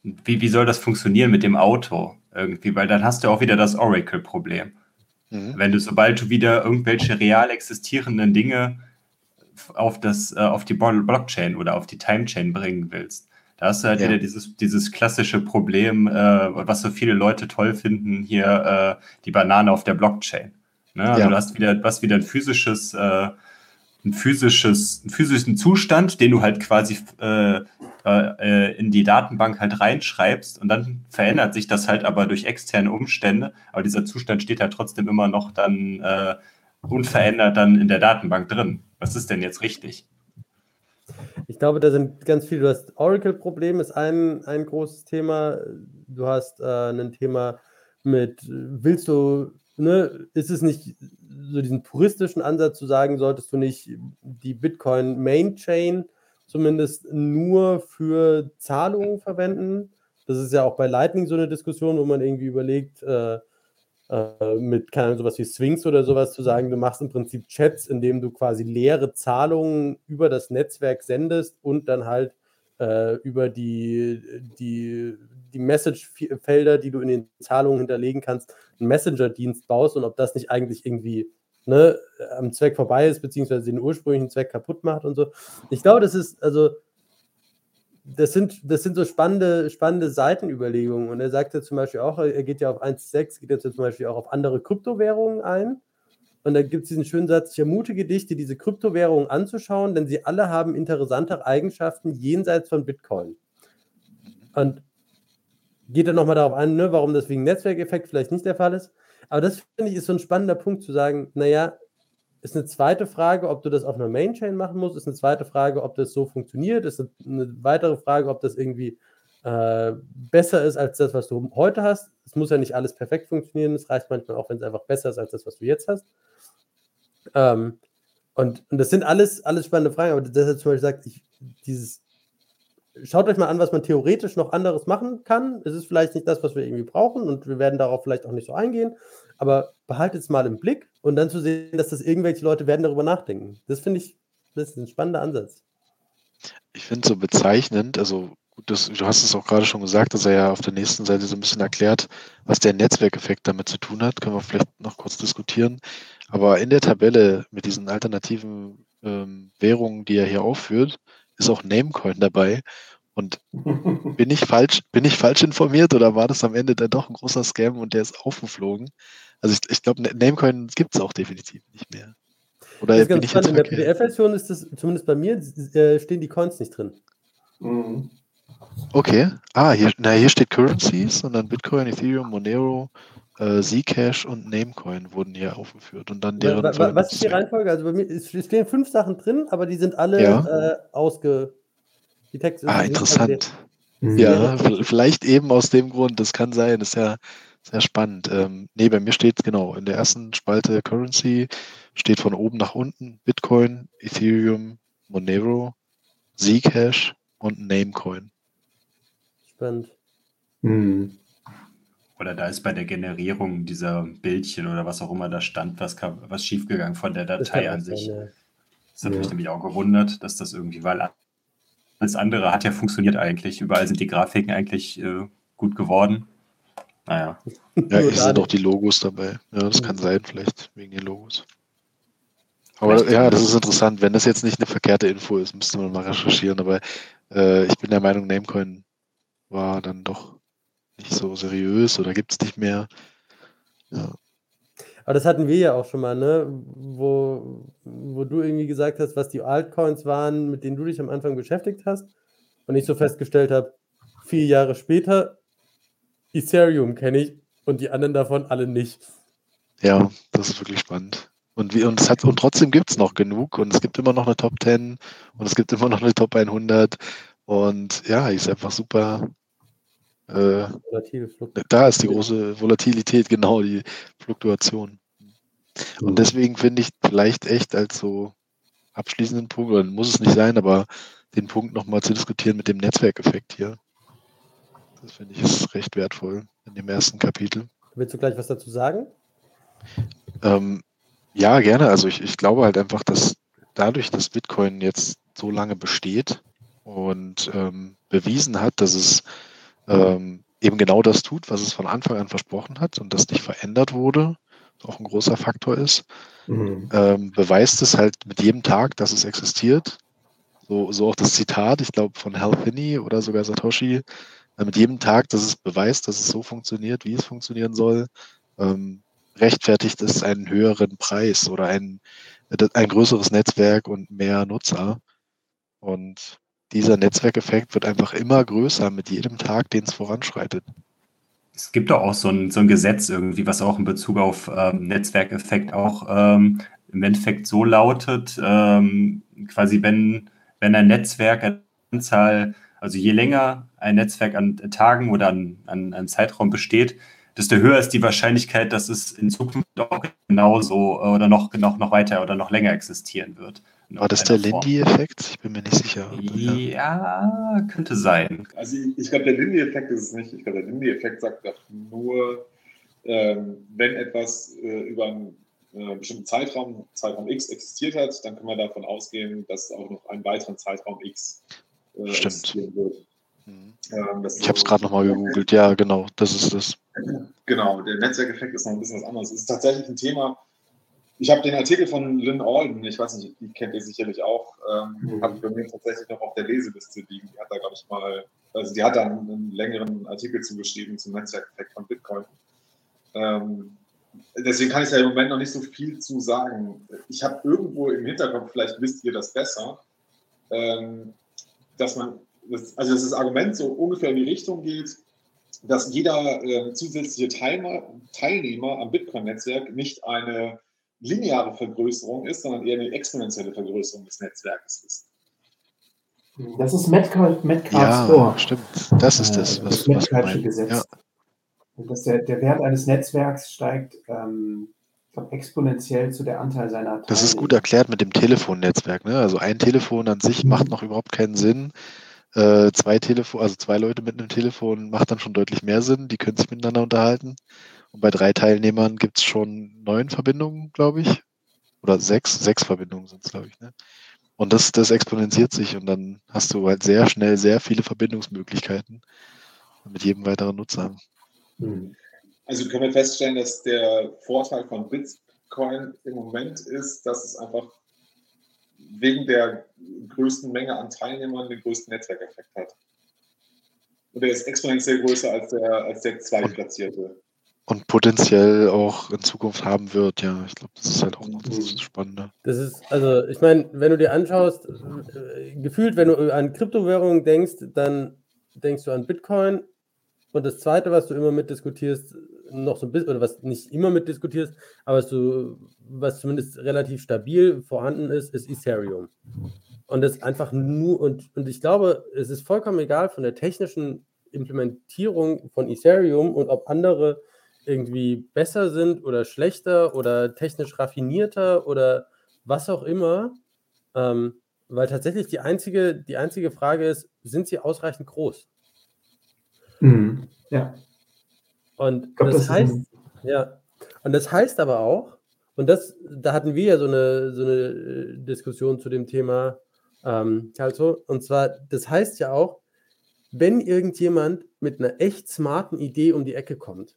wie, wie soll das funktionieren mit dem Auto irgendwie, weil dann hast du auch wieder das Oracle-Problem. Mhm. Wenn du, sobald du wieder irgendwelche real existierenden Dinge auf, das, äh, auf die Blockchain oder auf die Timechain bringen willst, da hast du halt ja. wieder dieses, dieses klassische Problem, äh, was so viele Leute toll finden, hier äh, die Banane auf der Blockchain. Ne? Also ja. du hast wieder, was wieder ein physisches, äh, ein physisches, einen physischen Zustand, den du halt quasi äh, äh, in die Datenbank halt reinschreibst und dann verändert sich das halt aber durch externe Umstände. Aber dieser Zustand steht halt trotzdem immer noch dann äh, unverändert dann in der Datenbank drin. Was ist denn jetzt richtig? Ich glaube, da sind ganz viele. Du hast Oracle-Problem, ist ein, ein großes Thema. Du hast äh, ein Thema mit, willst du ne, ist es nicht so diesen puristischen Ansatz zu sagen, solltest du nicht die Bitcoin Main Chain zumindest nur für Zahlungen verwenden? Das ist ja auch bei Lightning so eine Diskussion, wo man irgendwie überlegt, äh, äh, mit keine Ahnung, sowas wie Swings oder sowas zu sagen, du machst im Prinzip Chats, indem du quasi leere Zahlungen über das Netzwerk sendest und dann halt äh, über die, die, die Message-Felder, die du in den Zahlungen hinterlegen kannst, einen Messenger-Dienst baust und ob das nicht eigentlich irgendwie ne, am Zweck vorbei ist, beziehungsweise den ursprünglichen Zweck kaputt macht und so. Ich glaube, das ist, also, das sind, das sind so spannende, spannende Seitenüberlegungen. Und er sagt ja zum Beispiel auch, er geht ja auf 1.6, geht jetzt zum Beispiel auch auf andere Kryptowährungen ein. Und da gibt es diesen schönen Satz, ich ermutige dich, dir diese Kryptowährungen anzuschauen, denn sie alle haben interessante Eigenschaften jenseits von Bitcoin. Und geht dann nochmal darauf ein, ne, warum das wegen Netzwerkeffekt vielleicht nicht der Fall ist. Aber das finde ich ist so ein spannender Punkt zu sagen, naja, ist eine zweite Frage, ob du das auf einer Mainchain machen musst, ist eine zweite Frage, ob das so funktioniert, ist eine weitere Frage, ob das irgendwie äh, besser ist als das, was du heute hast. Es muss ja nicht alles perfekt funktionieren, es reicht manchmal auch, wenn es einfach besser ist als das, was du jetzt hast. Ähm, und, und das sind alles, alles spannende Fragen, aber deshalb zum Beispiel sagt, ich, dieses, schaut euch mal an, was man theoretisch noch anderes machen kann. Es ist vielleicht nicht das, was wir irgendwie brauchen und wir werden darauf vielleicht auch nicht so eingehen, aber behaltet es mal im Blick und dann zu sehen, dass das irgendwelche Leute werden darüber nachdenken. Das finde ich, das ist ein spannender Ansatz. Ich finde es so bezeichnend, also das, du hast es auch gerade schon gesagt, dass er ja auf der nächsten Seite so ein bisschen erklärt, was der Netzwerkeffekt damit zu tun hat. Können wir vielleicht noch kurz diskutieren. Aber in der Tabelle mit diesen alternativen ähm, Währungen, die er hier aufführt, ist auch Namecoin dabei. Und bin ich falsch, bin ich falsch informiert oder war das am Ende dann doch ein großer Scam und der ist aufgeflogen? Also ich, ich glaube, Namecoin gibt es auch definitiv nicht mehr. Oder das ist ganz spannend. In der PDF-Version ist das, zumindest bei mir, äh, stehen die Coins nicht drin. Mhm. Okay. Ah, hier, na, hier steht Currencies und dann Bitcoin, Ethereum, Monero, äh, Zcash und Namecoin wurden hier aufgeführt. Und dann deren. Was, was ist die Reihenfolge? Also bei mir es stehen fünf Sachen drin, aber die sind alle ja. äh, ausge. Die Texte ah, interessant. Ja, vielleicht eben aus dem Grund, das kann sein, das ist ja sehr spannend. Ähm, nee, bei mir steht genau in der ersten Spalte Currency steht von oben nach unten Bitcoin, Ethereum, Monero, Zcash und Namecoin. Spannend. Hm. Oder da ist bei der Generierung dieser Bildchen oder was auch immer da stand, was, was schiefgegangen von der Datei an sich. Das hat ja. mich nämlich auch gewundert, dass das irgendwie, weil alles andere hat ja funktioniert eigentlich. Überall sind die Grafiken eigentlich äh, gut geworden. Naja. Ja, hier sind auch die Logos dabei. Ja, das kann sein, vielleicht wegen den Logos. Aber vielleicht ja, das ist interessant. Wenn das jetzt nicht eine verkehrte Info ist, müsste man mal recherchieren. Aber äh, ich bin der Meinung, Namecoin war dann doch nicht so seriös oder gibt es nicht mehr. Ja. Aber das hatten wir ja auch schon mal, ne? Wo, wo du irgendwie gesagt hast, was die Altcoins waren, mit denen du dich am Anfang beschäftigt hast. Und ich so festgestellt habe, vier Jahre später, Ethereum kenne ich und die anderen davon alle nicht. Ja, das ist wirklich spannend. Und, wie, und, es hat, und trotzdem gibt es noch genug und es gibt immer noch eine Top 10 und es gibt immer noch eine Top 100 und ja, ist einfach super, äh, da ist die große Volatilität, genau, die Fluktuation. Und mhm. deswegen finde ich vielleicht echt als so abschließenden Punkt, oder muss es nicht sein, aber den Punkt nochmal zu diskutieren mit dem Netzwerkeffekt hier. Das finde ich ist recht wertvoll in dem ersten Kapitel. Willst du gleich was dazu sagen? Ähm, ja, gerne. Also ich, ich glaube halt einfach, dass dadurch, dass Bitcoin jetzt so lange besteht und ähm, bewiesen hat, dass es ähm, eben genau das tut, was es von Anfang an versprochen hat und das nicht verändert wurde, auch ein großer Faktor ist, mhm. ähm, beweist es halt mit jedem Tag, dass es existiert. So, so auch das Zitat, ich glaube, von Hal Finney oder sogar Satoshi, äh, mit jedem Tag, dass es beweist, dass es so funktioniert, wie es funktionieren soll, ähm, rechtfertigt es einen höheren Preis oder ein, ein größeres Netzwerk und mehr Nutzer. Und dieser Netzwerkeffekt wird einfach immer größer mit jedem Tag, den es voranschreitet. Es gibt doch auch so ein, so ein Gesetz irgendwie, was auch in Bezug auf ähm, Netzwerkeffekt auch ähm, im Endeffekt so lautet, ähm, quasi wenn, wenn ein Netzwerk Anzahl, also je länger ein Netzwerk an Tagen oder an, an, an Zeitraum besteht, desto höher ist die Wahrscheinlichkeit, dass es in Zukunft auch genauso oder noch, noch, noch weiter oder noch länger existieren wird. War das der Lindy-Effekt? Ich bin mir nicht sicher. Ja, könnte sein. Also ich, ich glaube, der Lindy-Effekt ist es nicht. Ich glaube, der Lindy-Effekt sagt doch nur, ähm, wenn etwas äh, über einen äh, bestimmten Zeitraum, Zeitraum X existiert hat, dann kann man davon ausgehen, dass auch noch einen weiteren Zeitraum X äh, existieren wird. Mhm. Ähm, ich habe es gerade nochmal gegoogelt. Ja, genau, das ist das. Genau, der Netzwerkeffekt ist noch ein bisschen was anderes. Es ist tatsächlich ein Thema, Ich habe den Artikel von Lynn Alden, ich weiß nicht, die kennt ihr sicherlich auch, ähm, mhm. habe ich bei mir tatsächlich noch auf der Leseliste liegen. Die hat da, glaube ich, mal, also die hat da einen, einen längeren Artikel zugeschrieben zum Netzwerkeffekt von Bitcoin. Ähm, deswegen kann ich da im Moment noch nicht so viel zu sagen. Ich habe irgendwo im Hinterkopf, vielleicht wisst ihr das besser, ähm, dass man, das, also dass das Argument so ungefähr in die Richtung geht, dass jeder äh, zusätzliche Teilnehmer, Teilnehmer am Bitcoin-Netzwerk nicht eine lineare Vergrößerung ist, sondern eher eine exponentielle Vergrößerung des Netzwerkes ist. Das ist Metcalf, Metcalf's ja, stimmt. Das ist das, was, das Metcalfsche Gesetz. Ja. Dass der, der Wert eines Netzwerks steigt ähm, glaub, exponentiell zu der Anteil seiner Teilnehmer. Das ist gut erklärt mit dem Telefonnetzwerk. Ne? Also ein Telefon an sich mhm. macht noch überhaupt keinen Sinn. Äh, zwei Telefon, also zwei Leute mit einem Telefon macht dann schon deutlich mehr Sinn. Die können sich miteinander unterhalten. Und bei drei Teilnehmern gibt es schon neun Verbindungen, glaube ich. Oder sechs, sechs Verbindungen sind es, glaube ich. Ne? Und das, das exponentiert sich und dann hast du halt sehr schnell sehr viele Verbindungsmöglichkeiten mit jedem weiteren Nutzer. Hm. Also können wir feststellen, dass der Vorteil von Bitcoin im Moment ist, dass es einfach wegen der größten Menge an Teilnehmern den größten Netzwerkeffekt hat. Und der ist exponentiell größer als der, als der zweitplatzierte und potenziell auch in Zukunft haben wird, ja. Ich glaube, das ist halt auch noch das mhm. Spannende. Das ist, also ich meine, wenn du dir anschaust, äh, gefühlt, wenn du an Kryptowährungen denkst, dann denkst du an Bitcoin. Und das zweite, was du immer mitdiskutierst, noch so ein bisschen, oder was nicht immer mitdiskutierst, aber was du, was zumindest relativ stabil vorhanden ist, ist Ethereum. Und das einfach nur, und, und ich glaube, es ist vollkommen egal von der technischen Implementierung von Ethereum und ob andere irgendwie besser sind oder schlechter oder technisch raffinierter oder was auch immer. Ähm, weil tatsächlich die einzige, die einzige Frage ist, sind sie ausreichend groß? Mhm. Ja. Und glaub, das, das heißt, ja, und das heißt aber auch, und das, da hatten wir ja so eine, so eine äh, Diskussion zu dem Thema, ähm, also, und zwar, das heißt ja auch, wenn irgendjemand mit einer echt smarten Idee um die Ecke kommt,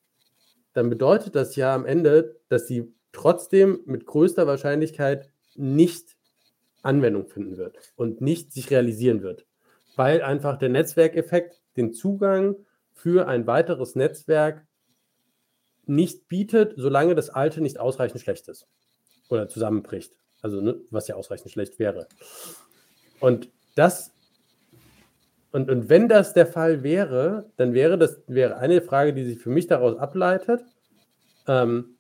dann bedeutet das ja am Ende, dass sie trotzdem mit größter Wahrscheinlichkeit nicht Anwendung finden wird und nicht sich realisieren wird, weil einfach der Netzwerkeffekt den Zugang für ein weiteres Netzwerk nicht bietet, solange das alte nicht ausreichend schlecht ist oder zusammenbricht. Also, ne, was ja ausreichend schlecht wäre. Und das und, und wenn das der Fall wäre, dann wäre das wäre eine Frage, die sich für mich daraus ableitet. Ähm,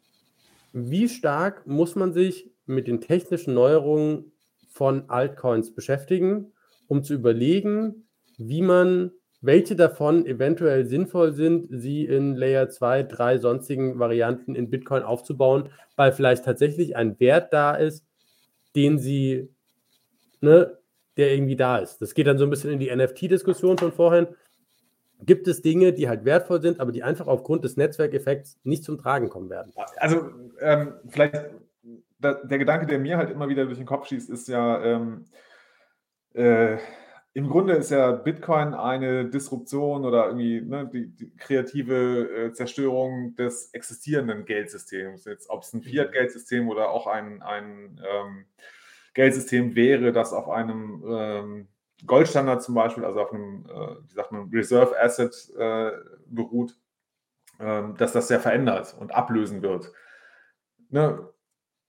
wie stark muss man sich mit den technischen Neuerungen von Altcoins beschäftigen, um zu überlegen, wie man, welche davon eventuell sinnvoll sind, sie in Layer 2, 3 sonstigen Varianten in Bitcoin aufzubauen, weil vielleicht tatsächlich ein Wert da ist, den sie ne, der irgendwie da ist. Das geht dann so ein bisschen in die NFT-Diskussion von vorhin. Gibt es Dinge, die halt wertvoll sind, aber die einfach aufgrund des Netzwerkeffekts nicht zum Tragen kommen werden? Also ähm, vielleicht da, der Gedanke, der mir halt immer wieder durch den Kopf schießt, ist ja, ähm, äh, im Grunde ist ja Bitcoin eine Disruption oder irgendwie ne, die, die, kreative äh, Zerstörung des existierenden Geldsystems. Jetzt, ob es ein mhm. Fiat-Geldsystem oder auch ein, ein ähm, Geldsystem wäre, das auf einem ähm, Goldstandard zum Beispiel, also auf einem, äh, wie sagt man, Reserve Asset äh, beruht, äh, dass das sehr verändert und ablösen wird. Ne?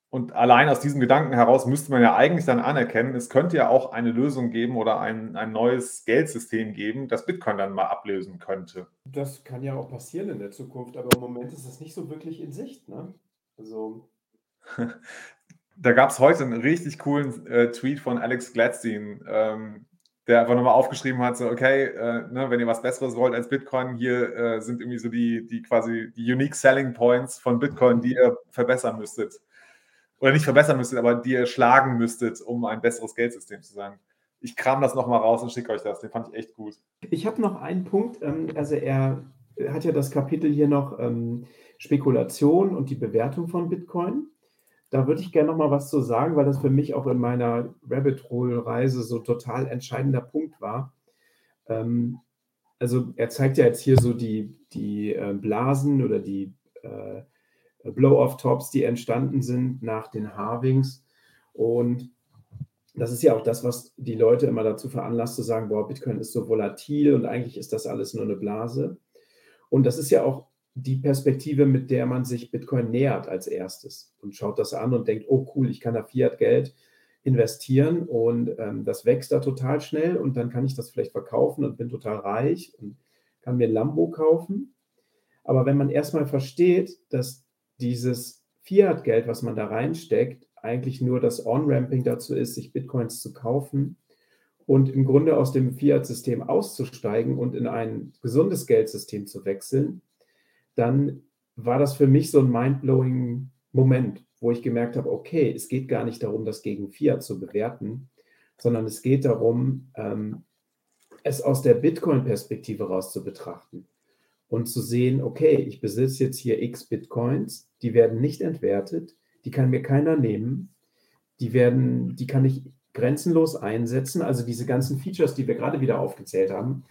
Und allein aus diesem Gedanken heraus müsste man ja eigentlich dann anerkennen, es könnte ja auch eine Lösung geben oder ein, ein neues Geldsystem geben, das Bitcoin dann mal ablösen könnte. Das kann ja auch passieren in der Zukunft, aber im Moment ist das nicht so wirklich in Sicht. Ne? Also da gab es heute einen richtig coolen äh, Tweet von Alex Gladstein, ähm, der einfach nochmal aufgeschrieben hat, so, okay, äh, ne, wenn ihr was Besseres wollt als Bitcoin, hier äh, sind irgendwie so die, die quasi die Unique Selling Points von Bitcoin, die ihr verbessern müsstet. Oder nicht verbessern müsstet, aber die ihr schlagen müsstet, um ein besseres Geldsystem zu sein. Ich kram das nochmal raus und schicke euch das. Den fand ich echt gut. Ich habe noch einen Punkt. Ähm, also er hat ja das Kapitel hier noch ähm, Spekulation und die Bewertung von Bitcoin. Da würde ich gerne noch mal was zu sagen, weil das für mich auch in meiner Rabbit Hole-Reise so total entscheidender Punkt war. Ähm, also er zeigt ja jetzt hier so die, die äh, Blasen oder die, äh, Blow-off-Tops, die entstanden sind nach den Harvings. Und das ist ja auch das, was die Leute immer dazu veranlasst zu sagen, boah, Bitcoin ist so volatil und eigentlich ist das alles nur eine Blase. Und das ist ja auch die Perspektive, mit der man sich Bitcoin nähert als erstes und schaut das an und denkt, oh cool, ich kann da Fiat-Geld investieren und ähm, das wächst da total schnell und dann kann ich das vielleicht verkaufen und bin total reich und kann mir Lambo kaufen. Aber wenn man erstmal versteht, dass dieses Fiat-Geld, was man da reinsteckt, eigentlich nur das On-Ramping dazu ist, sich Bitcoins zu kaufen und im Grunde aus dem Fiat-System auszusteigen und in ein gesundes Geldsystem zu wechseln, dann war das für mich so ein mind-blowing Moment, wo ich gemerkt habe, okay, es geht gar nicht darum, das gegen Fiat zu bewerten, sondern es geht darum, ähm, es aus der Bitcoin-Perspektive raus zu betrachten und zu sehen, okay, ich besitze jetzt hier x Bitcoins, die werden nicht entwertet, die kann mir keiner nehmen, die werden, die kann ich grenzenlos einsetzen, also diese ganzen Features, die wir gerade wieder aufgezählt haben.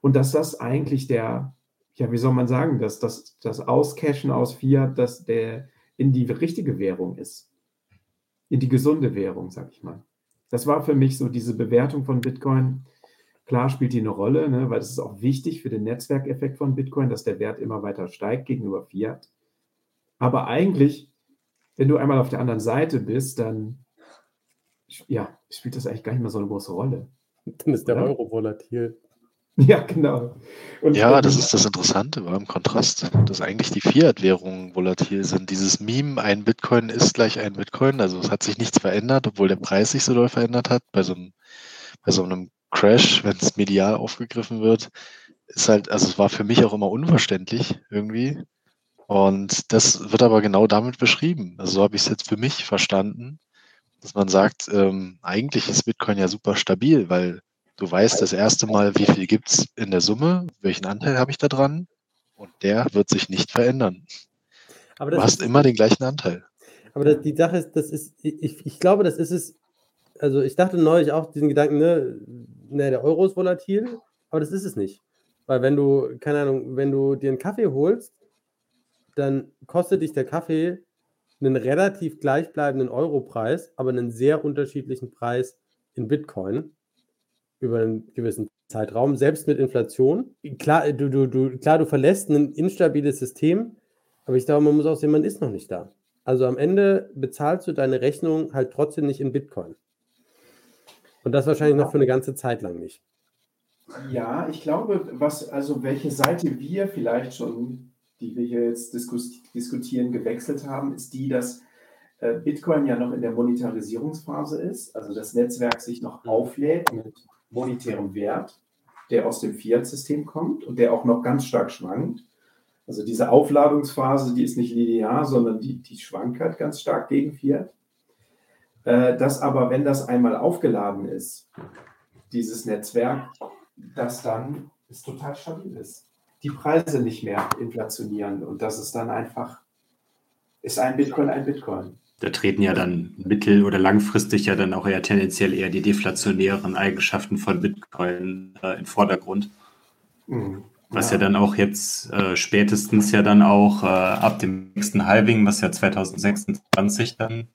Und dass das eigentlich der, ja, wie soll man sagen, dass das, das Auscashen aus Fiat, dass der in die richtige Währung ist. In die gesunde Währung, sag ich mal. Das war für mich so diese Bewertung von Bitcoin. Klar spielt die eine Rolle, ne, weil es ist auch wichtig für den Netzwerkeffekt von Bitcoin, dass der Wert immer weiter steigt gegenüber Fiat. Aber eigentlich wenn du einmal auf der anderen Seite bist, dann ja, spielt das eigentlich gar nicht mehr so eine große Rolle. Dann ist der? Euro volatil. Ja, genau. Und ja, das ist das Interessante war im Kontrast, dass eigentlich die Fiat-Währungen volatil sind. Dieses Meme, ein Bitcoin ist gleich ein Bitcoin, also es hat sich nichts verändert, obwohl der Preis sich so doll verändert hat. Bei so einem, bei so einem Crash, wenn es medial aufgegriffen wird, ist halt, also es war für mich auch immer unverständlich irgendwie. Und das wird aber genau damit beschrieben. Also so habe ich es jetzt für mich verstanden, dass man sagt, ähm, eigentlich ist Bitcoin ja super stabil, weil du weißt das erste Mal, wie viel gibt es in der Summe, welchen Anteil habe ich da dran und der wird sich nicht verändern. du hast ist, immer den gleichen Anteil. Aber das, die Sache ist, das ist, ich, ich glaube, das ist es, also ich dachte neulich auch diesen Gedanken, ne, ne, der Euro ist volatil, aber das ist es nicht. Weil wenn du, keine Ahnung, wenn du dir einen Kaffee holst dann kostet dich der Kaffee einen relativ gleichbleibenden Europreis, aber einen sehr unterschiedlichen Preis in Bitcoin über einen gewissen Zeitraum, selbst mit Inflation. Klar, du, du, du, klar, du verlässt ein instabiles System, aber ich glaube, man muss auch sehen, man ist noch nicht da. Also am Ende bezahlst du deine Rechnung halt trotzdem nicht in Bitcoin. Und das wahrscheinlich noch für eine ganze Zeit lang nicht. Ja, ich glaube, was, also welche Seite wir vielleicht schon die wir hier jetzt diskutieren, gewechselt haben, ist die, dass äh, Bitcoin ja noch in der Monetarisierungsphase ist, also das Netzwerk sich noch auflädt mit monetärem Wert, der aus dem Fiat-System kommt und der auch noch ganz stark schwankt. Also diese Aufladungsphase, die ist nicht linear, sondern die, die schwankt halt ganz stark gegen Fiat. Äh, dass aber, wenn das einmal aufgeladen ist, dieses Netzwerk, das dann ist total stabil ist die Preise nicht mehr inflationieren und das ist dann einfach, ist ein Bitcoin ein Bitcoin. Da treten ja dann mittel- oder langfristig ja dann auch eher tendenziell eher die deflationären Eigenschaften von Bitcoin äh, in Vordergrund. Mhm. Was ja. ja. dann auch jetzt äh, spätestens ja dann auch äh, ab dem nächsten Halving, was ja 2026 dann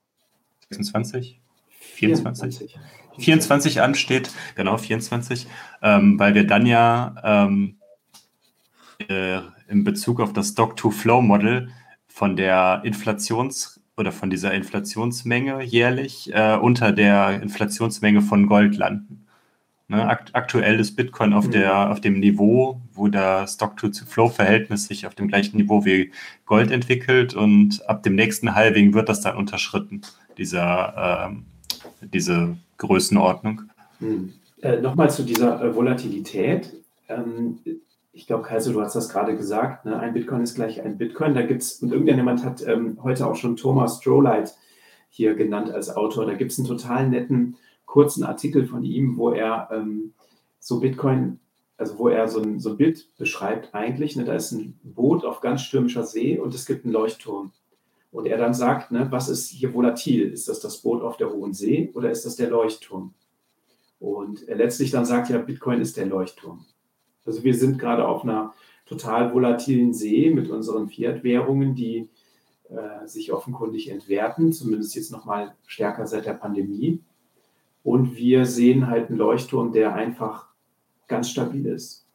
26? 24? 24, 24 ansteht, genau 24, ähm, weil wir dann ja ähm, äh, in Bezug auf das Stock-to-Flow-Model von der Inflations- oder von dieser Inflationsmenge jährlich äh, unter der Inflationsmenge von Gold landen. Ne, akt aktuell ist Bitcoin auf, der, mhm. auf dem Niveau, wo der Stock-to-Flow-Verhältnis sich auf dem gleichen Niveau wie Gold entwickelt und ab dem nächsten Halving wird das dann unterschritten, dieser, äh, diese Größenordnung. Hm. Äh, Nochmal zu dieser Volatilität. Ähm, ich glaube, Kaiser, du hast das gerade gesagt, ne? ein Bitcoin ist gleich ein Bitcoin. Da gibt es, und irgendjemand hat ähm, heute auch schon Thomas Strohlight hier genannt als Autor. Da gibt es einen total netten, kurzen Artikel von ihm, wo er ähm, so Bitcoin, also wo er so ein, so ein Bild beschreibt eigentlich. Ne? Da ist ein Boot auf ganz stürmischer See und es gibt einen Leuchtturm. Und er dann sagt, ne, was ist hier volatil? Ist das das Boot auf der hohen See oder ist das der Leuchtturm? Und er letztlich dann sagt, ja, Bitcoin ist der Leuchtturm. Also wir sind gerade auf einer total volatilen See mit unseren Fiat-Währungen, die äh, sich offenkundig entwerten, zumindest jetzt nochmal stärker seit der Pandemie. Und wir sehen halt einen Leuchtturm, der einfach ganz stabil ist.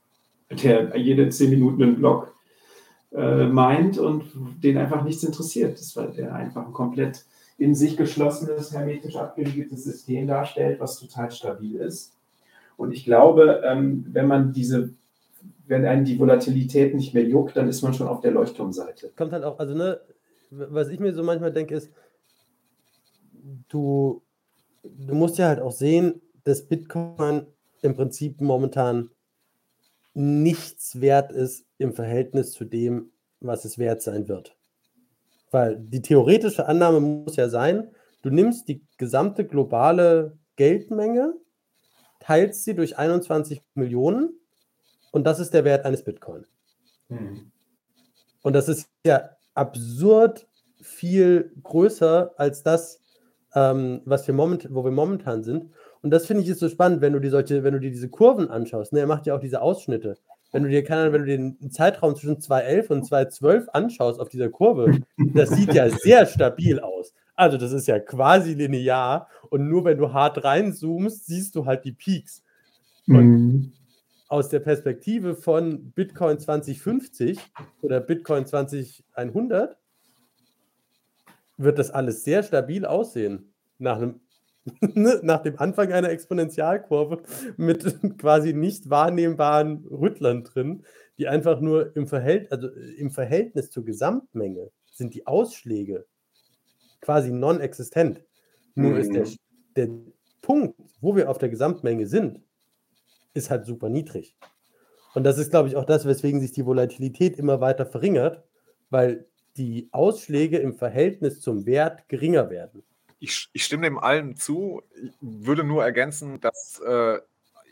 Der jede zehn Minuten einen Block äh, meint und den einfach nichts interessiert. Das war der einfach ein komplett in sich geschlossenes, hermetisch abgeriegeltes System darstellt, was total stabil ist. Und ich glaube, ähm, wenn man diese, wenn einen die Volatilität nicht mehr juckt, dann ist man schon auf der Leuchtturmseite. Kommt halt auch, also ne, was ich mir so manchmal denke, ist, du du musst ja halt auch sehen, dass Bitcoin im Prinzip momentan nichts wert ist im Verhältnis zu dem, was es wert sein wird. Weil die theoretische Annahme muss ja sein, du nimmst die gesamte globale Geldmenge, teilst sie durch 21 Millionen und das ist der Wert eines Bitcoin. Hm. Und das ist ja absurd viel größer als das, ähm, was wir moment, wo wir momentan sind. Und das finde ich ist so spannend, wenn du dir solche, wenn du dir diese Kurven anschaust. Ne? Er macht ja auch diese Ausschnitte. Wenn du dir, kann, wenn du den Zeitraum zwischen 2.11 und 2.12 anschaust auf dieser Kurve, das sieht ja sehr stabil aus. Also das ist ja quasi linear und nur wenn du hart reinzoomst, siehst du halt die Peaks. Und mhm. Aus der Perspektive von Bitcoin 2050 oder Bitcoin 2100 wird das alles sehr stabil aussehen. Nach, einem, nach dem Anfang einer Exponentialkurve mit quasi nicht wahrnehmbaren Rüttlern drin, die einfach nur im, Verhält also im Verhältnis zur Gesamtmenge sind die Ausschläge quasi non-existent. Nur mhm. ist der, mhm. der Punkt, wo wir auf der Gesamtmenge sind, ist halt super niedrig. Und das ist, glaube ich, auch das, weswegen sich die Volatilität immer weiter verringert, weil die Ausschläge im Verhältnis zum Wert geringer werden. Ich, ich stimme dem allen zu. Ich würde nur ergänzen, dass äh,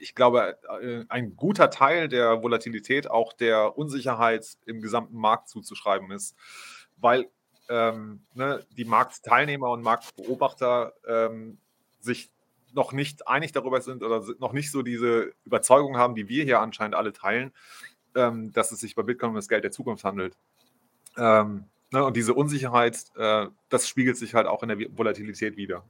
ich glaube, äh, ein guter Teil der Volatilität auch der Unsicherheit im gesamten Markt zuzuschreiben ist, weil ähm, ne, die Marktteilnehmer und Marktbeobachter ähm, sich noch nicht einig darüber sind oder noch nicht so diese Überzeugung haben, die wir hier anscheinend alle teilen, ähm, dass es sich bei Bitcoin um das Geld der Zukunft handelt. Ähm, ne, und diese Unsicherheit, äh, das spiegelt sich halt auch in der Volatilität wieder.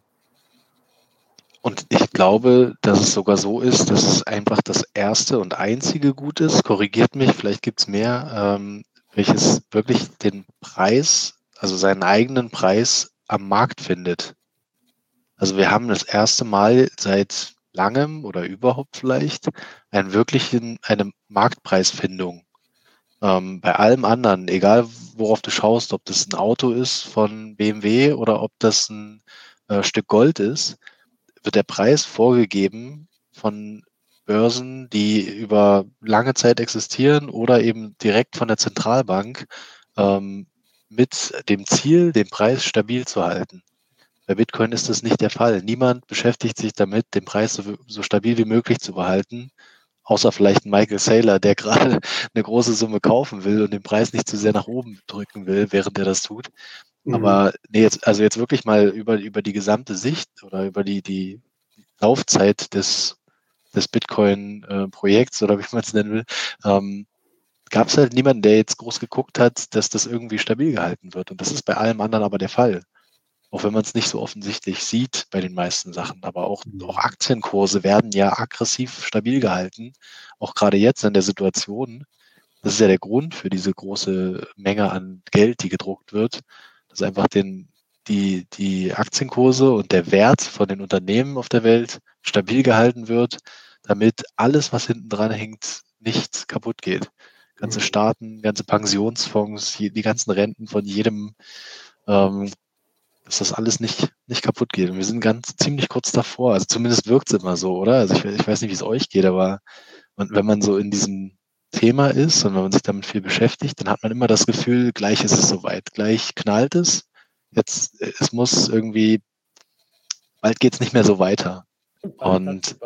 Und ich glaube, dass es sogar so ist, dass es einfach das erste und einzige Gut ist, korrigiert mich, vielleicht gibt es mehr, ähm, welches wirklich den Preis, also seinen eigenen Preis am Markt findet. Also wir haben das erste Mal seit langem oder überhaupt vielleicht einen wirklichen, eine Marktpreisfindung. Ähm, bei allem anderen, egal worauf du schaust, ob das ein Auto ist von BMW oder ob das ein äh, Stück Gold ist, wird der Preis vorgegeben von Börsen, die über lange Zeit existieren oder eben direkt von der Zentralbank ähm, mit dem Ziel, den Preis stabil zu halten. Bei Bitcoin ist das nicht der Fall. Niemand beschäftigt sich damit, den Preis so, so stabil wie möglich zu behalten, außer vielleicht Michael Saylor, der gerade eine große Summe kaufen will und den Preis nicht zu sehr nach oben drücken will, während er das tut. Mhm. Aber nee, jetzt, also jetzt wirklich mal über, über die gesamte Sicht oder über die, die Laufzeit des, des Bitcoin-Projekts oder wie man es nennen will, ähm, gab es halt niemanden, der jetzt groß geguckt hat, dass das irgendwie stabil gehalten wird. Und das ist bei allem anderen aber der Fall. Auch wenn man es nicht so offensichtlich sieht bei den meisten Sachen. Aber auch, mhm. auch Aktienkurse werden ja aggressiv stabil gehalten. Auch gerade jetzt in der Situation. Das ist ja der Grund für diese große Menge an Geld, die gedruckt wird. Dass einfach den, die, die Aktienkurse und der Wert von den Unternehmen auf der Welt stabil gehalten wird, damit alles, was hinten dran hängt, nicht kaputt geht. Ganze mhm. Staaten, ganze Pensionsfonds, die ganzen Renten von jedem ähm, dass das alles nicht, nicht kaputt geht. Und wir sind ganz ziemlich kurz davor. Also zumindest wirkt es immer so, oder? Also ich, ich weiß nicht, wie es euch geht, aber wenn man so in diesem Thema ist und wenn man sich damit viel beschäftigt, dann hat man immer das Gefühl, gleich ist es soweit, gleich knallt es. Jetzt, es muss irgendwie, bald geht es nicht mehr so weiter. Und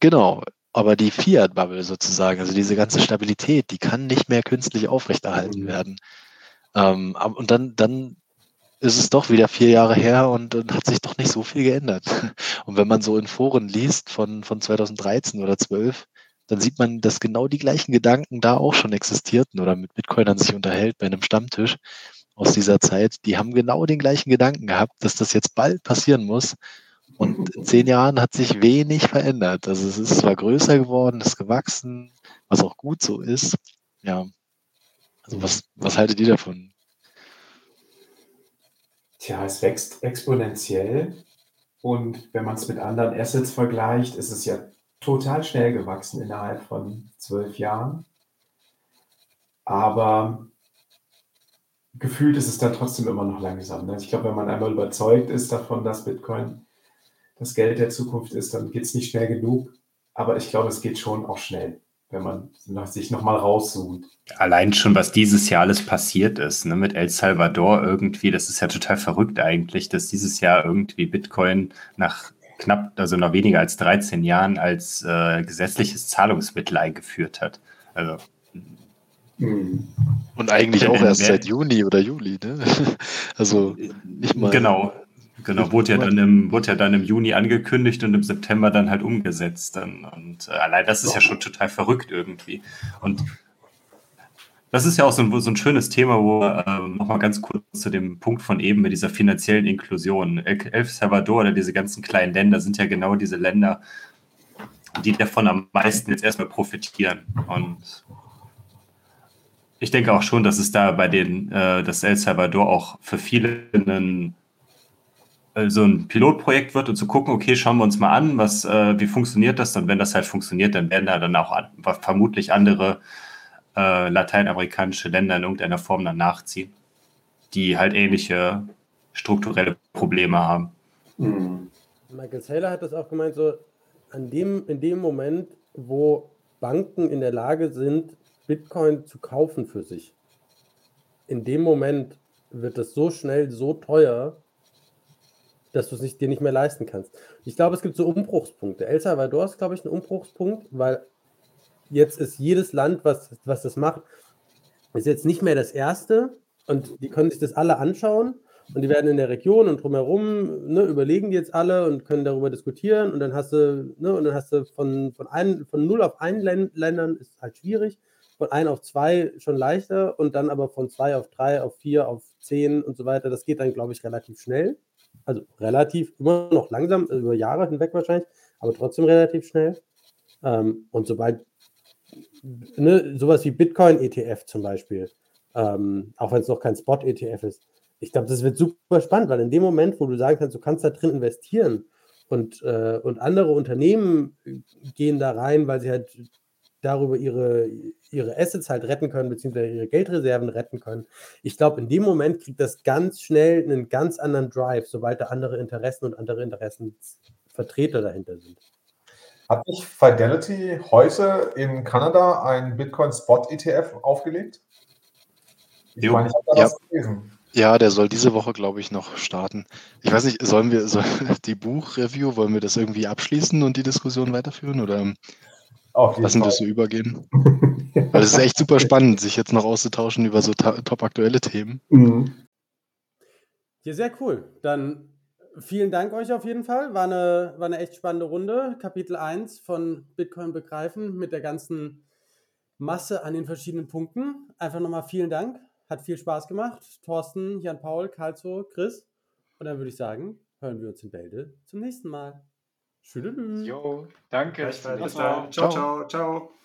genau, aber die Fiat-Bubble sozusagen, also diese ganze Stabilität, die kann nicht mehr künstlich aufrechterhalten mhm. werden. Ähm, und dann, dann ist es doch wieder vier Jahre her und, und, hat sich doch nicht so viel geändert. Und wenn man so in Foren liest von, von 2013 oder 12, dann sieht man, dass genau die gleichen Gedanken da auch schon existierten oder mit Bitcoinern sich unterhält bei einem Stammtisch. aus dieser Zeit, die haben genau den gleichen Gedanken gehabt, dass das jetzt bald passieren muss. Und in zehn Jahren hat sich wenig verändert. Also es ist zwar größer geworden, ist gewachsen, was auch gut so ist. Ja. Also was, was haltet ihr davon? Tja, es wächst exponentiell. Und wenn man es mit anderen Assets vergleicht, ist es ja total schnell gewachsen innerhalb von zwölf Jahren. Aber gefühlt ist es dann trotzdem immer noch langsam. Ne? Ich glaube, wenn man einmal überzeugt ist davon, dass Bitcoin das Geld der Zukunft ist, dann geht es nicht schnell genug. Aber ich glaube, es geht schon auch schnell, wenn man sich nochmal rauszoomt. Allein schon, was dieses Jahr alles passiert ist, ne, mit El Salvador irgendwie, das ist ja total verrückt eigentlich, dass dieses Jahr irgendwie Bitcoin nach knapp, also noch weniger als 13 Jahren als äh, gesetzliches Zahlungsmittel eingeführt hat. Also hm. und eigentlich auch erst seit Juni oder Juli, ne? Also nicht mal. Genau, genau. Wurde ja, dann im, wurde ja dann im Juni angekündigt und im September dann halt umgesetzt. Dann. Und äh, allein das ist ja schon total verrückt irgendwie. Und das ist ja auch so ein, so ein schönes Thema, wo äh, nochmal ganz kurz zu dem Punkt von eben mit dieser finanziellen Inklusion. El, Salvador oder diese ganzen kleinen Länder sind ja genau diese Länder, die davon am meisten jetzt erstmal profitieren. Und ich denke auch schon, dass es da bei den, äh, dass El Salvador auch für viele einen, so ein Pilotprojekt wird und zu gucken, okay, schauen wir uns mal an, was, äh, wie funktioniert das? Und wenn das halt funktioniert, dann werden da dann auch an, vermutlich andere äh, lateinamerikanische Länder in irgendeiner Form dann nachziehen, die halt ähnliche strukturelle Probleme haben. Mhm. Michael Saylor hat das auch gemeint, so an dem, in dem Moment, wo Banken in der Lage sind, Bitcoin zu kaufen für sich. In dem Moment wird das so schnell so teuer, dass du es nicht, dir nicht mehr leisten kannst. Ich glaube, es gibt so Umbruchspunkte. El Salvador ist, glaube ich, ein Umbruchspunkt, weil jetzt ist jedes Land, was, was das macht, ist jetzt nicht mehr das erste und die können sich das alle anschauen und die werden in der Region und drumherum ne, überlegen die jetzt alle und können darüber diskutieren und dann hast du, ne, und dann hast du von, von, ein, von 0 auf 1 Ländern ist halt schwierig von 1 auf 2 schon leichter und dann aber von 2 auf 3, auf 4, auf 10 und so weiter. Das geht dann, glaube ich, relativ schnell. Also relativ, immer noch langsam, also über Jahre hinweg wahrscheinlich, aber trotzdem relativ schnell. Ähm, und sobald ne, sowas wie Bitcoin-ETF zum Beispiel, ähm, auch wenn es noch kein Spot-ETF ist, ich glaube, das wird super spannend, weil in dem Moment, wo du sagen kannst, du kannst da drin investieren und, äh, und andere Unternehmen gehen da rein, weil sie halt darüber ihre, ihre Assets halt retten können, beziehungsweise ihre Geldreserven retten können. Ich glaube, in dem Moment kriegt das ganz schnell einen ganz anderen Drive, sobald da andere Interessen und andere Interessensvertreter dahinter sind. Hat nicht Fidelity heute in Kanada einen Bitcoin Spot ETF aufgelegt? Ich jo. meine, ich habe da ja. was gelesen. Ja, der soll diese Woche, glaube ich, noch starten. Ich weiß nicht, sollen wir soll, die Buchreview, wollen wir das irgendwie abschließen und die Diskussion weiterführen? Oder Lassen wir das so übergehen. Weil es ist echt super spannend, sich jetzt noch auszutauschen über so top aktuelle Themen. Mhm. Ja, sehr cool. Dann vielen Dank euch auf jeden Fall. War eine, war eine echt spannende Runde. Kapitel 1 von Bitcoin begreifen mit der ganzen Masse an den verschiedenen Punkten. Einfach nochmal vielen Dank. Hat viel Spaß gemacht. Thorsten, Jan-Paul, Karlso, Chris. Und dann würde ich sagen, hören wir uns in Bälde zum nächsten Mal. Tschüss. Jo, danke. Bis dann. Ciao, ciao, ciao.